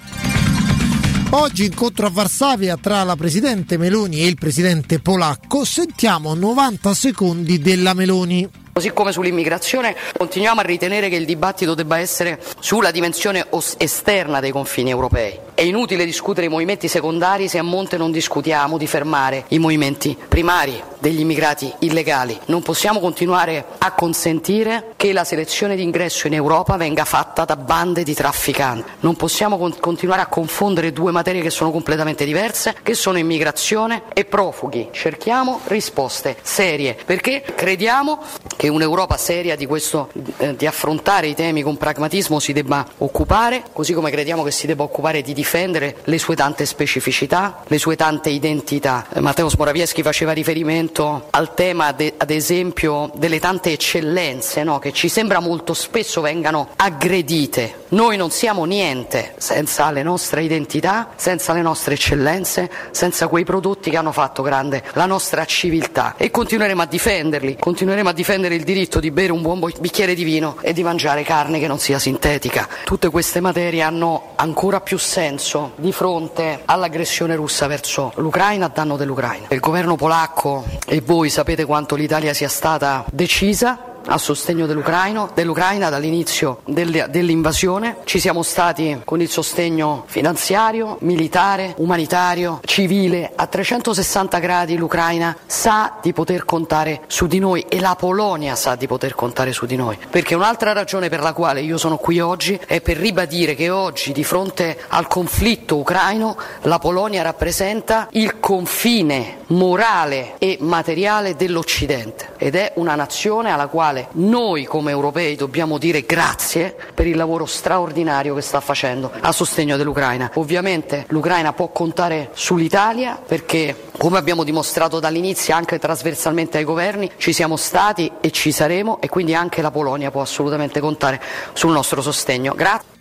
Speaker 14: Oggi incontro a Varsavia tra la Presidente Meloni e il Presidente polacco, sentiamo 90 secondi della Meloni.
Speaker 27: Così come sull'immigrazione continuiamo a ritenere che il dibattito debba essere sulla dimensione esterna dei confini europei. È inutile discutere i movimenti secondari se a monte non discutiamo di fermare i movimenti primari degli immigrati illegali. Non possiamo continuare a consentire che la selezione d'ingresso in Europa venga fatta da bande di trafficanti. Non possiamo con- continuare a confondere due materie che sono completamente diverse, che sono immigrazione e profughi. Cerchiamo risposte serie, perché crediamo che un'Europa seria di, questo, eh, di affrontare i temi con pragmatismo si debba occupare, così come crediamo che si debba occupare di difendere le sue tante specificità, le sue tante identità. Eh, Matteo Morawiecki faceva riferimento al tema, de- ad esempio, delle tante eccellenze no? che ci sembra molto spesso vengano aggredite. Noi non siamo niente senza le nostre identità, senza le nostre eccellenze, senza quei prodotti che hanno fatto grande la nostra civiltà e continueremo a difenderli, continueremo a difendere il diritto di bere un buon bicchiere di vino e di mangiare carne che non sia sintetica. Tutte queste materie hanno ancora più senso di fronte all'aggressione russa verso l'Ucraina a danno dell'Ucraina. Il governo polacco e voi sapete quanto l'Italia sia stata decisa a sostegno dell'Ucraina, dall'inizio dell'invasione. Ci siamo stati con il sostegno finanziario, militare, umanitario, civile. A 360 gradi l'Ucraina sa di poter contare su di noi e la Polonia sa di poter contare su di noi. Perché un'altra ragione per la quale io sono qui oggi è per ribadire che oggi di fronte al conflitto ucraino la Polonia rappresenta il confine morale e materiale dell'Occidente ed è una nazione alla quale noi come europei dobbiamo dire grazie per il lavoro straordinario che sta facendo a sostegno dell'Ucraina. Ovviamente l'Ucraina può contare sull'Italia perché come abbiamo dimostrato dall'inizio anche trasversalmente ai governi ci siamo stati e ci saremo e quindi anche la Polonia può assolutamente contare sul nostro sostegno. Grazie.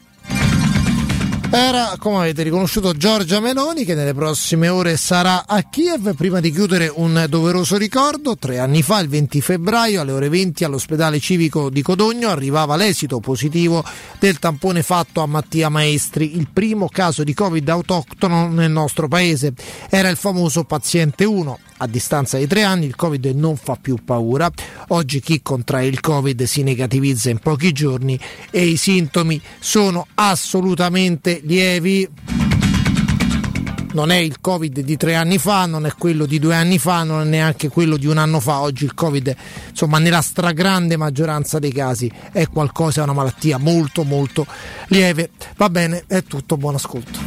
Speaker 14: Era, come avete riconosciuto, Giorgia Meloni che nelle prossime ore sarà a Kiev. Prima di chiudere un doveroso ricordo, tre anni fa, il 20 febbraio, alle ore 20 all'ospedale civico di Codogno arrivava l'esito positivo del tampone fatto a Mattia Maestri, il primo caso di Covid autoctono nel nostro paese. Era il famoso paziente 1. A distanza di tre anni il Covid non fa più paura. Oggi chi contrae il Covid si negativizza in pochi giorni e i sintomi sono assolutamente lievi. Non è il Covid di tre anni fa, non è quello di due anni fa, non è neanche quello di un anno fa. Oggi il Covid, insomma, nella stragrande maggioranza dei casi è qualcosa, è una malattia molto molto lieve. Va bene, è tutto, buon ascolto.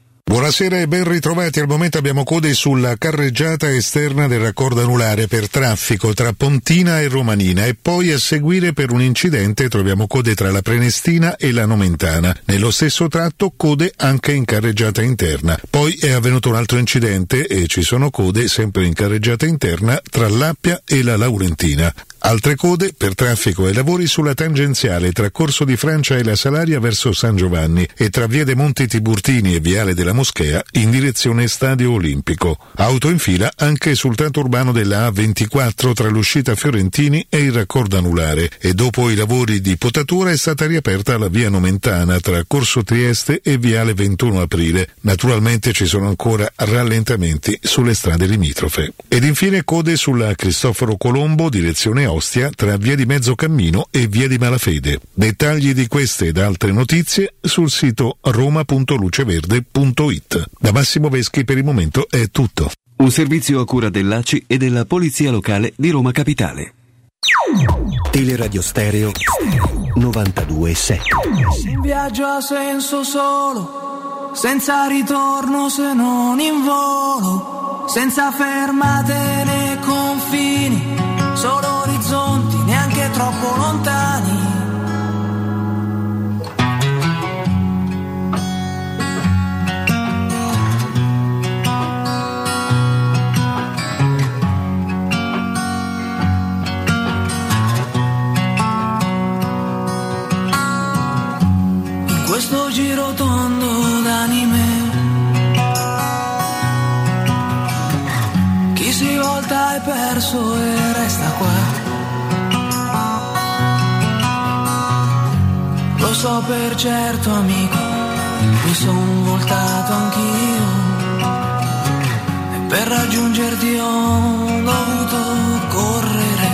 Speaker 17: Buonasera e ben ritrovati. Al momento abbiamo code sulla carreggiata esterna del raccordo anulare per traffico tra Pontina e Romanina e poi a seguire per un incidente troviamo code tra la Prenestina e la Nomentana. Nello stesso tratto code anche in carreggiata interna. Poi è avvenuto un altro incidente e ci sono code sempre in carreggiata interna tra l'Appia e la Laurentina. Altre code per traffico e lavori sulla tangenziale tra Corso di Francia e la Salaria verso San Giovanni e tra Via dei Monti Tiburtini e Viale della Moschea in direzione Stadio Olimpico. Auto in fila anche sul tratto urbano della A24 tra l'uscita Fiorentini e il raccordo anulare e dopo i lavori di potatura è stata riaperta la via Nomentana tra Corso Trieste e Viale 21 Aprile. Naturalmente ci sono ancora rallentamenti sulle strade limitrofe. Ed infine code sulla Cristoforo Colombo direzione Ostia tra via di Mezzocammino e via di Malafede. Dettagli di queste ed altre notizie sul sito roma.luceverde.it. Da Massimo Veschi per il momento è tutto.
Speaker 9: Un servizio a cura dell'ACI e della Polizia Locale di Roma Capitale.
Speaker 13: Teleradio Stereo 92.7
Speaker 28: Un viaggio ha senso solo, senza ritorno se non in volo, senza fermate né troppo lontani. In questo Chi si volta è perso e resta qua Lo so per certo amico Mi son voltato anch'io. E per raggiungerti ho dovuto correre.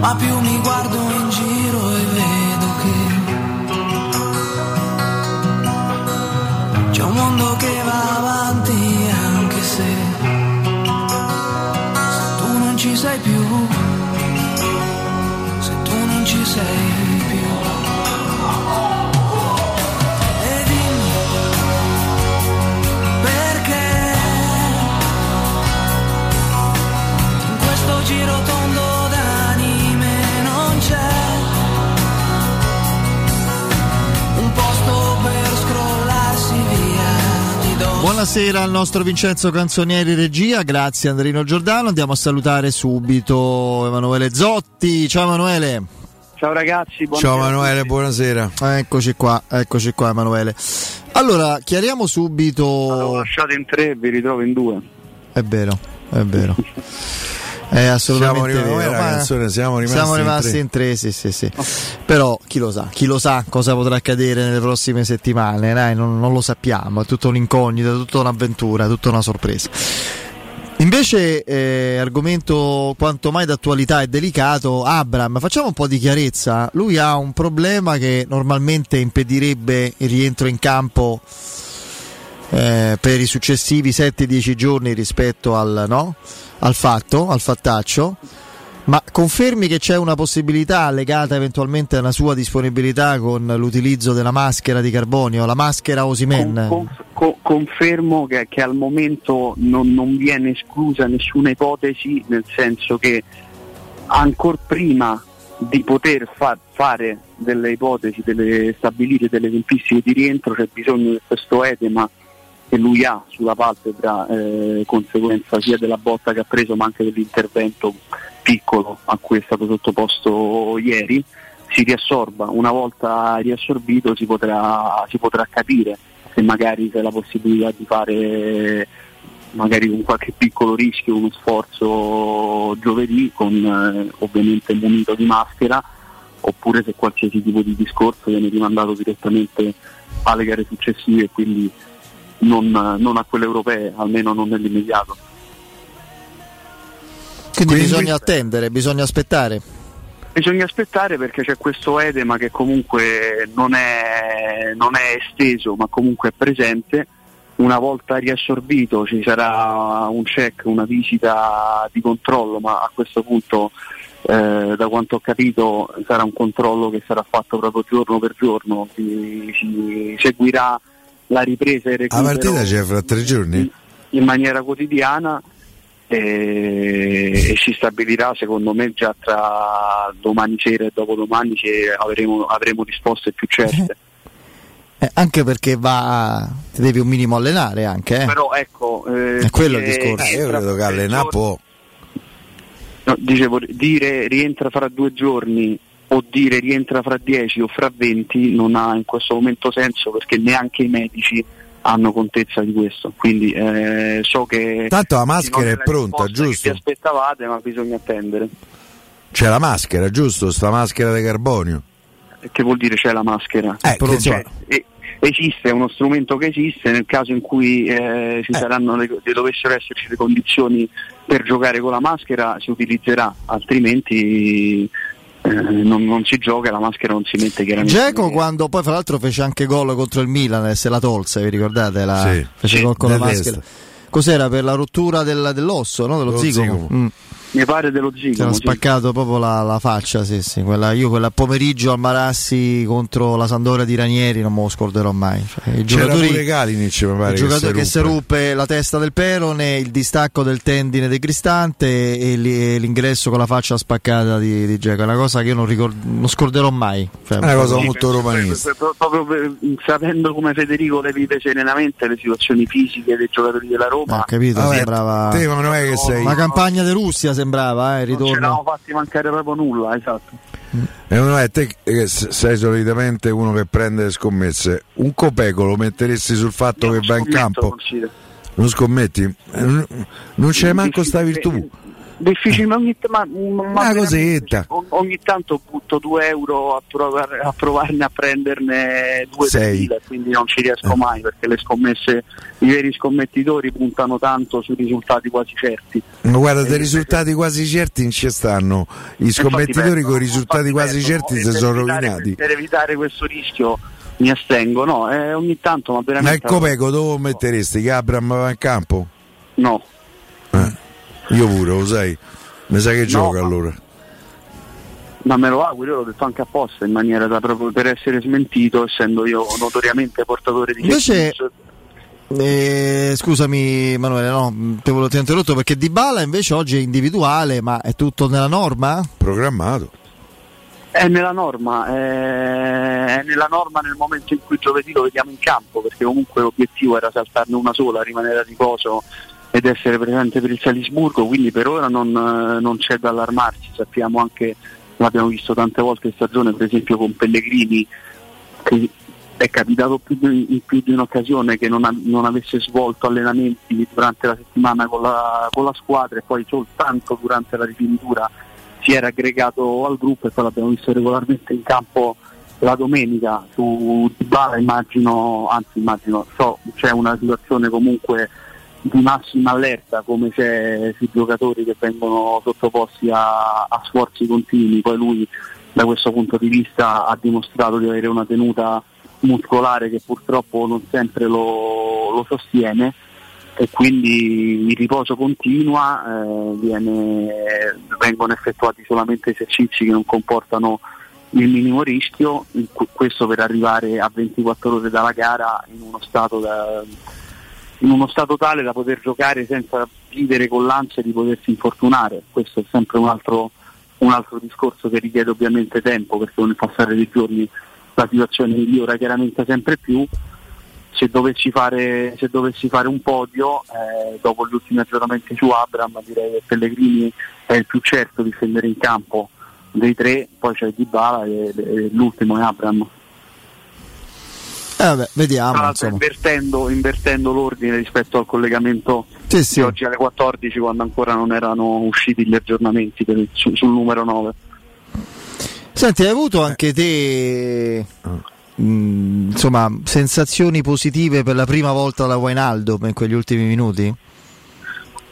Speaker 28: Ma più mi guardo in giro e vedo che C'è un mondo che va avanti
Speaker 1: Buonasera al nostro Vincenzo Canzonieri regia, grazie Andrino Giordano. Andiamo a salutare subito Emanuele Zotti. Ciao Emanuele.
Speaker 29: Ciao ragazzi,
Speaker 2: Ciao Emanuele, buonasera.
Speaker 1: Eccoci qua, eccoci qua Emanuele. Allora, chiariamo subito.
Speaker 29: L'avevo lasciato in tre, vi ritrovo in due.
Speaker 1: È vero, è vero. È assolutamente
Speaker 2: Siamo
Speaker 1: vero.
Speaker 2: canzone, siamo rimasti
Speaker 1: siamo
Speaker 2: in
Speaker 1: rimasti
Speaker 2: tre.
Speaker 1: in tre, sì, sì, sì. Però chi lo sa, chi lo sa cosa potrà accadere nelle prossime settimane, dai, non, non lo sappiamo, è tutta un'incognita, tutta un'avventura, tutta una sorpresa. Invece, eh, argomento quanto mai d'attualità e delicato, Abram, facciamo un po' di chiarezza. Lui ha un problema che normalmente impedirebbe il rientro in campo eh, per i successivi 7-10 giorni rispetto al, no? al fatto, al fattaccio. Ma confermi che c'è una possibilità legata eventualmente a una sua disponibilità con l'utilizzo della maschera di carbonio, la maschera Osimen?
Speaker 29: Con- co- confermo che, che al momento non, non viene esclusa nessuna ipotesi, nel senso che ancora prima di poter fa- fare delle ipotesi, delle stabilire delle tempistiche di rientro, c'è bisogno che questo edema che lui ha sulla palpebra, eh, conseguenza sia della botta che ha preso ma anche dell'intervento piccolo a cui è stato sottoposto ieri, si riassorba. Una volta riassorbito si potrà, si potrà capire se magari c'è la possibilità di fare magari con qualche piccolo rischio uno sforzo giovedì con eh, ovviamente munito di maschera oppure se qualsiasi tipo di discorso viene rimandato direttamente alle gare successive quindi non, non a quelle europee almeno non nell'immediato
Speaker 1: Quindi, bisogna attendere, bisogna aspettare.
Speaker 29: Bisogna aspettare perché c'è questo edema che comunque non è, non è esteso ma comunque è presente. Una volta riassorbito ci sarà un check, una visita di controllo, ma a questo punto eh, da quanto ho capito sarà un controllo che sarà fatto proprio giorno per giorno, si, si seguirà la ripresa e il
Speaker 2: La
Speaker 29: recupero
Speaker 2: partita c'è fra tre giorni?
Speaker 29: in maniera quotidiana e, si stabilirà secondo me già tra domani sera e dopodomani che avremo, avremo risposte più certe.
Speaker 1: Eh, anche perché va, ti devi un minimo allenare anche. Eh.
Speaker 29: Però ecco, eh,
Speaker 1: È quello il discorso.
Speaker 2: Eh, io credo che allenare può.
Speaker 29: no, dicevo, dire rientra fra due giorni o dire rientra fra dieci o fra venti non ha in questo momento senso perché neanche i medici hanno contezza di questo. Quindi eh, so che
Speaker 2: Tanto la maschera è pronta, giusto?
Speaker 29: Vi aspettavate, ma bisogna attendere.
Speaker 2: C'è la maschera, giusto? Sta maschera di carbonio.
Speaker 29: Che vuol dire c'è la maschera?
Speaker 2: Eh, che
Speaker 29: Cioè, e- esiste, è uno strumento che esiste, nel caso in cui eh, ci saranno le, dovessero esserci le condizioni per giocare con la maschera si utilizzerà, altrimenti eh, non, non si gioca la maschera non si mette chiaramente.
Speaker 1: Geco quando poi fra l'altro fece anche gol contro il Milan e se la tolse, vi ricordate? La,
Speaker 2: Sì.
Speaker 1: fece
Speaker 2: Sì,
Speaker 1: gol con la maschera. Cos'era per la rottura del- dell'osso, no? dello
Speaker 2: Lo
Speaker 1: zigomo?
Speaker 2: zigomo.
Speaker 1: Mm.
Speaker 29: Mi pare dello
Speaker 1: Si era
Speaker 29: zigomo. sì.
Speaker 1: spaccato proprio la, la faccia, sì, sì. Quella, io quella pomeriggio al Marassi contro la Sandoria di Ranieri non me lo scorderò mai. Cioè, I
Speaker 2: C'era
Speaker 1: giocatori,
Speaker 2: pure Kalinic, mi pare.
Speaker 1: il giocatore che si
Speaker 2: ruppe.
Speaker 1: la testa del perone, il distacco del tendine decristante e, li- e l'ingresso con la faccia spaccata di, di Dzeko. È una cosa che io non, ricord- non scorderò mai. Cioè,
Speaker 2: È una cosa molto romanista.
Speaker 29: Pro- Proprio per- sapendo come Federico le vive serenamente le situazioni fisiche dei giocatori della Roma,
Speaker 1: Ho capito,
Speaker 2: Vabbè,
Speaker 1: sembrava
Speaker 2: te, ma non è che sei-
Speaker 1: una campagna di Russia sembrava, eh, il
Speaker 29: non ce
Speaker 1: ritorno.
Speaker 29: l'avamo fatti mancare proprio nulla, esatto.
Speaker 2: E non è te che sei solitamente uno che prende le scommesse. Un copeco lo metteresti sul fatto che va in campo? Non scommetti? Eh, non- Non c'è manco sta virtù.
Speaker 29: Difficile, ma ogni, ma, ma
Speaker 2: Una cosetta.
Speaker 29: ogni tanto butto 2 euro a, provare- a provarne a prenderne 2
Speaker 2: Sei.
Speaker 29: quindi non ci riesco
Speaker 2: Eh.
Speaker 29: mai perché le scommesse, i veri scommettitori puntano tanto sui risultati quasi certi.
Speaker 2: Ma guarda, dei risultati quasi certi non ci stanno. I scommettitori con i risultati quasi
Speaker 29: perdono,
Speaker 2: certi si sono rovinati.
Speaker 29: Per evitare questo rischio mi astengo, no, eh, ogni tanto ma
Speaker 2: Ma
Speaker 29: veramente...
Speaker 2: il copeco dove lo metteresti? Che Abram va in campo?
Speaker 29: No,
Speaker 2: Eh, Io pure, lo sai. Mi sa che gioca
Speaker 29: ma-
Speaker 2: allora.
Speaker 29: ma me lo auguro, io l'ho detto anche apposta in maniera da proprio per essere smentito, essendo io notoriamente portatore di
Speaker 1: Invece-. Eh, scusami Emanuele, no, ti ho interrotto perché Dybala invece oggi è individuale, ma è tutto nella norma?
Speaker 2: Programmato.
Speaker 29: È nella norma, eh, è nella norma nel momento in cui giovedì lo vediamo in campo, perché comunque l'obiettivo era saltarne una sola, rimanere a riposo ed essere presente per il Salisburgo, quindi per ora non, eh, non c'è da allarmarsi, sappiamo anche, l'abbiamo visto tante volte in stagione, per esempio con Pellegrini, che è capitato più di, in più di un'occasione che non, ha- non avesse svolto allenamenti durante la settimana con la, con la squadra e poi soltanto durante la rifinitura si era aggregato al gruppo e poi l'abbiamo visto regolarmente in campo la domenica su Dybala immagino, anzi immagino, so, c'è una situazione comunque di massima allerta come c'è sui giocatori che vengono sottoposti a, a sforzi continui, poi lui da questo punto di vista ha dimostrato di avere una tenuta muscolare che purtroppo non sempre lo, lo sostiene. E quindi il riposo continua, eh, viene- vengono effettuati solamente esercizi che non comportano il minimo rischio, questo per arrivare a 24 ore dalla gara in uno stato, da- in uno stato tale da poter giocare senza vivere con l'ansia di potersi infortunare, questo è sempre un altro, un altro discorso che richiede ovviamente tempo perché con il passare dei giorni la situazione migliora chiaramente sempre più. Se dovessi fare, se dovessi fare un podio, eh, dopo gli ultimi aggiornamenti su Abram, direi che Pellegrini è il più certo di scendere in campo dei tre, poi c'è Dybala e, e l'ultimo è Abram.
Speaker 1: Eh, vabbè, vediamo. Insomma.
Speaker 29: invertendo, invertendo l'ordine rispetto al collegamento
Speaker 1: Sì, sì.
Speaker 29: di oggi alle 14 quando ancora non erano usciti gli aggiornamenti per su- sul numero 9.
Speaker 1: Senti, hai avuto anche te mh, insomma, sensazioni positive per la prima volta da Wainaldo in quegli ultimi minuti?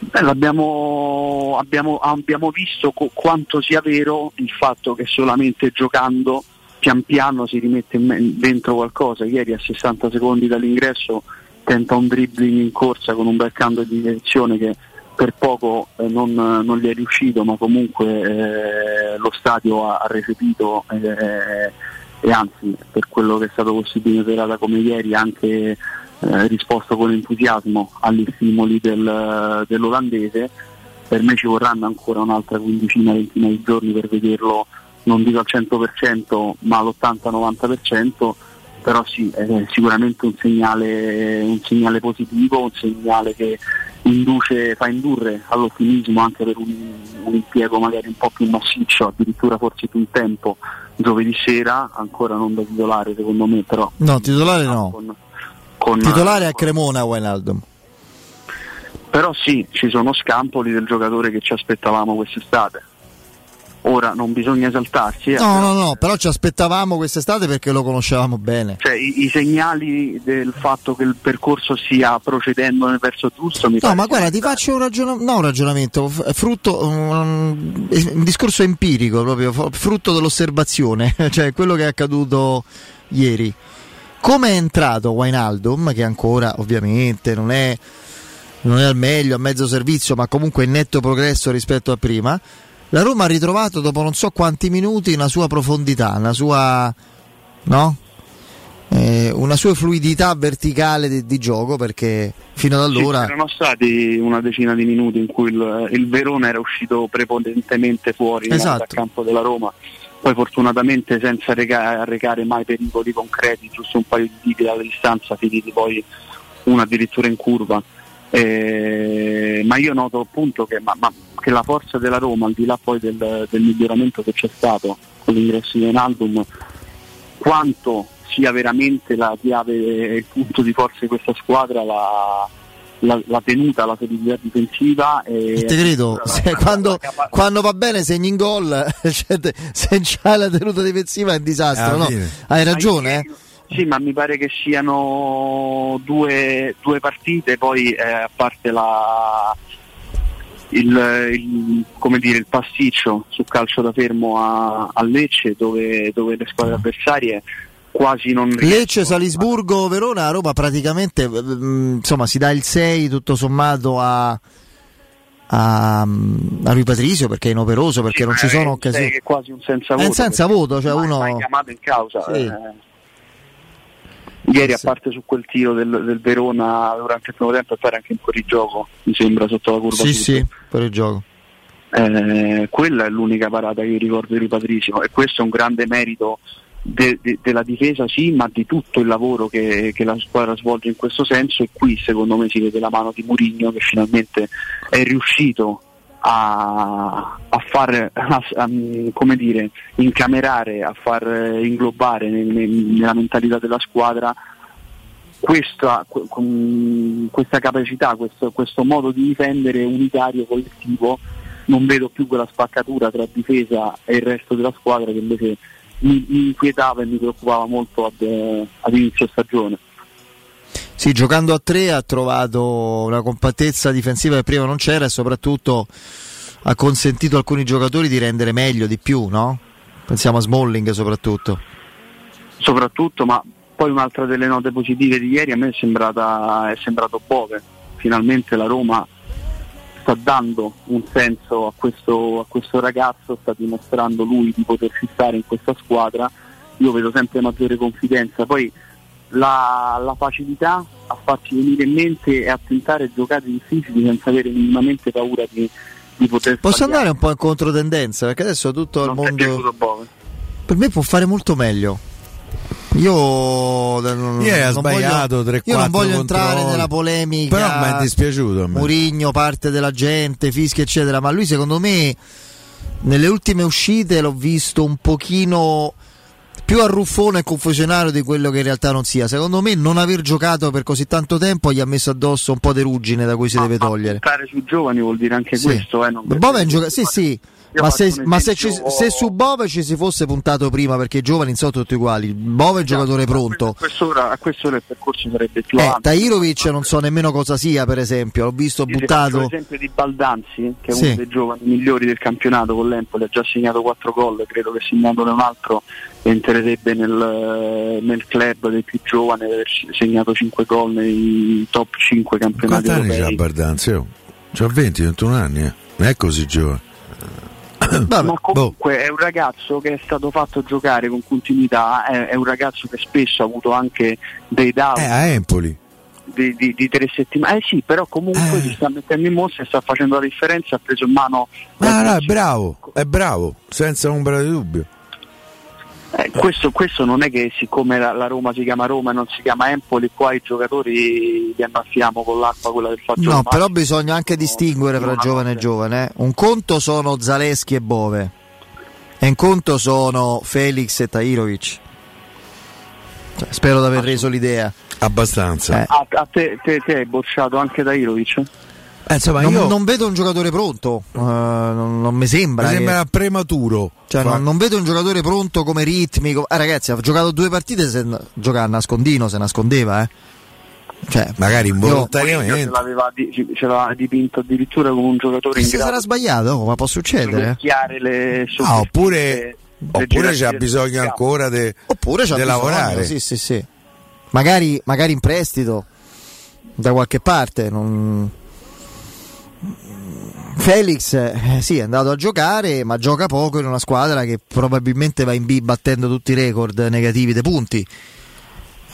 Speaker 29: Beh, l'abbiamo- abbiamo, abbiamo visto co- quanto sia vero il fatto che solamente giocando pian piano si rimette dentro qualcosa. Ieri a 60 secondi dall'ingresso tenta un dribbling in corsa con un bel cambio di direzione che per poco eh, non, non gli è riuscito, ma comunque eh, lo stadio ha, ha recepito eh, e anzi per quello che è stato possibile in serata come ieri anche eh, risposto con entusiasmo agli stimoli del- dell'olandese. Per me ci vorranno ancora un'altra quindicina, ventina di giorni per vederlo, non dico al 100%, ma all'80-90%, però sì, è sicuramente un segnale, un segnale positivo, un segnale che induce, fa indurre all'ottimismo anche per un, un impiego magari un po' più massiccio, addirittura forse più in tempo, giovedì sera, ancora non da titolare secondo me, però
Speaker 1: No, titolare no.
Speaker 29: con- con-
Speaker 1: Titolare a Cremona Wainaldo.
Speaker 29: però sì, ci sono scampoli del giocatore che ci aspettavamo quest'estate. Ora non bisogna esaltarsi, eh,
Speaker 1: No, no, no, però ci aspettavamo quest'estate perché lo conoscevamo bene.
Speaker 29: cioè, i, i segnali del fatto che il percorso stia procedendo nel verso giusto mi
Speaker 1: No, ma guarda, ti faccio un, ragiona- no, un ragionamento, f- è frutto, un, un discorso empirico, proprio f- frutto dell'osservazione, cioè quello che è accaduto ieri. Come è entrato Wainaldum, che ancora ovviamente non è, non è al meglio, a mezzo servizio, ma comunque in netto progresso rispetto a prima, la Roma ha ritrovato dopo non so quanti minuti una sua profondità, una sua, no? Eh, una sua fluidità verticale di, di gioco perché fino ad allora...
Speaker 29: Sì, erano stati una decina di minuti in cui il, il Verona era uscito prepotentemente fuori
Speaker 1: Esatto.
Speaker 29: dal campo della Roma, poi fortunatamente senza reca- arrecare mai pericoli concreti, giusto un paio di tiri alla distanza, finiti poi uno addirittura in curva. Eh, ma io noto appunto che, ma- ma- che la forza della Roma, al di là poi del, del miglioramento che c'è stato con l'ingresso di Enaldum, quanto sia veramente la chiave e il punto di forza di questa squadra la, la- la tenuta, la solidità difensiva e,
Speaker 1: E te credo, se- quando, quando va bene segni in gol, cioè, se c'hai la tenuta difensiva è un disastro,
Speaker 29: Alla
Speaker 1: no? Hai ragione, eh?
Speaker 29: Sì, ma mi pare che siano due, due partite, poi eh, a parte la, il, il- come dire, il pasticcio sul calcio da fermo a, a Lecce dove, dove le squadre avversarie quasi non
Speaker 1: Lecce, Salisburgo, Verona, Roma praticamente mm, insomma si dà il 6 tutto sommato a, a, a Rui Patrizio perché è inoperoso, perché non ci sono occasioni.
Speaker 29: è quasi un senza
Speaker 1: È
Speaker 29: voto.
Speaker 1: un senza voto, cioè
Speaker 29: mai-
Speaker 1: uno-
Speaker 29: mai chiamato in causa.
Speaker 1: Sì.
Speaker 29: eh. Ieri, a parte su quel tiro del, del Verona durante il primo tempo e poi anche in fuorigioco, mi sembra sotto la curva
Speaker 1: Sì, sì, per il gioco.
Speaker 29: Eh, quella è l'unica parata che ricordo di Patrizio e questo è un grande merito de- de- della difesa, sì, ma di tutto il lavoro che, che la squadra svolge in questo senso e qui secondo me si vede la mano di Murigno che finalmente è riuscito a, a far a- a- come dire, incamerare, a far inglobare nel- nel- nella mentalità della squadra questa, questa capacità, questo, questo modo di difendere unitario, collettivo, non vedo più quella spaccatura tra difesa e il resto della squadra che invece mi, mi inquietava e mi preoccupava molto ad, eh, ad inizio stagione.
Speaker 1: Sì, giocando a tre ha trovato una compattezza difensiva che prima non c'era e soprattutto ha consentito a alcuni giocatori di rendere meglio, di più, no? Pensiamo a Smalling soprattutto.
Speaker 29: Soprattutto, ma poi un'altra delle note positive di ieri a me è, sembrata, è sembrato Bove. Finalmente la Roma sta dando un senso a questo, a questo ragazzo, sta dimostrando lui di potersi stare in questa squadra. Io vedo sempre maggiore confidenza. Poi la, la facilità a farci venire in mente e a tentare giocate difficili senza avere minimamente paura di, di poter
Speaker 1: Posso
Speaker 29: sbagliare.
Speaker 1: andare un po' in controtendenza perché adesso tutto il
Speaker 29: Non piaciuto
Speaker 1: mondo per me può fare molto meglio. Io non,
Speaker 2: Ieri ha sbagliato
Speaker 1: voglio,
Speaker 2: 3-4
Speaker 1: io non voglio entrare nella polemica.
Speaker 2: Però mi è dispiaciuto.
Speaker 1: Murigno, parte della gente, fischi eccetera, ma lui secondo me nelle ultime uscite l'ho visto un pochino più arruffone e confusionario di quello che in realtà non sia. Secondo me non aver giocato per così tanto tempo gli ha messo addosso un po' di ruggine da cui si deve togliere.
Speaker 29: Puntare sui giovani vuol dire anche
Speaker 1: Sì.
Speaker 29: questo, eh, non
Speaker 1: Bove è un gioca- sì, sì. Ma se, ma se ci-
Speaker 29: esempio-
Speaker 1: se su Bove ci si fosse puntato prima, perché i giovani sono tutti uguali, Bove è un giocatore pronto.
Speaker 29: A quest'ora, a quest'ora il percorso sarebbe più
Speaker 1: Eh,
Speaker 29: avanti.
Speaker 1: Tahirovic non so nemmeno cosa sia, per esempio, l'ho visto
Speaker 29: Io
Speaker 1: buttato.
Speaker 29: l'esempio di Baldanzi, che è
Speaker 1: Sì.
Speaker 29: uno dei giovani migliori del campionato con l'Empoli, ha già segnato 4 gol, credo che segnandone un altro entrerebbe nel, nel club dei più giovani, aver segnato 5 gol nei top 5 campionati
Speaker 2: Quanti anni c'ha
Speaker 29: europei.
Speaker 2: Bardanzi? Oh? C'ha 20-21 anni, eh. non è così giovane.
Speaker 29: Ma
Speaker 2: boh.
Speaker 29: comunque è un ragazzo che è stato fatto giocare con continuità, è, è un ragazzo che spesso ha avuto anche dei down
Speaker 2: Eh, a Empoli.
Speaker 29: di, di- di tre settimane. Eh sì, però comunque si sta mettendo in mostra e sta facendo la differenza, ha preso in mano
Speaker 2: No, no, è bravo, è bravo, senza ombra di dubbio.
Speaker 29: Eh, questo, questo non è che siccome la, la Roma si chiama Roma e non si chiama Empoli, qua i giocatori li annaffiamo con l'acqua quella del faccio
Speaker 1: No, però bisogna anche distinguere fra giovane e giovane. eh. Un conto sono Zaleschi e Bove, e un conto sono Felix e Tahirovic. Cioè, spero di aver reso l'idea.
Speaker 2: Abbastanza.
Speaker 29: Ah, a te, te, te hai bocciato anche da Irovic?
Speaker 2: Eh, insomma,
Speaker 1: non,
Speaker 2: io
Speaker 1: non vedo un giocatore pronto, eh, non, non mi sembra.
Speaker 2: mi
Speaker 1: che-
Speaker 2: sembra prematuro.
Speaker 1: Cioè, non, non vedo un giocatore pronto come ritmico. Ah, ragazzi, ha giocato due partite. Se giocava a nascondino, se nascondeva, eh. Cioè,
Speaker 2: magari
Speaker 29: Ce
Speaker 2: involontariamente.
Speaker 29: l'aveva, di- ce l'aveva dipinto addirittura come un giocatore in
Speaker 1: se
Speaker 29: grado
Speaker 1: sarà sbagliato, oh, ma può succedere. eh.
Speaker 29: le
Speaker 2: Ah, oppure, oppure
Speaker 29: del
Speaker 2: bisogno ancora di
Speaker 1: bisogno,
Speaker 2: lavorare.
Speaker 1: Sì, sì, sì. Magari, magari in prestito da qualche parte. non- Felix eh, sì, è andato a giocare, ma gioca poco in una squadra che probabilmente va in B battendo tutti i record negativi dei punti.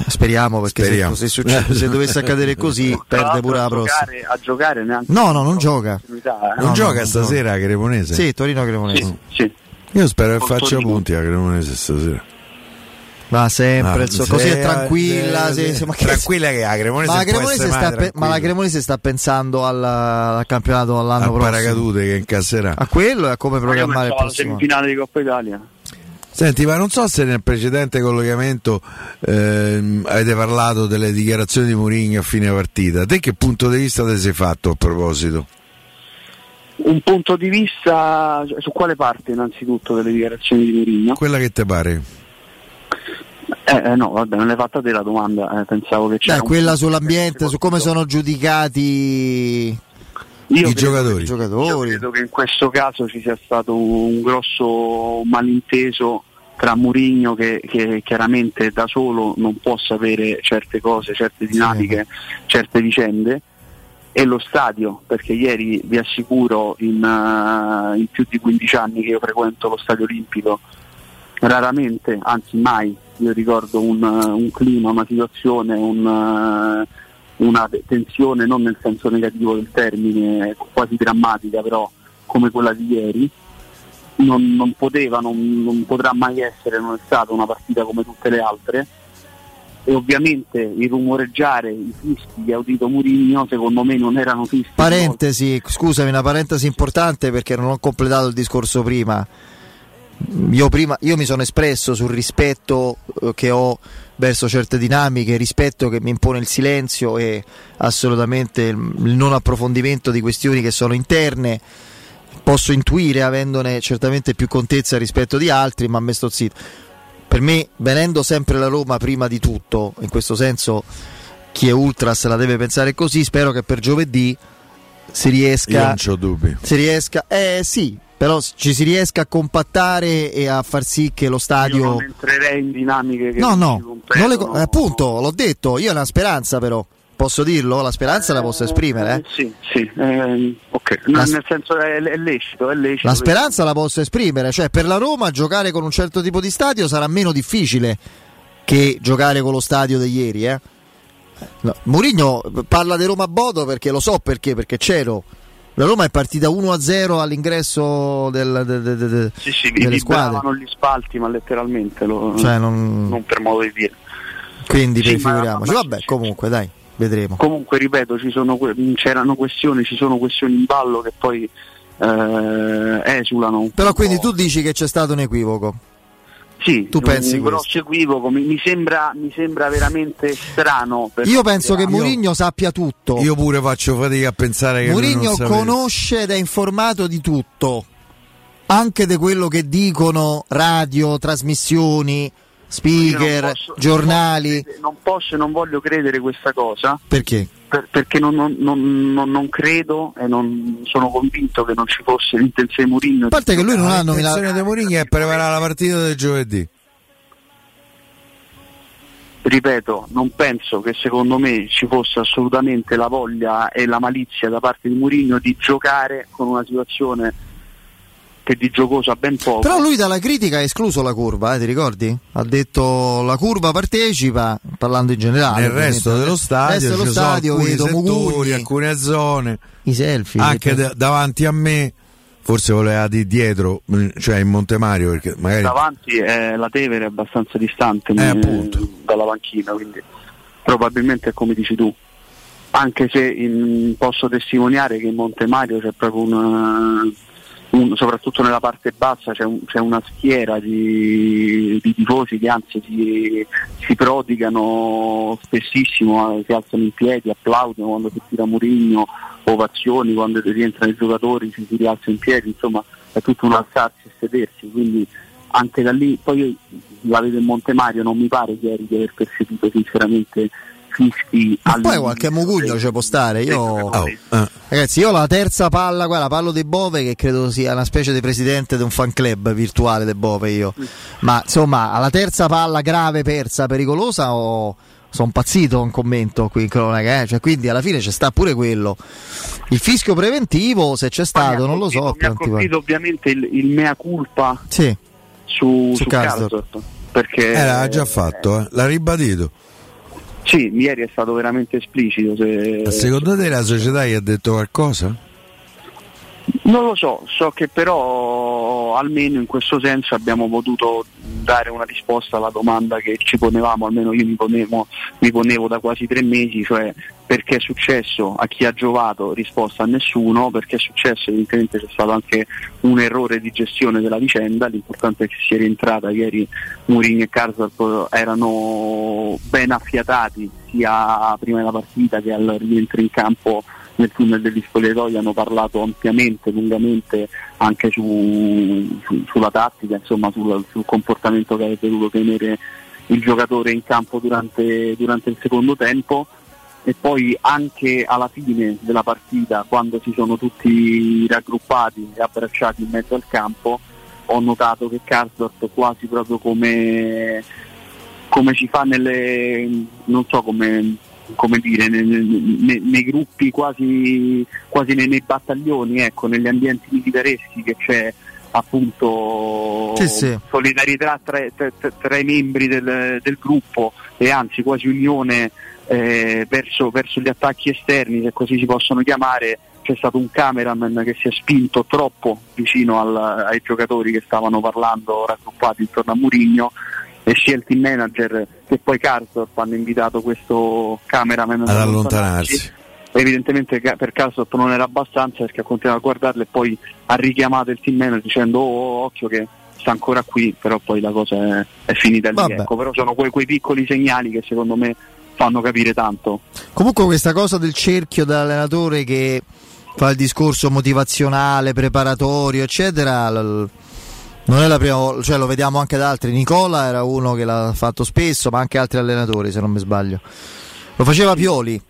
Speaker 1: Eh, Speriamo perché se-
Speaker 2: Speriamo.
Speaker 1: Se, succede- se dovesse accadere così, perde pure la
Speaker 29: a
Speaker 1: prossima.
Speaker 29: giocare, a giocare neanche
Speaker 1: No, no, non gioca.
Speaker 29: eh.
Speaker 2: Non
Speaker 1: No,
Speaker 2: gioca
Speaker 1: no,
Speaker 2: stasera a Cremonese?
Speaker 1: Sì, Torino Cremonese.
Speaker 29: Sì,
Speaker 2: Io spero che faccia
Speaker 29: Torino.
Speaker 2: punti a Cremonese stasera.
Speaker 1: Ma sempre,
Speaker 2: Ah, sì,
Speaker 1: così è tranquilla. se- se- ma che-
Speaker 2: Tranquilla che Cremonese
Speaker 1: ma la
Speaker 2: può
Speaker 1: Cremonese, sta pe- ma la. Cremonese sta pensando alla- al campionato all'anno
Speaker 2: Al
Speaker 1: prossimo.
Speaker 2: paracadute che incasserà.
Speaker 1: A quello e a come
Speaker 29: Ma
Speaker 1: programmare il prossimo.
Speaker 29: semifinale di Coppa Italia.
Speaker 2: Senti, ma non so se nel precedente collegamento ehm, avete parlato delle dichiarazioni di Mourinho a fine partita. Te che punto di vista ti sei fatto a proposito?
Speaker 29: Un punto di vista su quale parte innanzitutto delle dichiarazioni di Mourinho?
Speaker 2: Quella che ti pare?
Speaker 29: Eh, eh, no, vabbè, non l'hai fatta te la domanda, eh, pensavo che c'era
Speaker 1: Beh,
Speaker 29: un
Speaker 1: quella sull'ambiente, su come sono giudicati
Speaker 29: Io
Speaker 2: I
Speaker 29: credo-
Speaker 2: giocatori.
Speaker 1: i
Speaker 29: Io
Speaker 1: giocatori.
Speaker 29: credo che in questo caso ci sia stato un grosso malinteso tra Murigno che, che chiaramente da solo non può sapere certe cose, certe dinamiche, certe vicende e lo stadio, perché ieri vi assicuro in, eh, in più di 15 anni che io frequento lo stadio olimpico, raramente, anzi mai, io ricordo un, un clima, una situazione, un, eh, una te- tensione non nel senso negativo del termine, quasi drammatica però come quella di ieri, non, non poteva, non, non potrà mai essere, non è stata una partita come tutte le altre. E ovviamente il rumoreggiare, i fischi che ha udito Murigno secondo me non erano fischi
Speaker 1: Parentesi, scusami, una parentesi importante perché non ho completato il discorso prima. Io, prima, io mi sono espresso sul rispetto eh, che ho verso certe dinamiche, rispetto che mi impone il silenzio e assolutamente il, non approfondimento di questioni che sono interne. Posso intuire avendone certamente più contezza rispetto di altri, ma me sto zitto. Per me, venendo sempre la Roma prima di tutto, in questo senso chi è Ultras la deve pensare così, spero che per giovedì si
Speaker 2: Io
Speaker 1: riesca
Speaker 2: non c'ho dubbi.
Speaker 1: si riesca eh sì però ci si riesca a compattare e a far sì che lo
Speaker 29: Io
Speaker 1: stadio
Speaker 29: non entrerei in dinamiche che
Speaker 1: no no non le eh, appunto l'ho detto io ho una speranza però posso dirlo la speranza la posso esprimere eh?
Speaker 29: Sì, sì, ehm, ok. No,
Speaker 1: La-
Speaker 29: nel senso è, è lecito, è lecito.
Speaker 1: la speranza la posso esprimere cioè per la Roma giocare con un certo tipo di stadio sarà meno difficile che giocare con lo stadio di ieri eh? no. Mourinho parla di Roma Bodo perché lo so perché perché c'ero La Roma è partita 1-0 all'ingresso del, de, de, de,
Speaker 29: sì, sì,
Speaker 1: delle squadre.
Speaker 29: vibravano gli spalti, ma letteralmente, lo,
Speaker 1: Cioè, non-
Speaker 29: non per modo di dire.
Speaker 1: Quindi
Speaker 29: Sì, ma-
Speaker 1: figuriamoci.
Speaker 29: ma-
Speaker 1: Vabbè, comunque, dai, vedremo.
Speaker 29: Comunque, ripeto, ci sono que- c'erano questioni, ci sono questioni in ballo che poi eh, esulano.
Speaker 1: Però
Speaker 29: po'.
Speaker 1: quindi tu dici che c'è stato un equivoco.
Speaker 29: Sì,
Speaker 1: tu pensi
Speaker 29: un
Speaker 1: questo?
Speaker 29: grosso equivoco, mi, mi sembra, mi sembra veramente strano. per-
Speaker 1: Io penso che Mourinho sappia tutto.
Speaker 2: Io pure faccio fatica a pensare che
Speaker 1: Mourinho
Speaker 2: sapesse.
Speaker 1: conosce ed è informato di tutto, anche di quello che dicono radio, trasmissioni, speaker,
Speaker 29: non posso-
Speaker 1: giornali.
Speaker 29: Non posso e non voglio credere questa cosa.
Speaker 1: Perché?
Speaker 29: Per- perché non, non- non- non- credo e non sono convinto che non ci fosse l'intenzione di Mourinho.
Speaker 1: A parte che lui non ha
Speaker 2: L'intenzione
Speaker 1: nominato.
Speaker 2: di Mourinho è preparare la partita del giovedì.
Speaker 29: ripeto, non penso che secondo me ci fosse assolutamente la voglia e la malizia da parte di Mourinho di giocare con una situazione che di giocoso ha ben poco.
Speaker 1: Però lui dalla critica ha escluso la curva, eh, ti ricordi? Ha detto la curva partecipa, parlando in generale.
Speaker 2: Nel resto dello stadio,
Speaker 1: resto dello
Speaker 2: ci sono
Speaker 1: stadio
Speaker 2: alcuni
Speaker 1: vedo
Speaker 2: settori,
Speaker 1: Mugugni,
Speaker 2: alcune zone,
Speaker 1: i selfie.
Speaker 2: anche
Speaker 1: perché-
Speaker 2: da- davanti a me, forse voleva di dietro, mh, cioè in Montemario, perché magari
Speaker 29: Davanti eh, la Tevere è abbastanza distante
Speaker 2: Eh,
Speaker 29: eh,
Speaker 2: appunto.
Speaker 29: dalla panchina, quindi probabilmente è come dici tu. Anche se in- posso testimoniare che in Montemario c'è proprio una, un- soprattutto nella parte bassa c'è, un- c'è una schiera di, di tifosi che anzi si, si prodigano spessissimo, eh, si alzano in piedi, applaudono quando si tira Murigno, ovazioni quando rientrano i giocatori, si, si rialza in piedi, insomma è tutto un alzarsi e sedersi, quindi anche da lì, poi la vedo in Montemario, non mi pare ieri di aver percepito sinceramente fischi
Speaker 1: Ma poi qualche mugugno ci può stare. Io...
Speaker 2: Oh, eh.
Speaker 1: Ragazzi, io ho la terza palla, guarda, parlo di Bove che credo sia una specie di presidente di un fan club virtuale di Bove io. Ma insomma, alla terza palla grave, persa, pericolosa ho sono impazzito un commento qui in cronaca, eh? cioè, quindi alla fine c'è sta pure quello. Il fischio preventivo, se c'è stato, non lo so.
Speaker 29: mi ha colpito ovviamente il, il mea culpa
Speaker 1: Sì.
Speaker 29: su,
Speaker 1: Su
Speaker 29: su.
Speaker 1: Karsdorp,
Speaker 29: perché
Speaker 2: eh, l'ha già fatto, eh, l'ha ribadito.
Speaker 29: Sì, ieri è stato veramente esplicito. Se...
Speaker 2: Secondo te la società gli ha detto qualcosa?
Speaker 29: Non lo so, so che però almeno in questo senso abbiamo potuto dare una risposta alla domanda che ci ponevamo, almeno io mi ponevo, mi ponevo da quasi tre mesi, cioè perché è successo, a chi ha giovato, risposta a nessuno, perché è successo, evidentemente c'è stato anche un errore di gestione della vicenda, l'importante è che sia rientrata, ieri Mourinho e Karsdorp erano ben affiatati sia prima della partita che al rientro in campo nel tunnel degli spogliatoi hanno parlato ampiamente, lungamente anche su, su- sulla tattica, insomma sul, sul comportamento che avrebbe dovuto tenere il giocatore in campo durante, durante il secondo tempo. E poi anche alla fine della partita quando si sono tutti raggruppati e abbracciati in mezzo al campo ho notato che Karsdorp quasi proprio come, come si fa nelle non so come, come dire nei, nei- nei gruppi quasi, quasi nei, nei battaglioni ecco negli ambienti militareschi che c'è appunto
Speaker 1: Sì, sì.
Speaker 29: solidarietà tra, tra- tra- i membri del, del gruppo e anzi quasi unione eh, verso, verso gli attacchi esterni, se così si possono chiamare, c'è stato un cameraman che si è spinto troppo vicino al- ai giocatori che stavano parlando raggruppati intorno a Murigno e sia il team manager che poi Karsdorp hanno invitato questo cameraman
Speaker 2: Ad allontanarsi.
Speaker 29: Evidentemente per Karsdorp non era abbastanza perché ha continuato a guardarlo e poi ha richiamato il team manager dicendo oh, occhio che sta ancora qui, però poi la cosa è, è finita lì.
Speaker 1: Vabbè.
Speaker 29: Ecco, però sono quei, quei piccoli segnali che secondo me fanno capire tanto.
Speaker 1: Comunque questa cosa del cerchio dell'allenatore che fa il discorso motivazionale, preparatorio, eccetera, l- non è la prima volta, cioè lo vediamo anche da altri. Nicola era uno che l'ha fatto spesso, ma anche altri allenatori, se non mi sbaglio. Lo faceva Pioli.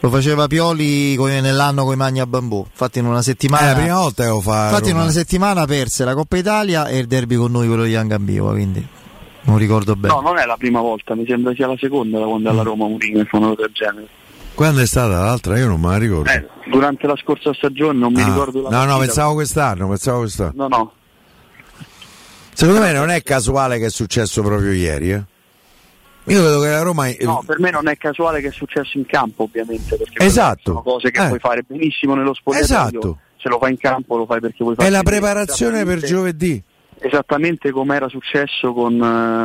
Speaker 1: Lo faceva Pioli come nell'anno con i Magna Bambù. Infatti in una settimana
Speaker 2: È la prima volta che lo fa. a
Speaker 1: Infatti in una settimana perse la Coppa Italia e il derby con noi quello di Angambiva, quindi non ricordo bene.
Speaker 29: No, non è la prima volta, mi sembra sia la seconda da quando è alla Roma Mourinho fa una cosa del genere.
Speaker 2: Quando è stata l'altra? Io non me la ricordo.
Speaker 29: Eh, durante la scorsa stagione non mi
Speaker 2: Ah,
Speaker 29: ricordo la
Speaker 2: no, no,
Speaker 29: partita.
Speaker 2: pensavo quest'anno, pensavo quest'anno.
Speaker 29: No, no.
Speaker 2: Secondo me non è casuale che è successo proprio ieri, eh? Io vedo che la Roma.
Speaker 29: No, per me non è casuale che è successo in campo, ovviamente, perché
Speaker 2: Esatto.
Speaker 29: sono cose che
Speaker 2: Eh.
Speaker 29: puoi fare benissimo nello spogliatoio.
Speaker 2: Esatto.
Speaker 29: Se lo fai in campo lo fai perché vuoi fare
Speaker 2: È la preparazione per giovedì.
Speaker 29: Esattamente come era successo con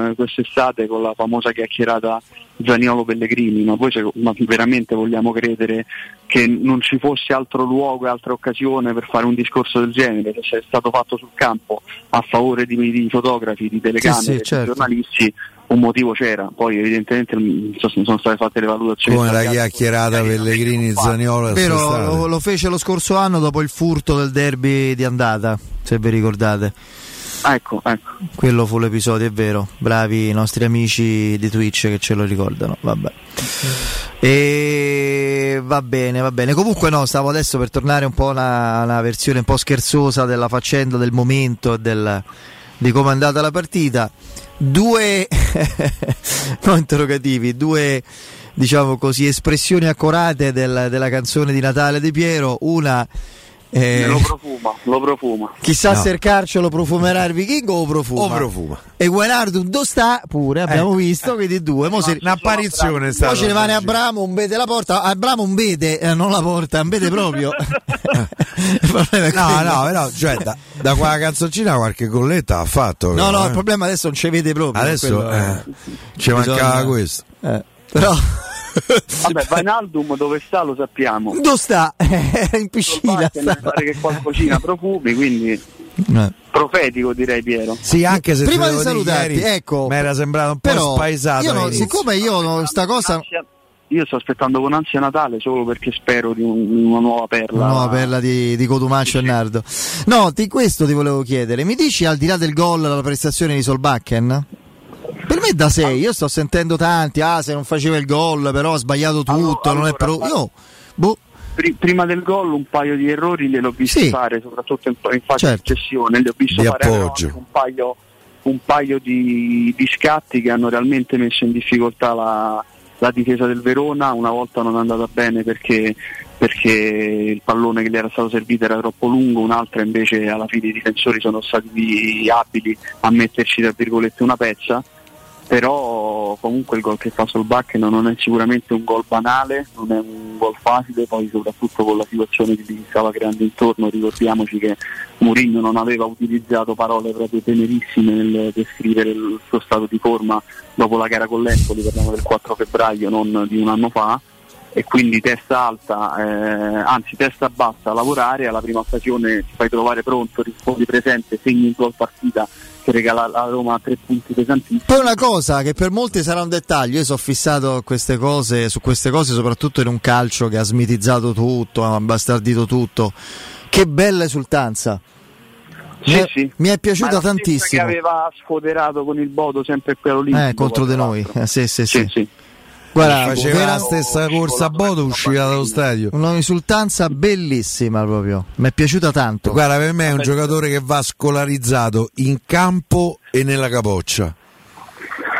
Speaker 29: eh, quest'estate con la famosa chiacchierata Zaniolo Pellegrini, ma poi se- ma veramente vogliamo credere che non ci fosse altro luogo e altra occasione per fare un discorso del genere, se è stato fatto sul campo a favore di, di fotografi, di telecamere,
Speaker 1: Sì, sì,
Speaker 29: di
Speaker 1: certo.
Speaker 29: giornalisti, un motivo c'era, poi evidentemente so- sono state fatte le valutazioni.
Speaker 2: Come la chiacchierata Pellegrini Zaniolo
Speaker 1: Vero, lo, lo fece lo scorso anno dopo il furto del derby di andata, se vi ricordate.
Speaker 29: Ecco, ecco.
Speaker 1: Quello fu l'episodio, è vero. Bravi i nostri amici di Twitch che ce lo ricordano. Vabbè. E va bene, va bene. Comunque no, stavo adesso per tornare un po' a una, una versione un po' scherzosa della faccenda, del momento e del- di come è andata la partita. Due no interrogativi, due diciamo così espressioni accorate del- della canzone di Natale di Piero. Una eh,
Speaker 29: Lo profuma, lo profuma.
Speaker 1: Chissà
Speaker 29: No.
Speaker 1: se il calcio lo profumerà il vichingo o profuma.
Speaker 2: O profuma.
Speaker 1: E Guenardo dove sta pure, abbiamo
Speaker 2: Eh.
Speaker 1: visto, quindi due. Mo se-
Speaker 2: Un'apparizione è
Speaker 1: Poi ce ne va ne Abramo, un vede la porta, Abramo un vede, eh, non la porta, un vede proprio.
Speaker 2: No, no, però cioè, da, da quella canzoncina qualche colletta ha fatto.
Speaker 1: No,
Speaker 2: però,
Speaker 1: no,
Speaker 2: eh.
Speaker 1: il problema adesso non ci vede proprio.
Speaker 2: Adesso
Speaker 1: quello-
Speaker 2: eh, ci
Speaker 1: bisogna-
Speaker 2: mancava questo.
Speaker 1: Eh, però
Speaker 29: Vabbè, Vainaldum dove sta lo sappiamo.
Speaker 1: dove sta? In piscina.
Speaker 29: Che mi pare che qualcosina profumi, quindi
Speaker 1: Eh.
Speaker 29: profetico direi Piero.
Speaker 2: Sì, anche se
Speaker 1: Prima di salutarti,
Speaker 2: ieri
Speaker 1: ecco.
Speaker 2: Mi era sembrato un po'
Speaker 1: Però
Speaker 2: spaesato.
Speaker 1: io no, siccome io no, sta cosa
Speaker 29: Io sto aspettando con ansia Natale solo perché spero di un- una nuova perla.
Speaker 1: Una nuova perla di, di Cotumaccio e Nardo. No, di questo ti volevo chiedere. Mi dici al di là del gol la prestazione di Solbakken? Per me da 6, io sto sentendo tanti, ah se non faceva il gol però ha sbagliato tutto, non è pro... Io, boh,
Speaker 29: Pri- prima del gol un paio di errori li ho visti
Speaker 1: Sì.
Speaker 29: fare, soprattutto in, in fase
Speaker 1: Certo.
Speaker 29: di gestione, li ho visto
Speaker 2: Di
Speaker 29: fare un paio, un paio di, di scatti che hanno realmente messo in difficoltà la, la difesa del Verona, una volta non è andata bene perché, perché il pallone che gli era stato servito era troppo lungo, un'altra invece alla fine i difensori sono stati abili a metterci tra virgolette una pezza però comunque il gol che fa Solbakken non è sicuramente un gol banale, non è un gol facile, poi soprattutto con la situazione che gli stava creando intorno, ricordiamoci che Mourinho non aveva utilizzato parole proprio tenerissime nel descrivere il suo stato di forma dopo la gara con l'Empoli, parliamo del 4 febbraio, non di un anno fa, e quindi testa alta, eh, anzi testa bassa a lavorare, alla prima occasione ti fai trovare pronto, rispondi presente, segni un gol partita che regala alla Roma tre punti pesantissimi.
Speaker 1: Poi una cosa che per molti sarà un dettaglio, io sono fissato queste cose, su queste cose soprattutto in un calcio che ha smitizzato tutto, ha bastardito tutto. Che bella esultanza.
Speaker 29: Sì,
Speaker 1: mi, è,
Speaker 29: sì.
Speaker 1: mi è piaciuta
Speaker 29: la
Speaker 1: tantissimo.
Speaker 29: che aveva sfoderato con il Bodo sempre qui all'Olimpico.
Speaker 1: Eh, contro di noi. Eh, sì, sì, sì.
Speaker 29: sì.
Speaker 1: Guarda,
Speaker 2: faceva la stessa corsa a Bodo, usciva dallo stadio.
Speaker 1: Un'esultanza bellissima proprio. Mi è piaciuta tanto.
Speaker 2: Guarda, per me è un giocatore che va scolarizzato in campo e nella capoccia.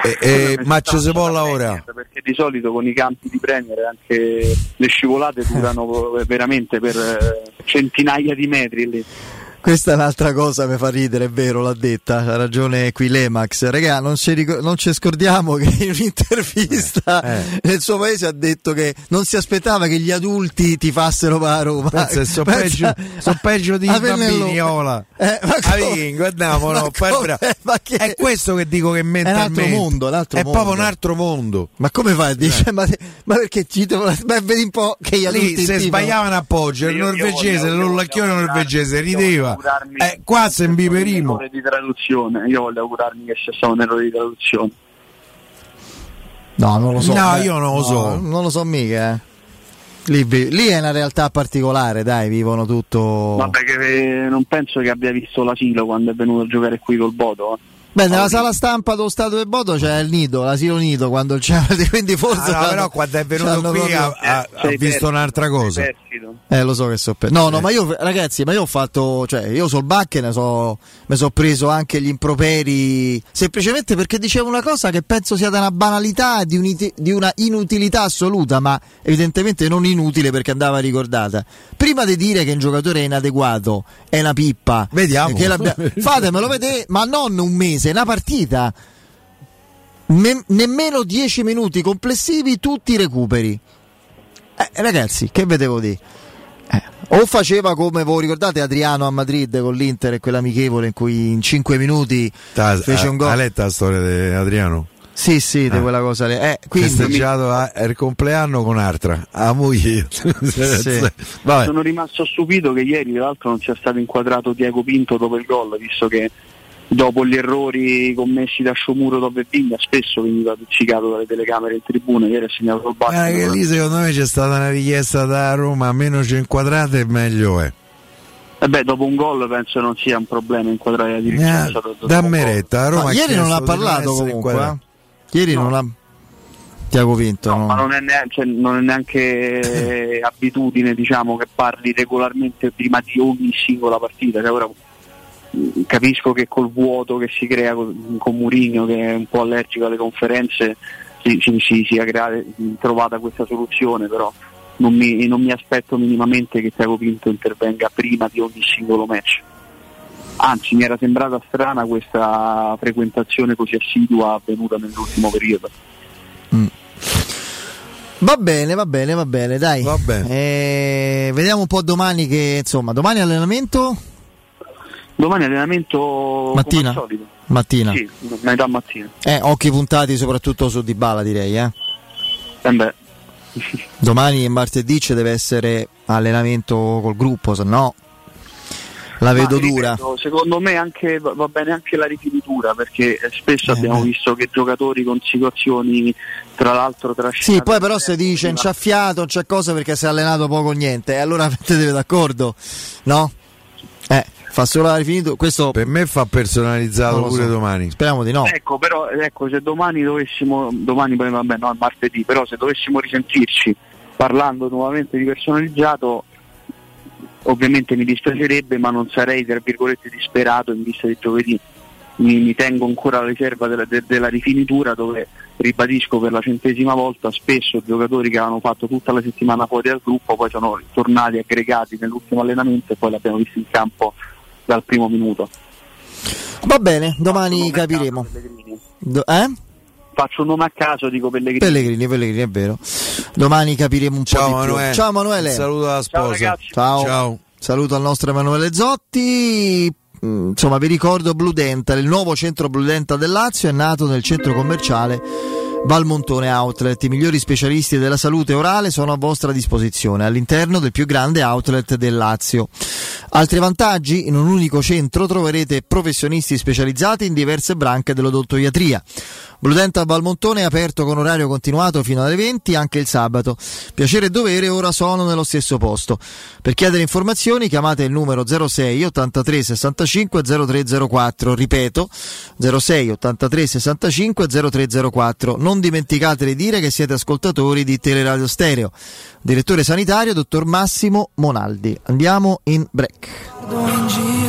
Speaker 2: E- e- ma ci si può lavorare.
Speaker 29: Perché di solito con i campi di Premier anche le scivolate durano veramente per eh, centinaia di metri lì.
Speaker 1: Questa è un'altra cosa che mi fa ridere, è vero, l'ha detta, ha ragione qui Lemax. Regà, non ci, ric- non ci scordiamo che in un'intervista
Speaker 2: Eh,
Speaker 1: nel suo paese ha detto che non si aspettava che gli adulti tifassero per la Roma.
Speaker 2: Pensa, so
Speaker 1: Pensa-
Speaker 2: peggio, so peggio di
Speaker 1: a
Speaker 2: bambini. Ola.
Speaker 1: Eh, ma
Speaker 2: Ah,
Speaker 1: come- ma che-
Speaker 2: È questo che dico che mentalmente
Speaker 1: mondo, è un altro
Speaker 2: è
Speaker 1: mondo.
Speaker 2: proprio un altro mondo.
Speaker 1: Ma come fai a dire? Ma, ma perché ci devo- ma vedi un po' che gli adulti
Speaker 2: Lì se sbagliavano appoggio, il
Speaker 29: Io- io
Speaker 2: norvegese, l'ollacchione norvegese rideva.
Speaker 29: Augurarmi
Speaker 2: Eh, qua se imbiperimo.
Speaker 29: un errore di traduzione. Io voglio augurarmi che sia stato un errore di traduzione.
Speaker 1: No, non lo so.
Speaker 2: No,
Speaker 1: Eh,
Speaker 2: io non lo
Speaker 1: no,
Speaker 2: so.
Speaker 1: Non lo so mica, eh. Lì, lì è una realtà particolare, dai, vivono tutto.
Speaker 29: Vabbè, che eh, non penso che abbia visto l'asilo quando è venuto a giocare qui col Bodo. Eh.
Speaker 1: Beh, nella sala stampa dello Stato del Bodo c'è il nido, l'asilo nido quando c'è, quindi forse.
Speaker 2: Ah, no, però quando è venuto qui
Speaker 1: proprio-
Speaker 2: ha, ha- ha visto
Speaker 29: perso,
Speaker 2: un'altra cosa.
Speaker 1: Eh, lo so che so. per- No, no, ma io, ragazzi, ma io ho fatto. Cioè, io sul Bacche ne so. Mi sono preso anche gli improperi. Semplicemente perché dicevo una cosa che penso sia da una banalità, di, uniti- di una inutilità assoluta, ma evidentemente non inutile perché andava ricordata. Prima di dire che un giocatore è inadeguato, è una pippa.
Speaker 2: Vediamo.
Speaker 1: Fatemelo vedere, ma non un mese, una partita. me- nemmeno 10 minuti complessivi tutti i recuperi. Eh, ragazzi, che vedevo di? Eh, o faceva come voi ricordate Adriano a Madrid con l'Inter e quell'amichevole in cui in 5 minuti
Speaker 2: Ta-
Speaker 1: fece un
Speaker 2: ha-
Speaker 1: gol.
Speaker 2: Ha letto la storia di Adriano?
Speaker 1: Sì, sì, di
Speaker 2: Ah.
Speaker 1: quella cosa lì. Eh, quindi
Speaker 2: Festeggiato a- il compleanno con Artra, a moglie. Vabbè.
Speaker 29: Sono rimasto stupito che ieri tra l'altro non sia stato inquadrato Diego Pinto dopo il gol, visto che dopo gli errori commessi da Sciomuro dopo Vigna spesso veniva pizzicato dalle telecamere in tribuna, ieri ha segnato il
Speaker 2: Guarda
Speaker 29: basso.
Speaker 2: che lì secondo me c'è stata una richiesta da Roma, meno ci inquadrate meglio è.
Speaker 29: E beh, dopo un gol penso non sia un problema inquadrare la dirigenza.
Speaker 2: Eh,
Speaker 29: dopo- dopo
Speaker 2: dammi retta, Roma
Speaker 1: ieri non ha parlato comunque. eh. Ieri non ha Tiago Pinto. no.
Speaker 29: Ma non è, neanche, cioè, non è neanche eh, abitudine diciamo, che parli regolarmente prima di ogni singola partita. Cioè, ora, capisco che col vuoto che si crea con, con Murigno, che è un po' allergico alle conferenze, si, si- si sia creata- trovata questa soluzione, però non mi, non mi aspetto minimamente che Tiago Pinto intervenga prima di ogni singolo match. Anzi, mi era sembrata strana questa frequentazione così assidua avvenuta nell'ultimo periodo.
Speaker 1: Va bene, va bene, va bene, dai. Eh, vediamo un po' domani che, insomma, domani allenamento?
Speaker 29: Domani allenamento
Speaker 1: Mattina? Mattina.
Speaker 29: Sì, metà mattina.
Speaker 1: Eh, occhi puntati soprattutto su Dybala direi, eh.
Speaker 29: Eh beh.
Speaker 1: Domani e martedì ci deve essere allenamento col gruppo, se no la vedo
Speaker 29: Ma,
Speaker 1: dura.
Speaker 29: ripeto, secondo me anche, va bene anche la rifinitura perché eh, spesso
Speaker 1: Eh,
Speaker 29: abbiamo
Speaker 1: beh.
Speaker 29: visto che giocatori con situazioni tra l'altro trascinate
Speaker 1: Sì, poi però se dice inciaffiato, non c'è cosa perché si è allenato poco o niente, e allora mettete d'accordo, no? Eh, fa solo la rifinitura, questo
Speaker 2: per me fa personalizzato pure
Speaker 1: so.
Speaker 2: domani.
Speaker 1: Speriamo di no.
Speaker 29: Ecco, però ecco, se domani dovessimo, domani poi vabbè, no, martedì, però se dovessimo risentirci parlando nuovamente di personalizzato, ovviamente mi dispiacerebbe, ma non sarei tra virgolette disperato in vista di giovedì. Mi, mi tengo ancora alla riserva della, de- della rifinitura dove ribadisco per la centesima volta spesso giocatori che avevano fatto tutta la settimana fuori dal gruppo poi sono tornati aggregati nell'ultimo allenamento e poi l'abbiamo visto in campo dal primo minuto.
Speaker 1: Va bene, domani capiremo. Do- eh?
Speaker 29: Faccio un nome a caso, dico Pellegrini.
Speaker 1: Pellegrini, Pellegrini, è vero. Domani capiremo un
Speaker 2: Ciao,
Speaker 1: po' di più.
Speaker 2: Emanuele.
Speaker 1: Ciao Emanuele.
Speaker 2: Saluto alla sposa.
Speaker 29: Ciao.
Speaker 1: Ciao.
Speaker 2: Ciao.
Speaker 1: Saluto al nostro Emanuele Zotti. Mm, Insomma, vi ricordo Blue Dental, il nuovo centro Blue Dental del Lazio è nato nel centro commerciale Valmontone Outlet. I migliori specialisti della salute orale sono a vostra disposizione all'interno del più grande outlet del Lazio. Altri vantaggi? In un unico centro troverete professionisti specializzati in diverse branche dell'odontoiatria. Blue Dental Valmontone è aperto con orario continuato fino alle 20 anche il sabato. Piacere e dovere ora sono nello stesso posto. Per chiedere informazioni chiamate il numero 06 83 65 0304. Ripeto 06 83 65 0304. Non dimenticate di dire che siete ascoltatori di Teleradio Stereo. Direttore sanitario dottor Massimo Monaldi. Andiamo in break.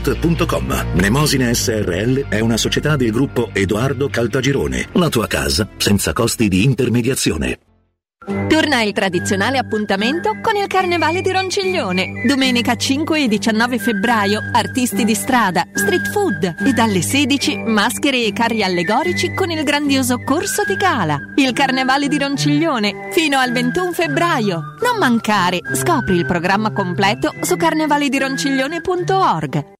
Speaker 19: www.kcult.com. Mnemosine SRL è una società del gruppo Edoardo Caltagirone. La tua casa senza costi di intermediazione.
Speaker 20: Torna il tradizionale appuntamento con il Carnevale di Ronciglione. Domenica 5 e 19 febbraio, artisti di strada, street food e dalle 16 maschere e carri allegorici con il grandioso corso di gala. Il Carnevale di Ronciglione fino al 21 febbraio. Non mancare, scopri il programma completo su carnevaledironciglione.org.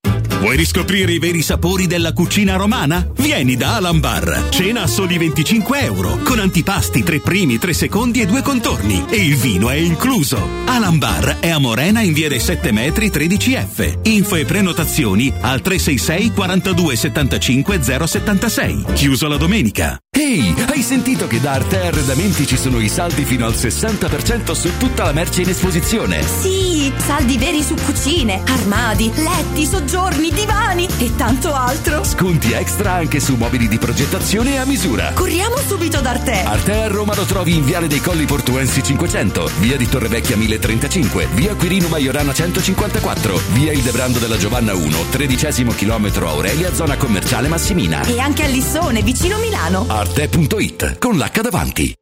Speaker 30: Vuoi riscoprire i veri sapori della cucina romana? Vieni da Alan Bar. Cena a soli 25 euro, con antipasti, tre primi, tre secondi e due contorni. E il vino è incluso. Alan Bar è a Morena in via dei 7 metri 13F. Info e prenotazioni al 366 42 75 076. Chiuso la domenica.
Speaker 13: Ehi, hai sentito che da Arte Arredamenti ci sono i saldi fino al 60% su tutta la merce in esposizione?
Speaker 20: Sì, saldi veri su cucine, armadi, letti, soggiorni, divani e tanto altro.
Speaker 13: Sconti extra anche su mobili di progettazione a misura.
Speaker 20: Corriamo subito da Arte.
Speaker 13: Arte a Roma lo trovi in Viale dei Colli Portuensi 500, via di Torrevecchia 1035, via Quirino Maiorana 154, via Il Debrando della Giovanna 1, tredicesimo chilometro Aurelia, zona commerciale Massimina.
Speaker 20: E anche a Lissone, vicino Milano.
Speaker 13: Arte.it con l'H davanti.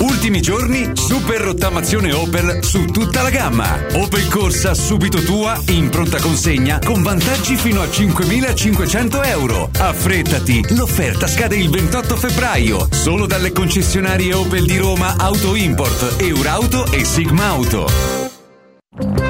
Speaker 31: Ultimi giorni, super rottamazione Opel su tutta la gamma. Opel Corsa subito tua in pronta consegna con vantaggi fino a 5.500 euro. Affrettati, l'offerta scade il 28 febbraio. Solo dalle concessionarie Opel di Roma Auto Import, Eurauto e Sigma Auto.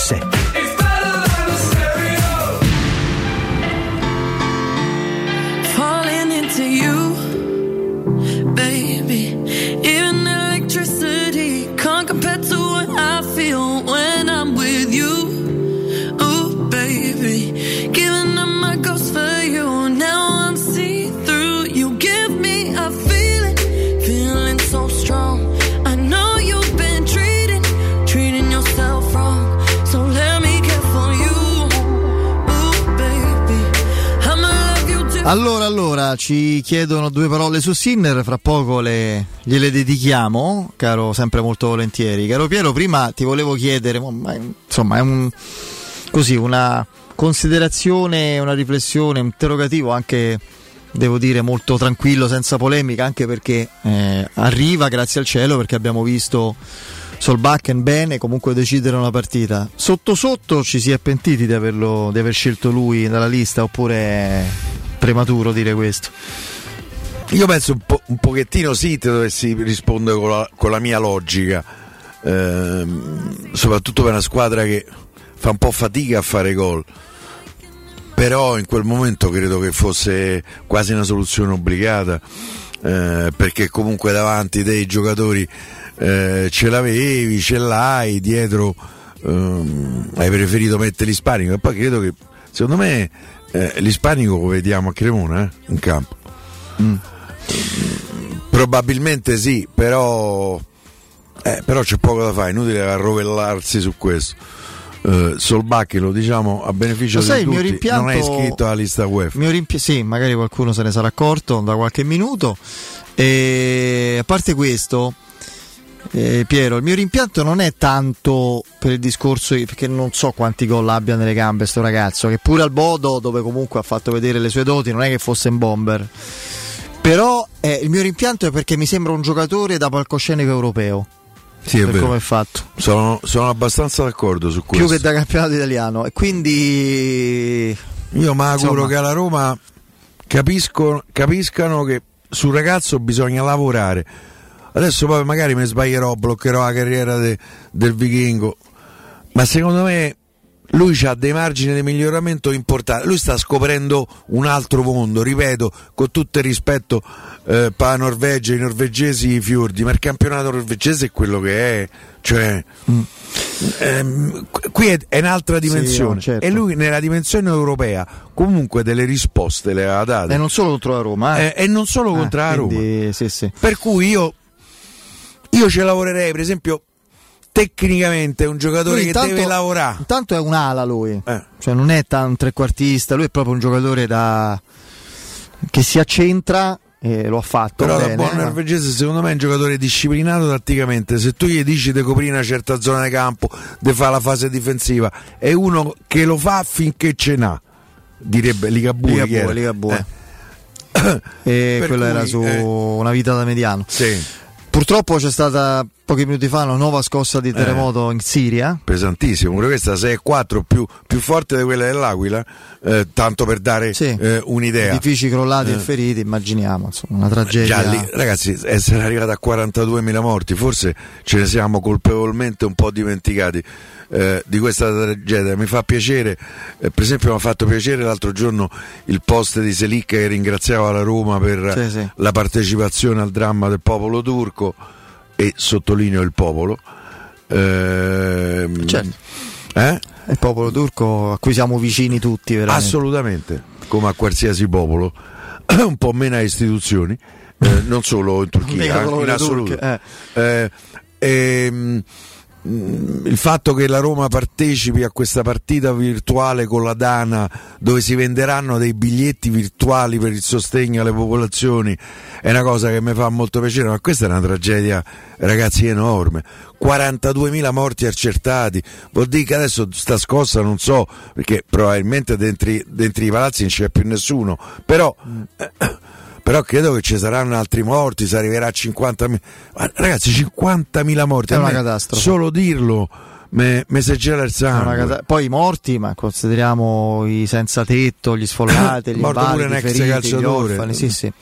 Speaker 32: 92.7
Speaker 1: Allora, allora, ci chiedono due parole su Sinner, fra poco le, gliele dedichiamo, caro, sempre molto volentieri. Caro Piero, prima ti volevo chiedere, insomma, è un, così, una considerazione, una riflessione, un interrogativo anche, devo dire, molto tranquillo, senza polemica, anche perché eh, arriva, grazie al cielo, perché abbiamo visto Solbakken bene, comunque decidere una partita. Sotto sotto ci si è pentiti di, averlo, di aver scelto lui dalla lista oppure prematuro dire questo?
Speaker 2: Io penso un, po- un pochettino sì, te dovessi rispondere con la, con la mia logica, Ehm, soprattutto per una squadra che fa un po' fatica a fare gol. però in quel momento credo che fosse quasi una soluzione obbligata eh, perché comunque davanti dei giocatori eh, ce l'avevi, ce l'hai, dietro ehm, hai preferito mettere l'ispanico e poi credo che secondo me eh, l'ispanico lo vediamo a Cremona eh, in campo.
Speaker 1: Mm.
Speaker 2: Probabilmente sì, però, eh, però c'è poco da fare, inutile arrovellarsi su questo. Uh, Solbacchi lo diciamo a beneficio
Speaker 1: sai,
Speaker 2: di tutti, non è iscritto alla lista UEFA.
Speaker 1: Rimpi- sì, magari qualcuno se ne sarà accorto da qualche minuto. E a parte questo, eh, Piero, il mio rimpianto non è tanto per il discorso perché non so quanti gol abbia nelle gambe sto ragazzo, che pure al Bodo, dove comunque ha fatto vedere le sue doti, non è che fosse un bomber. Però eh, il mio rimpianto è perché mi sembra un giocatore da palcoscenico europeo.
Speaker 2: Sì, è
Speaker 1: per
Speaker 2: vero.
Speaker 1: come è fatto.
Speaker 2: Sono, sono abbastanza d'accordo su questo.
Speaker 1: Più che da campionato italiano. E quindi.
Speaker 2: Io mi auguro che alla Roma capisco- capiscano che sul ragazzo bisogna lavorare. Adesso poi magari mi sbaglierò, bloccherò la carriera de- del vichingo, ma secondo me lui ha dei margini di miglioramento importanti. Lui sta scoprendo un altro mondo, ripeto, con tutto il rispetto eh, per la Norvegia, i norvegesi fiordi, ma il campionato norvegese è quello che è, cioè ehm, qu- qui è, è un'altra dimensione
Speaker 1: no, certo.
Speaker 2: e lui nella dimensione europea comunque delle risposte le ha date
Speaker 1: E non solo contro la Roma. eh.
Speaker 2: Eh, e non solo contro la Roma.
Speaker 1: quindi, sì, sì.
Speaker 2: Per cui io, io ci lavorerei, per esempio, tecnicamente è un giocatore
Speaker 1: Lui
Speaker 2: che
Speaker 1: intanto-
Speaker 2: deve lavorare.
Speaker 1: Intanto è un'ala lui,
Speaker 2: Eh.
Speaker 1: cioè non è un trequartista, lui è proprio un giocatore da... che si accentra e lo ha fatto
Speaker 2: Però da
Speaker 1: bene.
Speaker 2: buon
Speaker 1: ma-
Speaker 2: norvegese secondo me è un giocatore disciplinato tatticamente, se tu gli dici di coprire una certa zona di campo, di fare la fase difensiva, è uno che lo fa finché ce n'ha, direbbe Ligabue.
Speaker 1: Ligabue? Ligabue.
Speaker 2: Eh.
Speaker 1: e
Speaker 2: Per
Speaker 1: quello
Speaker 2: cui,
Speaker 1: era su
Speaker 2: eh,
Speaker 1: una vita da mediano.
Speaker 2: Sì.
Speaker 1: Purtroppo c'è stata pochi minuti fa una nuova scossa di terremoto in Siria.
Speaker 2: pesantissimo, pure questa 6-4 più, più forte di quella dell'Aquila, eh, tanto per dare eh, un'idea.
Speaker 1: Edifici crollati
Speaker 2: Eh.
Speaker 1: e feriti, immaginiamo, insomma, una tragedia.
Speaker 2: Già lì, ragazzi, essere arrivati a 42.000 morti, forse ce ne siamo colpevolmente un po' dimenticati eh, di questa tragedia. Mi fa piacere, eh, per esempio, mi ha fatto piacere l'altro giorno il post di Selic che ringraziava la Roma per
Speaker 1: Sì, sì.
Speaker 2: la partecipazione al dramma del popolo turco e sottolineo il popolo. Ehm,
Speaker 1: Certo.
Speaker 2: eh?
Speaker 1: Il popolo turco a cui siamo vicini tutti, veramente.
Speaker 2: Assolutamente, come a qualsiasi popolo, un po' meno a istituzioni, eh, non solo in Turchia, eh, in assoluto.
Speaker 1: turche,
Speaker 2: Eh, ehm, il fatto che la Roma partecipi a questa partita virtuale con la Dana dove si venderanno dei biglietti virtuali per il sostegno alle popolazioni è una cosa che mi fa molto piacere, ma questa è una tragedia ragazzi enorme. 42.000 morti accertati, vuol dire che adesso sta scossa non so, perché probabilmente dentro, dentro i palazzi non c'è più nessuno, però... Però credo che ci saranno altri morti, si arriverà a 50.000. Ma Ragazzi, 50.000 morti.
Speaker 1: È una
Speaker 2: me
Speaker 1: catastrofe.
Speaker 2: Solo dirlo mi si gela il sangue.
Speaker 1: cata- Poi i morti, ma consideriamo i senza tetto, gli sfollati, gli
Speaker 2: Morto pure un ex calciatore.
Speaker 1: orfani, sì, sì.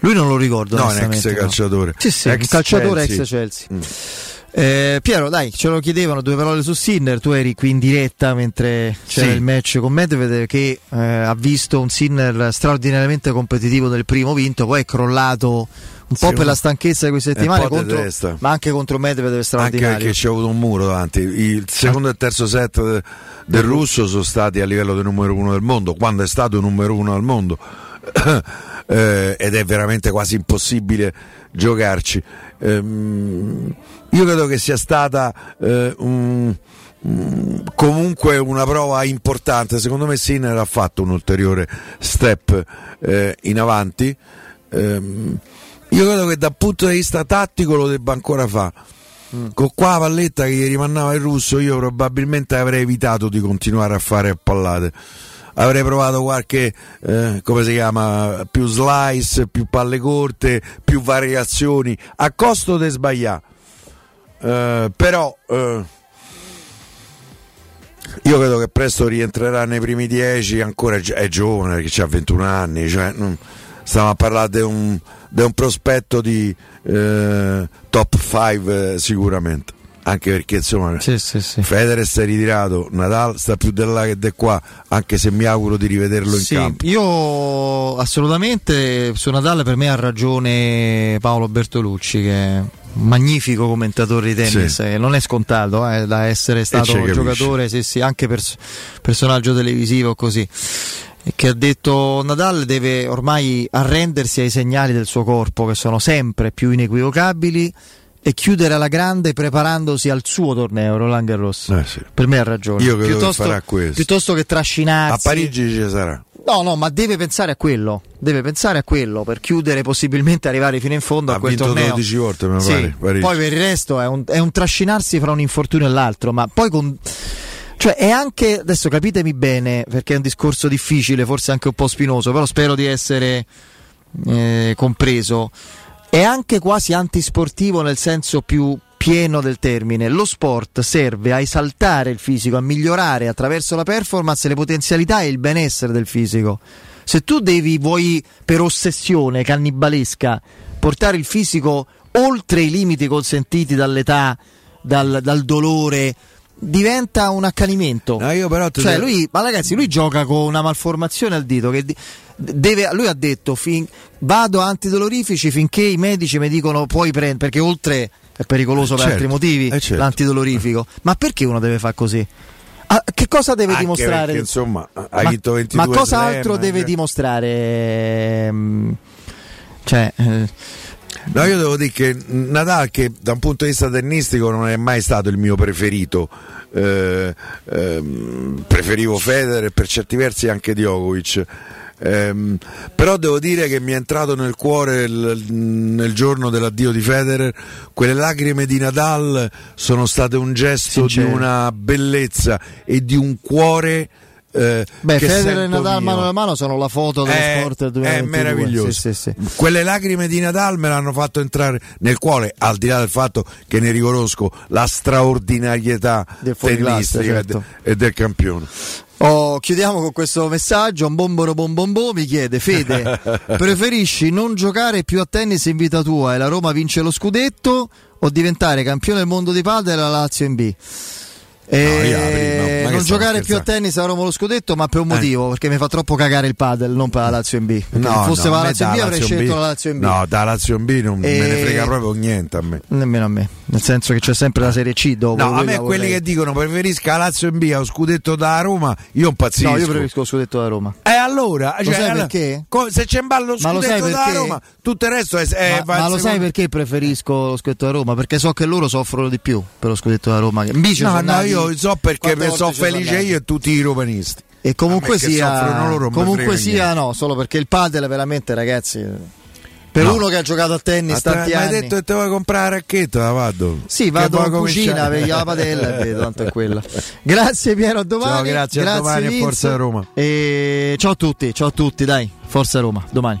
Speaker 1: Lui non lo ricordo,
Speaker 2: No, un ex
Speaker 1: no.
Speaker 2: calciatore.
Speaker 1: Sì, sì,
Speaker 2: Ex
Speaker 1: calciatore
Speaker 2: Chelsea.
Speaker 1: ex Chelsea. Eh, Piero, dai, ce lo chiedevano due parole su Sinner. Tu eri qui in diretta mentre c'era
Speaker 2: Sì.
Speaker 1: il match con Medvedev che eh, ha visto un Sinner straordinariamente competitivo nel primo vinto, poi è crollato un po'
Speaker 2: Sì,
Speaker 1: per la stanchezza di queste settimane, contro- ma anche contro Medvedev
Speaker 2: Anche
Speaker 1: straordinario.
Speaker 2: perché c'è avuto un muro davanti. Il secondo e il terzo set de- del russo sono stati a livello del numero uno del mondo, quando è stato numero uno al mondo. Eh, ed è veramente quasi impossibile giocarci. Ehm, io credo che sia stata eh, un- un- comunque una prova importante. Secondo me Sinner ha fatto un ulteriore step eh, in avanti. Ehm, io credo che dal punto di vista tattico lo debba ancora fare. Con qua la palletta che gli rimandava il russo, io probabilmente avrei evitato di continuare a fare pallate. Avrei provato qualche, eh, come si chiama, più slice, più palle corte, più variazioni, a costo di sbagliare. Eh, però eh, io credo che presto rientrerà nei primi dieci, ancora è, gi- è giovane perché ha 21 anni, cioè, non- stiamo a parlare di un, un prospetto di eh, top 5 sicuramente. Anche perché insomma
Speaker 1: sì, sì, sì.
Speaker 2: Federer si è ritirato, Nadal sta più di là che di qua, anche se mi auguro di rivederlo in campo.
Speaker 1: Io assolutamente su Nadal per me ha ragione Paolo Bertolucci che è un magnifico commentatore di tennis,
Speaker 2: Sì.
Speaker 1: che non è scontato eh, da essere stato giocatore, sì, sì, anche pers- personaggio televisivo così. E Che ha detto Nadal deve ormai arrendersi ai segnali del suo corpo che sono sempre più inequivocabili e chiudere alla grande preparandosi al suo torneo Roland Garros.
Speaker 2: Eh, sì.
Speaker 1: Per me ha ragione.
Speaker 2: Io credo che
Speaker 1: piuttosto,
Speaker 2: farà questo.
Speaker 1: piuttosto che
Speaker 2: A
Speaker 1: trascinarsi.
Speaker 2: Parigi ci sarà.
Speaker 1: No, no, ma deve pensare a quello. Deve pensare a quello per chiudere, possibilmente arrivare fino in fondo
Speaker 2: Ha
Speaker 1: a quel
Speaker 2: vinto
Speaker 1: torneo.
Speaker 2: 12 volte, mi
Speaker 1: Sì,
Speaker 2: pare, Parigi.
Speaker 1: Poi per il resto è un, è un trascinarsi fra un infortunio e l'altro, ma poi con. Cioè è anche, adesso capitemi bene, perché è un discorso difficile, forse anche un po' spinoso, però spero di essere eh, compreso. È anche quasi antisportivo nel senso più pieno del termine. Lo sport serve a esaltare il fisico, a migliorare attraverso la performance le potenzialità e il benessere del fisico. Se tu devi, vuoi per ossessione cannibalesca, portare il fisico oltre i limiti consentiti dall'età, dal, dal dolore, diventa un accanimento.
Speaker 2: io però
Speaker 1: cioè,
Speaker 2: devo-
Speaker 1: lui, ma ragazzi, lui gioca con una malformazione al dito che deve, lui ha detto fin- vado a antidolorifici finché i medici mi dicono puoi prendere perché oltre è pericoloso
Speaker 2: Eh,
Speaker 1: per
Speaker 2: certo,
Speaker 1: altri motivi
Speaker 2: eh, certo.
Speaker 1: l'antidolorifico. Ma perché uno deve fare così? Ah, che cosa deve
Speaker 2: Anche
Speaker 1: dimostrare?
Speaker 2: perché, insomma, hai
Speaker 1: ma,
Speaker 2: vinto 22
Speaker 1: ma cosa
Speaker 2: slam,
Speaker 1: altro deve
Speaker 2: eh.
Speaker 1: dimostrare? Ehm, Cioè, eh,
Speaker 2: No, io devo dire che Nadal, che da un punto di vista tennistico non è mai stato il mio preferito, eh, ehm, preferivo Federer e per certi versi anche Djokovic. Ehm, però devo dire che mi è entrato nel cuore il- nel giorno dell'addio di Federer quelle lacrime di Nadal sono state un gesto
Speaker 1: Sincero.
Speaker 2: di una bellezza e di un cuore eh,
Speaker 1: beh, Federer e Nadal
Speaker 2: mio.
Speaker 1: mano a mano sono la foto dello
Speaker 2: È-
Speaker 1: sport del
Speaker 2: è
Speaker 1: 2022.
Speaker 2: meraviglioso.
Speaker 1: Sì, sì, sì.
Speaker 2: Quelle lacrime di Nadal me l'hanno fatto entrare nel cuore, al di là del fatto che ne riconosco la straordinarietà
Speaker 1: Del
Speaker 2: tennistica
Speaker 1: certo.
Speaker 2: e de- e del campione.
Speaker 1: Oh, chiudiamo con questo messaggio. Un bomboro bom bom bom mi chiede: Fede, preferisci non giocare più a tennis in vita tua e la Roma vince lo scudetto o diventare campione del mondo di padel alla Lazio in B? Eh,
Speaker 2: io prima, ma che
Speaker 1: non giocare più a tennis a Roma lo scudetto, ma per un
Speaker 2: Eh.
Speaker 1: motivo, perché mi fa troppo cagare il padel, non per la Lazio in B.
Speaker 2: No,
Speaker 1: se fosse
Speaker 2: no,
Speaker 1: la Lazio in B avrei scelto
Speaker 2: B-
Speaker 1: la Lazio in B.
Speaker 2: No, da Lazio in B non me ne
Speaker 1: E-
Speaker 2: frega proprio niente a me.
Speaker 1: Nemmeno a me, nel senso che c'è sempre la Serie C dopo.
Speaker 2: No, a me quelli
Speaker 1: vorrei-
Speaker 2: che dicono preferisca la Lazio in B a scudetto da Roma, io impazzisco.
Speaker 1: No, io preferisco lo scudetto da Roma.
Speaker 2: E allora,
Speaker 1: Lo
Speaker 2: cioè,
Speaker 1: sai
Speaker 2: allora,
Speaker 1: perché?
Speaker 2: se c'è in ballo lo
Speaker 1: Ma lo
Speaker 2: scudetto da? Roma, tutto il resto è, è-
Speaker 1: ma, ma lo sai perché preferisco lo scudetto da Roma? Perché so che loro soffrono di più per lo scudetto da Roma. In bici
Speaker 2: No,
Speaker 1: sono
Speaker 2: no,
Speaker 1: andati-
Speaker 2: io so perché sono felice io e tutti i romanisti.
Speaker 1: E comunque
Speaker 2: A
Speaker 1: sia,
Speaker 2: loro
Speaker 1: comunque sia no, solo perché il padel veramente ragazzi per
Speaker 2: No.
Speaker 1: uno che ha giocato a tennis
Speaker 2: Ma te-
Speaker 1: tanti
Speaker 2: mi hai
Speaker 1: anni.
Speaker 2: detto che te vuoi comprare la racchetta, la vado.
Speaker 1: Sì, vado in cucina, vedi la padella e vedo, tanto è quella. Grazie Piero, a domani.
Speaker 2: Ciao, grazie, a domani e forza Roma.
Speaker 1: E ciao a tutti, ciao a tutti, dai, forza Roma, domani.